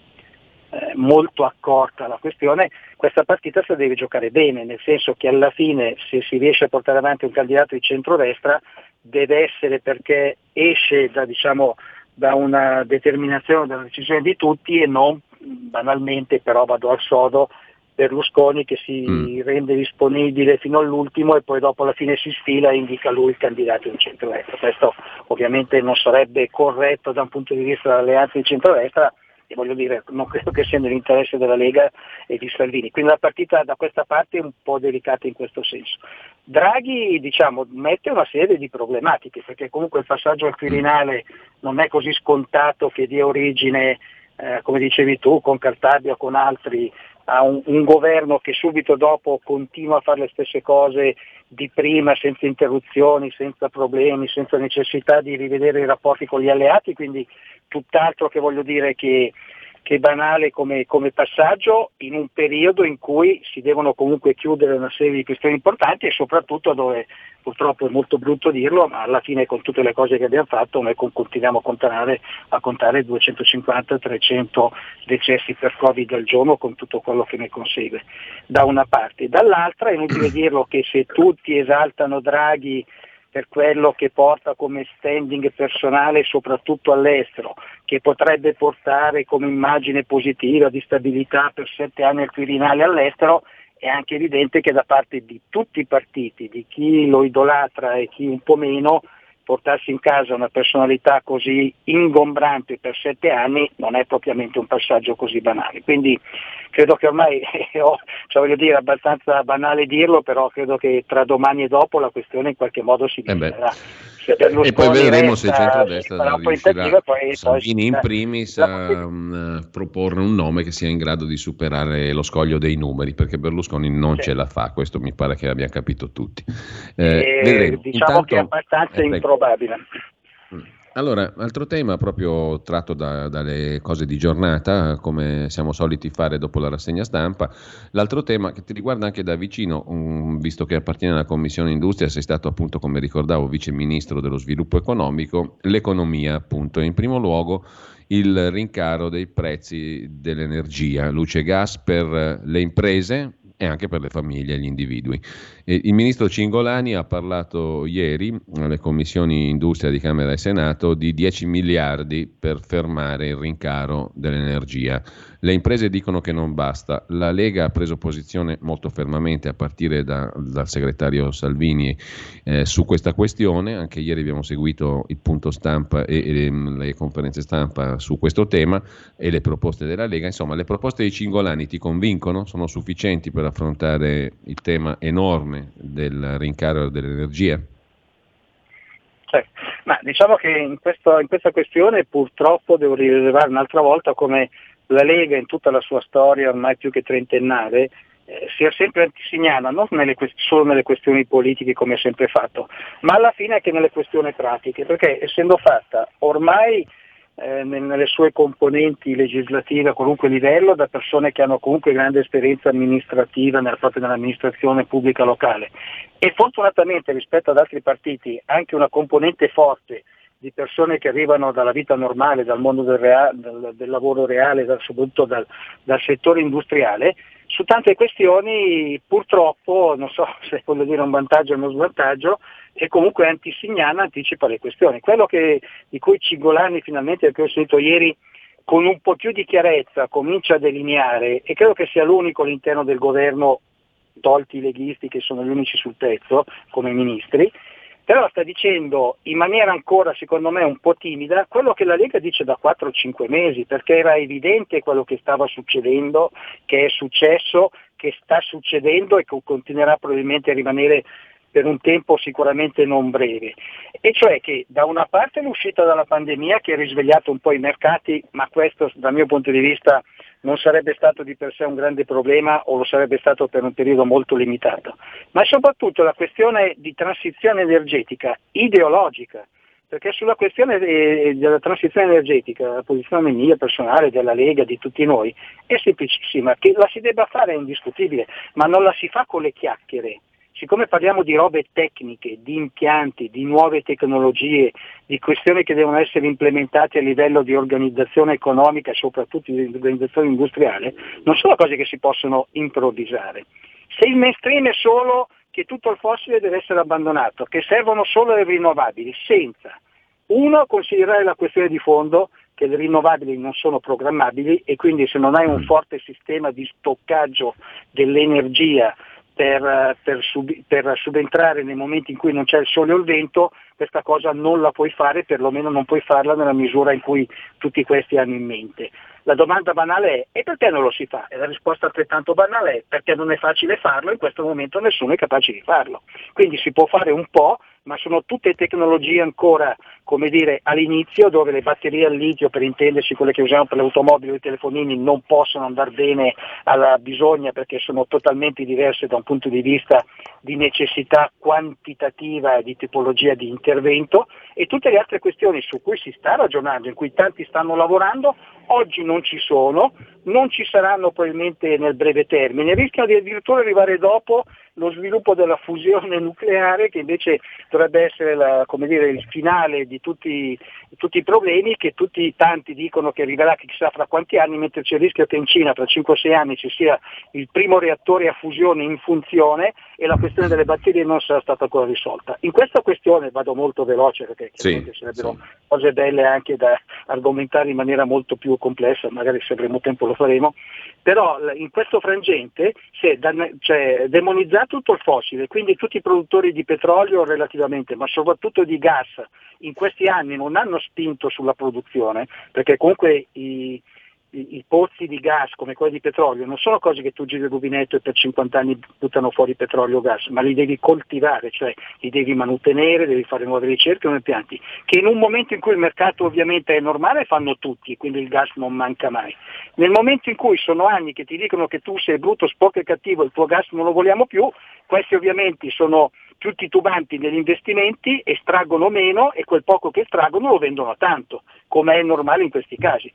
eh, molto accorta alla questione, questa partita si deve giocare bene, nel senso che alla fine se si riesce a portare avanti un candidato di centrodestra deve essere perché esce da diciamo, da una determinazione, da una decisione di tutti e non banalmente però vado al sodo Berlusconi che si mm. rende disponibile fino all'ultimo e poi dopo alla fine si sfila e indica lui il candidato di centrodestra. Questo ovviamente non sarebbe corretto da un punto di vista dell'alleanza di centrodestra e voglio dire non credo che sia nell'interesse della Lega e di Salvini. Quindi la partita da questa parte è un po' delicata in questo senso. Draghi diciamo, mette una serie di problematiche perché comunque il passaggio al Quirinale non è così scontato che dia origine, eh, come dicevi tu, con Cartabia o con altri a un, un, governo che subito dopo continua a fare le stesse cose di prima, senza interruzioni, senza problemi, senza necessità di rivedere i rapporti con gli alleati, quindi tutt'altro che voglio dire che che banale come, come, passaggio in un periodo in cui si devono comunque chiudere una serie di questioni importanti e soprattutto dove purtroppo è molto brutto dirlo, ma alla fine con tutte le cose che abbiamo fatto noi continuiamo a contare, a contare 250-300 decessi per Covid al giorno con tutto quello che ne consegue, da una parte. Dall'altra è inutile dirlo che se tutti esaltano Draghi per quello che porta come standing personale soprattutto all'estero, che potrebbe portare come immagine positiva di stabilità per sette anni al Quirinale all'estero, è anche evidente che da parte di tutti i partiti, di chi lo idolatra e chi un po' meno, portarsi in casa una personalità così ingombrante per sette anni non è propriamente un passaggio così banale. Quindi credo che ormai, cioè voglio dire, è abbastanza banale dirlo, però credo che tra domani e dopo la questione in qualche modo si deciderà. Eh e poi vedremo se il centro-destra riuscirà, poi, Salvini in primis, a um, proporre un nome che sia in grado di superare lo scoglio dei numeri, perché Berlusconi non sì. ce la fa, questo mi pare che abbiamo capito tutti. Eh, eh, diciamo Intanto, che è abbastanza eh, improbabile. Allora, altro tema proprio tratto da, dalle cose di giornata, come siamo soliti fare dopo la rassegna stampa. L'altro tema che ti riguarda anche da vicino, um, visto che appartiene alla Commissione Industria, sei stato appunto, come ricordavo, vice ministro dello sviluppo economico, l'economia appunto. In primo luogo il rincaro dei prezzi dell'energia, luce e gas per le imprese, e anche per le famiglie e gli individui. Il ministro Cingolani ha parlato ieri alle commissioni industria di Camera e Senato di 10 miliardi per fermare il rincaro dell'energia. Le imprese dicono che non basta. La Lega ha preso posizione molto fermamente a partire da, dal segretario Salvini eh, su questa questione. Anche ieri abbiamo seguito il punto stampa e, e le conferenze stampa su questo tema e le proposte della Lega. Insomma, le proposte di Cingolani ti convincono? Sono sufficienti per affrontare il tema enorme del rincaro dell'energia? Sì, ma diciamo che in, questo, in questa questione purtroppo devo rilevare un'altra volta come la Lega in tutta la sua storia ormai più che trentennale eh, sia sempre antisignana, non nelle, solo nelle questioni politiche come ha sempre fatto, ma alla fine anche nelle questioni pratiche, perché essendo fatta ormai eh, nelle sue componenti legislative a qualunque livello da persone che hanno comunque grande esperienza amministrativa nella, proprio nell'amministrazione pubblica locale. E fortunatamente rispetto ad altri partiti anche una componente forte di persone che arrivano dalla vita normale, dal mondo del, reale, del, lavoro reale, soprattutto dal, dal, settore industriale, su tante questioni purtroppo, non so se voglio dire un vantaggio o uno svantaggio, e comunque antisignana anticipa le questioni. Quello che, di cui Cigolani finalmente, che ho sentito ieri, con un po' più di chiarezza comincia a delineare, e credo che sia l'unico all'interno del governo, tolti i leghisti che sono gli unici sul pezzo come ministri, però sta dicendo in maniera ancora secondo me un po' timida quello che la Lega dice da 4-5 mesi, perché era evidente quello che stava succedendo, che è successo, che sta succedendo e che continuerà probabilmente a rimanere per un tempo sicuramente non breve. E cioè che da una parte l'uscita dalla pandemia che ha risvegliato un po' i mercati, ma questo dal mio punto di vista non sarebbe stato di per sé un grande problema o lo sarebbe stato per un periodo molto limitato, ma soprattutto la questione di transizione energetica ideologica, perché sulla questione della transizione energetica la posizione mia personale, della Lega, di tutti noi, è semplicissima, che la si debba fare è indiscutibile, ma non la si fa con le chiacchiere, siccome parliamo di robe tecniche, di impianti, di nuove tecnologie, di questioni che devono essere implementate a livello di organizzazione economica soprattutto di organizzazione industriale, non sono cose che si possono improvvisare. Se il mainstream è solo che tutto il fossile deve essere abbandonato, che servono solo le rinnovabili, senza uno considerare la questione di fondo che le rinnovabili non sono programmabili e quindi se non hai un forte sistema di stoccaggio dell'energia per, per, sub, per, subentrare nei momenti in cui non c'è il sole o il vento, questa cosa non la puoi fare, perlomeno non puoi farla nella misura in cui tutti questi hanno in mente. La domanda banale è e perché non lo si fa? E la risposta altrettanto banale è perché non è facile farlo, in questo momento nessuno è capace di farlo. Quindi si può fare un po', ma sono tutte tecnologie ancora come dire, all'inizio dove le batterie al litio, per intendersi quelle che usiamo per le automobili o i telefonini, non possono andare bene alla bisogna perché sono totalmente diverse da un punto di vista di necessità quantitativa e di tipologia di intervento e tutte le altre questioni su cui si sta ragionando, in cui tanti stanno lavorando, oggi non ci sono, non ci saranno probabilmente nel breve termine, rischiano di addirittura arrivare dopo lo sviluppo della fusione nucleare che invece dovrebbe essere la, dire, il finale di tutti, tutti, i problemi che tutti tanti dicono che arriverà chissà fra quanti anni, mentre c'è il rischio che in Cina tra 5-6 anni ci sia il primo reattore a fusione in funzione e la questione delle batterie non sarà stata ancora risolta. In questa questione vado molto veloce perché sì, sarebbero sì. cose belle anche da argomentare in maniera molto più complessa, magari se avremo tempo lo faremo, però in questo frangente si è cioè, demonizzato tutto il fossile, quindi tutti i produttori di petrolio relativamente, ma soprattutto di gas, in questi anni non hanno spinto sulla produzione, perché comunque i, i, pozzi di gas come quelli di petrolio non sono cose che tu giri il rubinetto e per 50 anni buttano fuori petrolio o gas, ma li devi coltivare, cioè li devi manutenere, devi fare nuove ricerche, nuovi pianti, che in un momento in cui il mercato ovviamente è normale fanno tutti, quindi il gas non manca mai. Nel momento in cui sono anni che ti dicono che tu sei brutto, sporco e cattivo, il tuo gas non lo vogliamo più, questi ovviamente sono più titubanti negli investimenti, estraggono meno e quel poco che estraggono lo vendono tanto, come è normale in questi casi.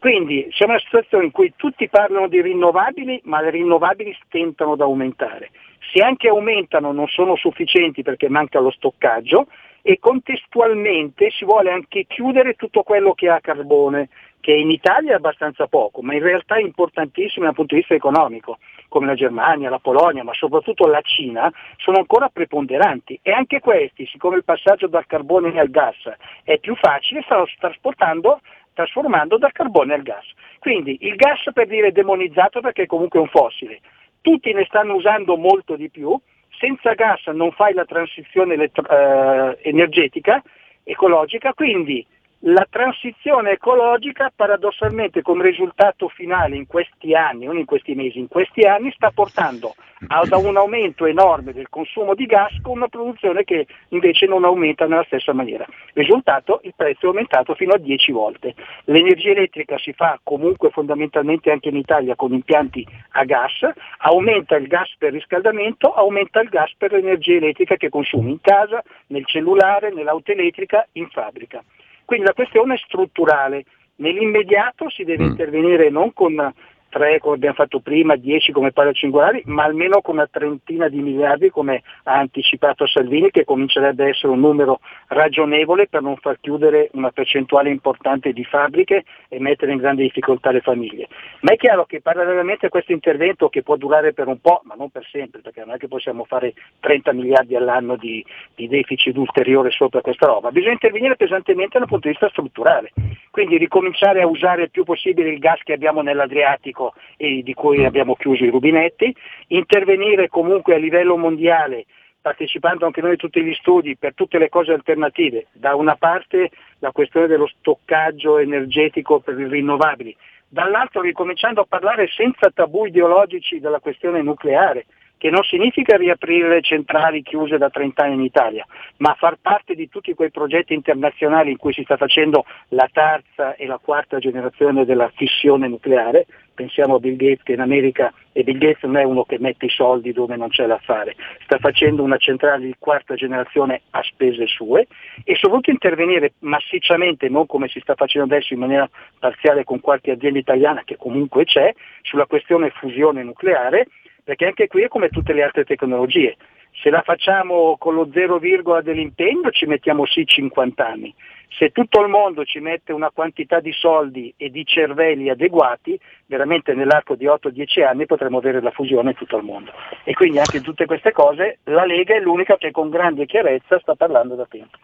Quindi in una situazione in cui tutti parlano di rinnovabili, ma le rinnovabili stentano ad aumentare. Se anche aumentano non sono sufficienti perché manca lo stoccaggio e contestualmente si vuole anche chiudere tutto quello che ha carbone, che in Italia è abbastanza poco, ma in realtà è importantissimo dal punto di vista economico, come la Germania, la Polonia, ma soprattutto la Cina, sono ancora preponderanti e anche questi, siccome il passaggio dal carbone al gas è più facile, stanno trasportando trasformando dal carbone al gas. Quindi il gas per dire è demonizzato perché è comunque un fossile, tutti ne stanno usando molto di più, senza gas non fai la transizione elettro- eh, energetica, ecologica, quindi la transizione ecologica paradossalmente come risultato finale in questi anni, non in questi mesi, in questi anni sta portando ad un aumento enorme del consumo di gas con una produzione che invece non aumenta nella stessa maniera. Risultato, il prezzo è aumentato fino a 10 volte. L'energia elettrica si fa comunque fondamentalmente anche in Italia con impianti a gas, aumenta il gas per riscaldamento, aumenta il gas per l'energia elettrica che consumi in casa, nel cellulare, nell'auto elettrica, in fabbrica. Quindi la questione è strutturale. Nell'immediato si deve mm. intervenire non con 3 come abbiamo fatto prima, 10 come palla cingolari, ma almeno con una trentina di miliardi come ha anticipato Salvini che comincerebbe a essere un numero ragionevole per non far chiudere una percentuale importante di fabbriche e mettere in grande difficoltà le famiglie. Ma è chiaro che parallelamente a questo intervento che può durare per un po', ma non per sempre, perché non è che possiamo fare 30 miliardi all'anno di, di deficit ulteriore sopra questa roba, bisogna intervenire pesantemente dal punto di vista strutturale, quindi ricominciare a usare il più possibile il gas che abbiamo nell'Adriatico Adriatico e di cui abbiamo chiuso i rubinetti, intervenire comunque a livello mondiale partecipando anche noi a tutti gli studi per tutte le cose alternative, da una parte la questione dello stoccaggio energetico per i rinnovabili, dall'altro ricominciando a parlare senza tabù ideologici della questione nucleare, che non significa riaprire le centrali chiuse da 30 anni in Italia, ma far parte di tutti quei progetti internazionali in cui si sta facendo la terza e la quarta generazione della fissione nucleare, pensiamo a Bill Gates che in America, e Bill Gates non è uno che mette i soldi dove non c'è da fare, sta facendo una centrale di quarta generazione a spese sue e soprattutto intervenire massicciamente, non come si sta facendo adesso in maniera parziale con qualche azienda italiana che comunque c'è, sulla questione fusione nucleare, perché anche qui è come tutte le altre tecnologie. Se la facciamo con lo 0, dell'impegno ci mettiamo sì 50 anni. Se tutto il mondo ci mette una quantità di soldi e di cervelli adeguati, veramente nell'arco di 8-10 anni potremo avere la fusione in tutto il mondo. E quindi anche in tutte queste cose la Lega è l'unica che con grande chiarezza sta parlando da tempo.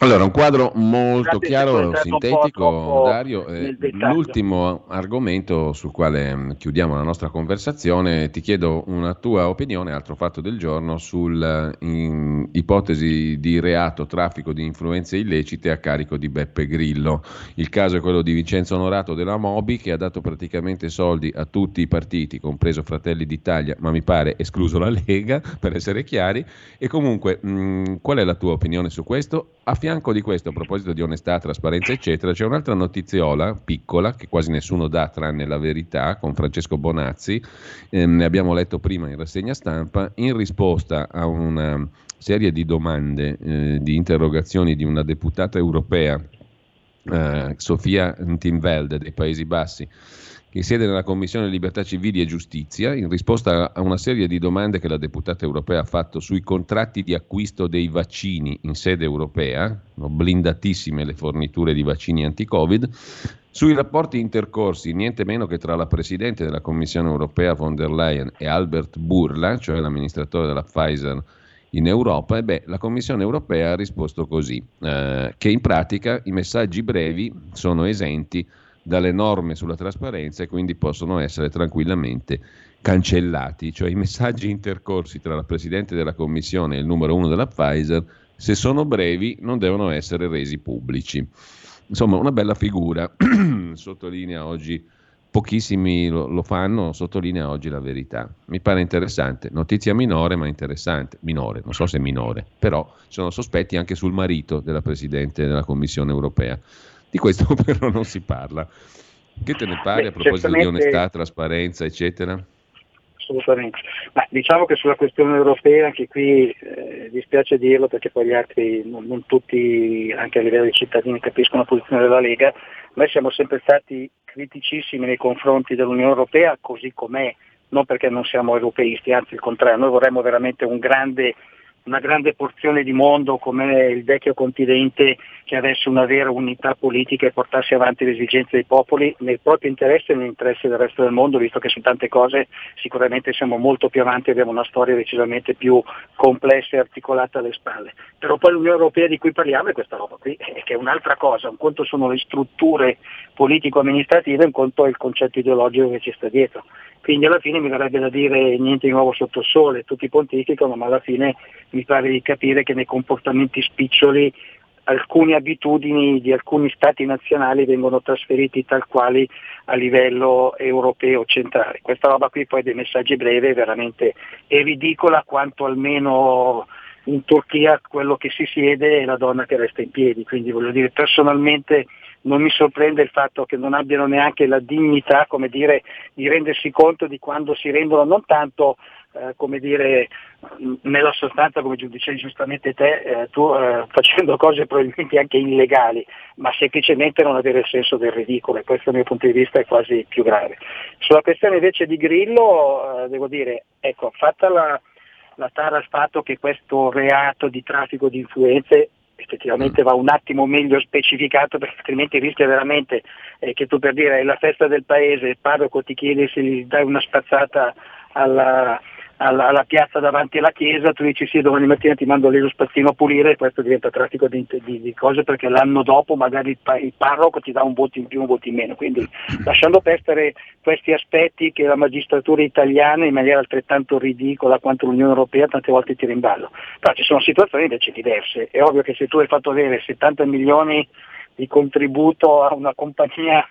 Allora, un quadro molto chiaro, sintetico, Dario. Eh, l'ultimo argomento sul quale mm, chiudiamo la nostra conversazione, ti chiedo una tua opinione, altro fatto del giorno, sull'ipotesi di reato traffico di influenze illecite a carico di Beppe Grillo. Il caso è quello di Vincenzo Onorato della Mobi che ha dato praticamente soldi a tutti i partiti, compreso Fratelli d'Italia, ma mi pare escluso la Lega, per essere chiari. E comunque, mh, mm, qual è la tua opinione su questo? A fianco di questo, a proposito di onestà, trasparenza, eccetera, c'è un'altra notiziola piccola che quasi nessuno dà tranne la verità con Francesco Bonazzi, eh, ne abbiamo letto prima in rassegna stampa, in risposta a una serie di domande, eh, di interrogazioni di una deputata europea, eh, Sofia Tinvelde dei Paesi Bassi, che siede nella Commissione Libertà Civili e Giustizia, in risposta a una serie di domande che la deputata europea ha fatto sui contratti di acquisto dei vaccini in sede europea, blindatissime le forniture di vaccini anti-Covid, sui rapporti intercorsi, niente meno che tra la Presidente della Commissione europea von der Leyen e Albert Burla, cioè l'amministratore della Pfizer in Europa, e beh, la Commissione europea ha risposto così, eh, che in pratica i messaggi brevi sono esenti dalle norme sulla trasparenza e quindi possono essere tranquillamente cancellati, cioè i messaggi intercorsi tra la Presidente della Commissione e il numero uno della Pfizer, se sono brevi, non devono essere resi pubblici. Insomma, una bella figura, sottolinea oggi, pochissimi lo, lo, fanno, sottolinea oggi la verità. Mi pare interessante, notizia minore ma interessante, minore, non so se minore, però sono sospetti anche sul marito della Presidente della Commissione europea. Di questo però non si parla. Che te ne pare Beh, a proposito di onestà, trasparenza, eccetera? Assolutamente. Ma diciamo che sulla questione europea, anche qui eh, dispiace dirlo perché poi gli altri, non, non, tutti, anche a livello di cittadini, capiscono la posizione della Lega, noi siamo sempre stati criticissimi nei confronti dell'Unione Europea così com'è, non perché non siamo europeisti, anzi il contrario, noi vorremmo veramente un grande una grande porzione di mondo come il vecchio continente che avesse una vera unità politica e portasse avanti le esigenze dei popoli nel proprio interesse e nell'interesse del resto del mondo, visto che su tante cose sicuramente siamo molto più avanti e abbiamo una storia decisamente più complessa e articolata alle spalle. Però poi l'Unione Europea di cui parliamo è questa roba qui, che è un'altra cosa, un conto sono le strutture politico-amministrative, un conto è il concetto ideologico che ci sta dietro. Quindi alla fine mi verrebbe da dire niente di nuovo sotto il sole, tutti pontificano, ma alla fine mi pare di capire che nei comportamenti spiccioli alcune abitudini di alcuni stati nazionali vengono trasferiti tal quali a livello europeo centrale. Questa roba qui poi dei messaggi brevi è veramente è ridicola quanto almeno in Turchia quello che si siede è la donna che resta in piedi, quindi voglio dire personalmente non mi sorprende il fatto che non abbiano neanche la dignità dire, di rendersi conto di quando si rendono non tanto eh, come dire, nella sostanza, come dicevi giustamente te, eh, tu eh, facendo cose probabilmente anche illegali, ma semplicemente non avere il senso del ridicolo e questo dal mio punto di vista è quasi più grave. Sulla questione invece di Grillo, eh, devo dire, ecco, fatta la, la tara al fatto che questo reato di traffico di influenze effettivamente va un attimo meglio specificato perché altrimenti rischia veramente eh, che tu per dire è la festa del paese, il parroco ti chiede se gli dai una spazzata alla, alla, alla, piazza davanti alla chiesa, tu dici sì domani mattina ti mando lì lo spazzino a pulire e questo diventa traffico di, di, di cose perché l'anno dopo magari il, il, parroco ti dà un voto in più, un voto in meno. Quindi lasciando perdere questi aspetti che la magistratura italiana in maniera altrettanto ridicola quanto l'Unione Europea tante volte tira in ballo. Però ci sono situazioni invece diverse. È ovvio che se tu hai fatto avere 70 milioni di contributo a una compagnia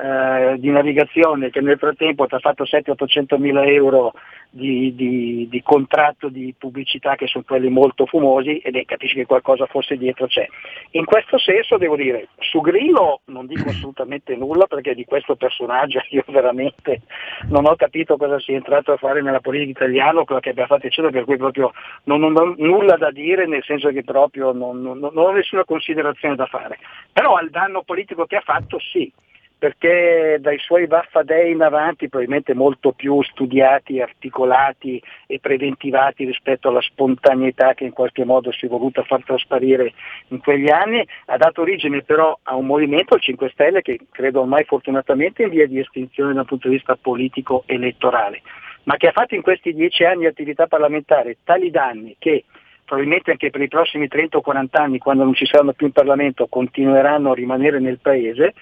eh, di navigazione che nel frattempo ti ha fatto 700-800 mila euro di, di, di, contratto di pubblicità che sono quelli molto fumosi ed è, capisci che qualcosa forse dietro c'è. In questo senso devo dire, su Grillo non dico assolutamente nulla perché di questo personaggio io veramente non ho capito cosa sia entrato a fare nella politica italiana, quello che abbia fatto eccetera, per cui proprio non, non ho nulla da dire nel senso che proprio non, non, non ho nessuna considerazione da fare. Però al danno politico che ha fatto sì, perché dai suoi Vaffadei in avanti, probabilmente molto più studiati, articolati e preventivati rispetto alla spontaneità che in qualche modo si è voluta far trasparire in quegli anni, ha dato origine però a un movimento, il 5 Stelle, che credo ormai fortunatamente è in via di estinzione dal punto di vista politico elettorale, ma che ha fatto in questi dieci anni di attività parlamentare tali danni che probabilmente anche per i prossimi 30 o 40 anni, quando non ci saranno più in Parlamento, continueranno a rimanere nel Paese,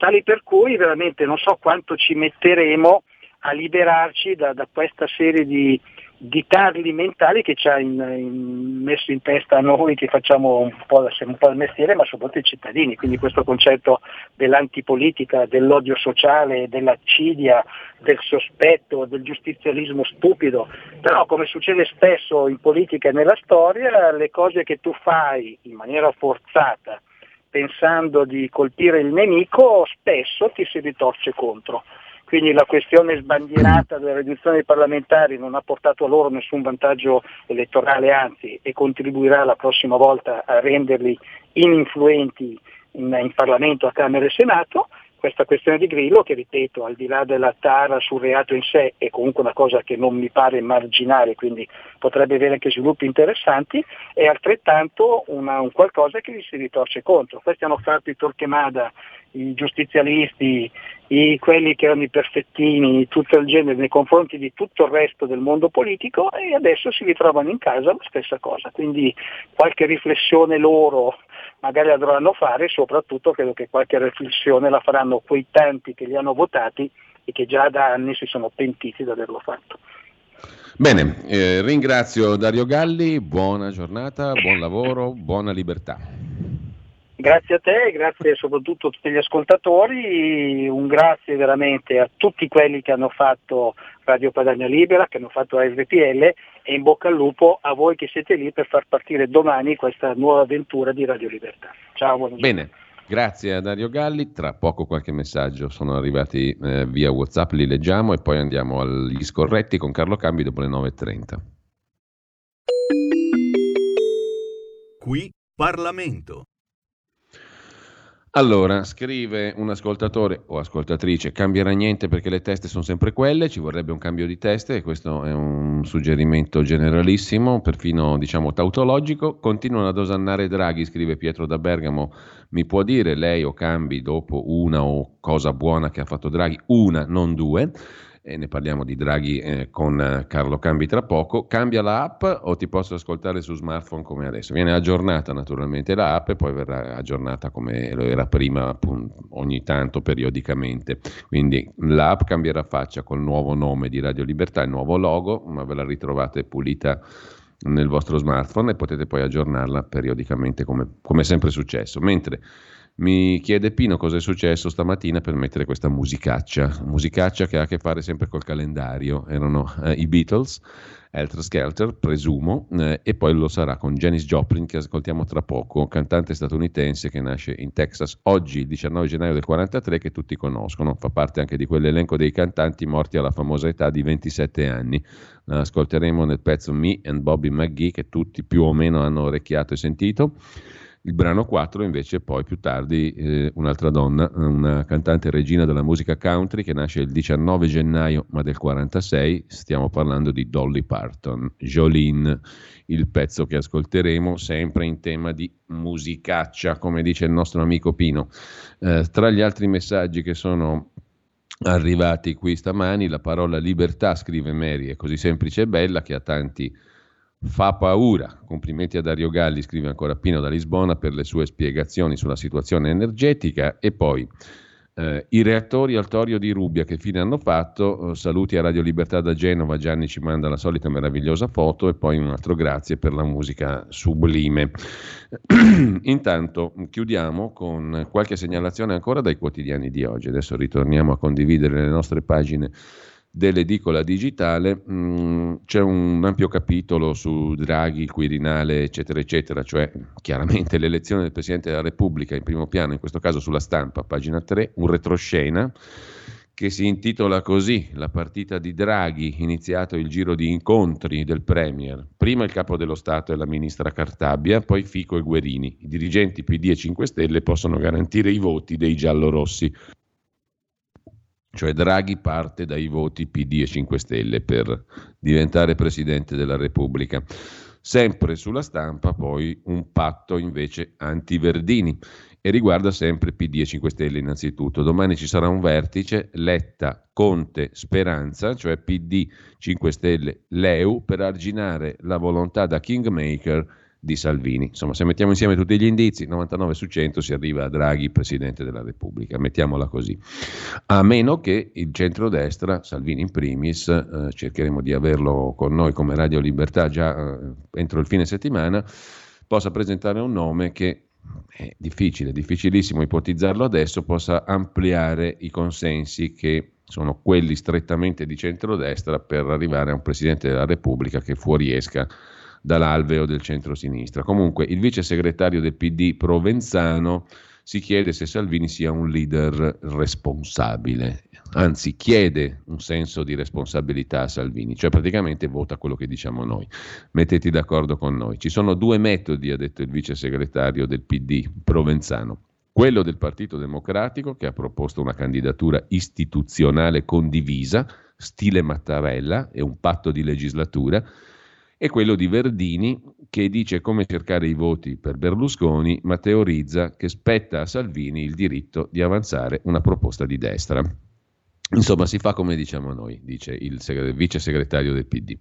tali per cui veramente non so quanto ci metteremo a liberarci da, da questa serie di, di tarli mentali che ci ha in, in messo in testa a noi che facciamo un po', un po' il mestiere, ma soprattutto i cittadini. Quindi questo concetto dell'antipolitica, dell'odio sociale, dell'accidia, del sospetto, del giustizialismo stupido. Però come succede spesso in politica e nella storia, le cose che tu fai in maniera forzata, pensando di colpire il nemico, spesso ti si ritorce contro. Quindi la questione sbandierata della riduzione dei parlamentari non ha portato a loro nessun vantaggio elettorale, anzi, e contribuirà la prossima volta a renderli ininfluenti in, in Parlamento, a Camera e Senato, questa questione di Grillo, che ripeto, al di là della tara sul reato in sé, è comunque una cosa che non mi pare marginale, quindi potrebbe avere anche sviluppi interessanti, è altrettanto una, un qualcosa che gli si ritorce contro. Questi hanno fatto i Torquemada i giustizialisti, i, quelli che erano i perfettini, tutto il genere nei confronti di tutto il resto del mondo politico e adesso si ritrovano in casa la stessa cosa. Quindi qualche riflessione loro magari la dovranno fare e soprattutto credo che qualche riflessione la faranno quei tanti che li hanno votati e che già da anni si sono pentiti di averlo fatto. Bene, eh, ringrazio Dario Galli, buona giornata, buon lavoro, buona libertà. Grazie a te, grazie soprattutto a tutti gli ascoltatori, un grazie veramente a tutti quelli che hanno fatto Radio Padania Libera, che hanno fatto RPL e in bocca al lupo a voi che siete lì per far partire domani questa nuova avventura di Radio Libertà. Ciao, buongiorno. Bene. Grazie a Dario Galli, tra poco qualche messaggio sono arrivati eh, via Whatsapp, li leggiamo e poi andiamo agli scorretti con Carlo Cambi dopo le 9.30. Qui Parlamento. Allora, scrive un ascoltatore o ascoltatrice, cambierà niente perché le teste sono sempre quelle, ci vorrebbe un cambio di teste e questo è un suggerimento generalissimo, perfino diciamo tautologico. Continuano ad osannare Draghi, scrive Pietro da Bergamo, mi può dire lei o cambi dopo una o cosa buona che ha fatto Draghi, una, non due e ne parliamo di Draghi eh, con eh, Carlo Cambi tra poco. Cambia la app o ti posso ascoltare su smartphone come adesso? Viene aggiornata naturalmente la app e poi verrà aggiornata come lo era prima, ogni tanto, periodicamente. Quindi l'app cambierà faccia col nuovo nome di Radio Libertà, il nuovo logo, ma ve la ritrovate pulita nel vostro smartphone e potete poi aggiornarla periodicamente come, come è sempre successo. Mentre mi chiede Pino cosa è successo stamattina per mettere questa musicaccia, musicaccia che ha a che fare sempre col calendario. Erano eh, i Beatles, Elter Skelter, presumo, eh, e poi lo sarà con Janis Joplin che ascoltiamo tra poco, cantante statunitense che nasce in Texas oggi, il 19 gennaio del 43, che tutti conoscono. Fa parte anche di quell'elenco dei cantanti morti alla famosa età di 27 anni. Ascolteremo nel pezzo Me and Bobby McGee che tutti più o meno hanno orecchiato e sentito. Il brano 4 invece poi più tardi eh, un'altra donna, una cantante regina della musica country che nasce il 19 gennaio ma del 46, stiamo parlando di Dolly Parton, Jolene, il pezzo che ascolteremo sempre in tema di musicaccia, come dice il nostro amico Pino. Eh, tra gli altri messaggi che sono arrivati qui stamani, la parola libertà, scrive Mary, è così semplice e bella che ha tanti Fa paura. Complimenti a Dario Galli, scrive ancora Pino da Lisbona, per le sue spiegazioni sulla situazione energetica. E poi eh, i reattori al torio di Rubbia, che fine hanno fatto? Eh, saluti a Radio Libertà da Genova, Gianni ci manda la solita meravigliosa foto e poi un altro grazie per la musica sublime. Intanto chiudiamo con qualche segnalazione ancora dai quotidiani di oggi. Adesso ritorniamo a condividere le nostre pagine dell'edicola digitale mm, c'è un ampio capitolo su Draghi, il Quirinale, eccetera, eccetera, cioè chiaramente l'elezione del Presidente della Repubblica in primo piano, in questo caso sulla stampa, pagina 3, un retroscena che si intitola così, la partita di Draghi, iniziato il giro di incontri del Premier, prima il capo dello Stato e la ministra Cartabia, poi Fico e Guerini. I dirigenti PD e 5 Stelle possono garantire i voti dei giallorossi cioè Draghi parte dai voti PD e 5 Stelle per diventare Presidente della Repubblica. Sempre sulla stampa poi un patto invece anti-Verdini e riguarda sempre PD e 5 Stelle innanzitutto. Domani ci sarà un vertice Letta, Conte, Speranza, cioè PD, 5 Stelle, Leu, per arginare la volontà da Kingmaker di Salvini. Insomma, se mettiamo insieme tutti gli indizi, 99 su 100 si arriva a Draghi, Presidente della Repubblica, mettiamola così. A meno che il centrodestra, Salvini in primis, eh, cercheremo di averlo con noi come Radio Libertà già eh, entro il fine settimana, possa presentare un nome che è difficile, difficilissimo ipotizzarlo adesso, possa ampliare i consensi che sono quelli strettamente di centrodestra per arrivare a un Presidente della Repubblica che fuoriesca dall'alveo del centro-sinistra. Comunque il vice segretario del PD Provenzano si chiede se Salvini sia un leader responsabile, anzi chiede un senso di responsabilità a Salvini, cioè praticamente vota quello che diciamo noi. Mettete d'accordo con noi. Ci sono due metodi, ha detto il vice segretario del PD Provenzano. Quello del Partito Democratico che ha proposto una candidatura istituzionale condivisa, stile Mattarella e un patto di legislatura, e quello di Verdini che dice come cercare i voti per Berlusconi, ma teorizza che spetta a Salvini il diritto di avanzare una proposta di destra. Insomma, si fa come diciamo noi, dice il vice segretario del PD.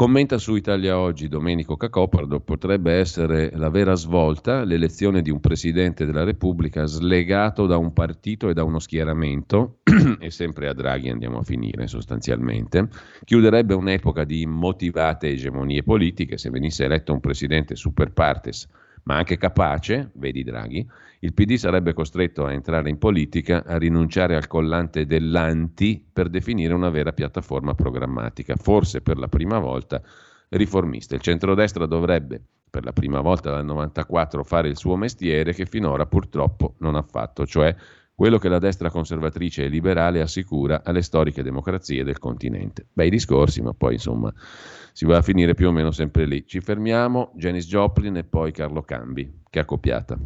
Commenta su Italia Oggi Domenico Cacopardo, potrebbe essere la vera svolta l'elezione di un Presidente della Repubblica slegato da un partito e da uno schieramento, e sempre a Draghi andiamo a finire sostanzialmente, chiuderebbe un'epoca di immotivate egemonie politiche. Se venisse eletto un Presidente super partes ma anche capace, vedi Draghi, il PD sarebbe costretto a entrare in politica, a rinunciare al collante dell'anti per definire una vera piattaforma programmatica, forse per la prima volta riformista. Il centrodestra dovrebbe, per la prima volta dal 94, fare il suo mestiere che finora purtroppo non ha fatto, cioè quello che la destra conservatrice e liberale assicura alle storiche democrazie del continente. Bei discorsi, ma poi insomma si va a finire più o meno sempre lì. Ci fermiamo, Janis Joplin e poi Carlo Cambi. Che accoppiata.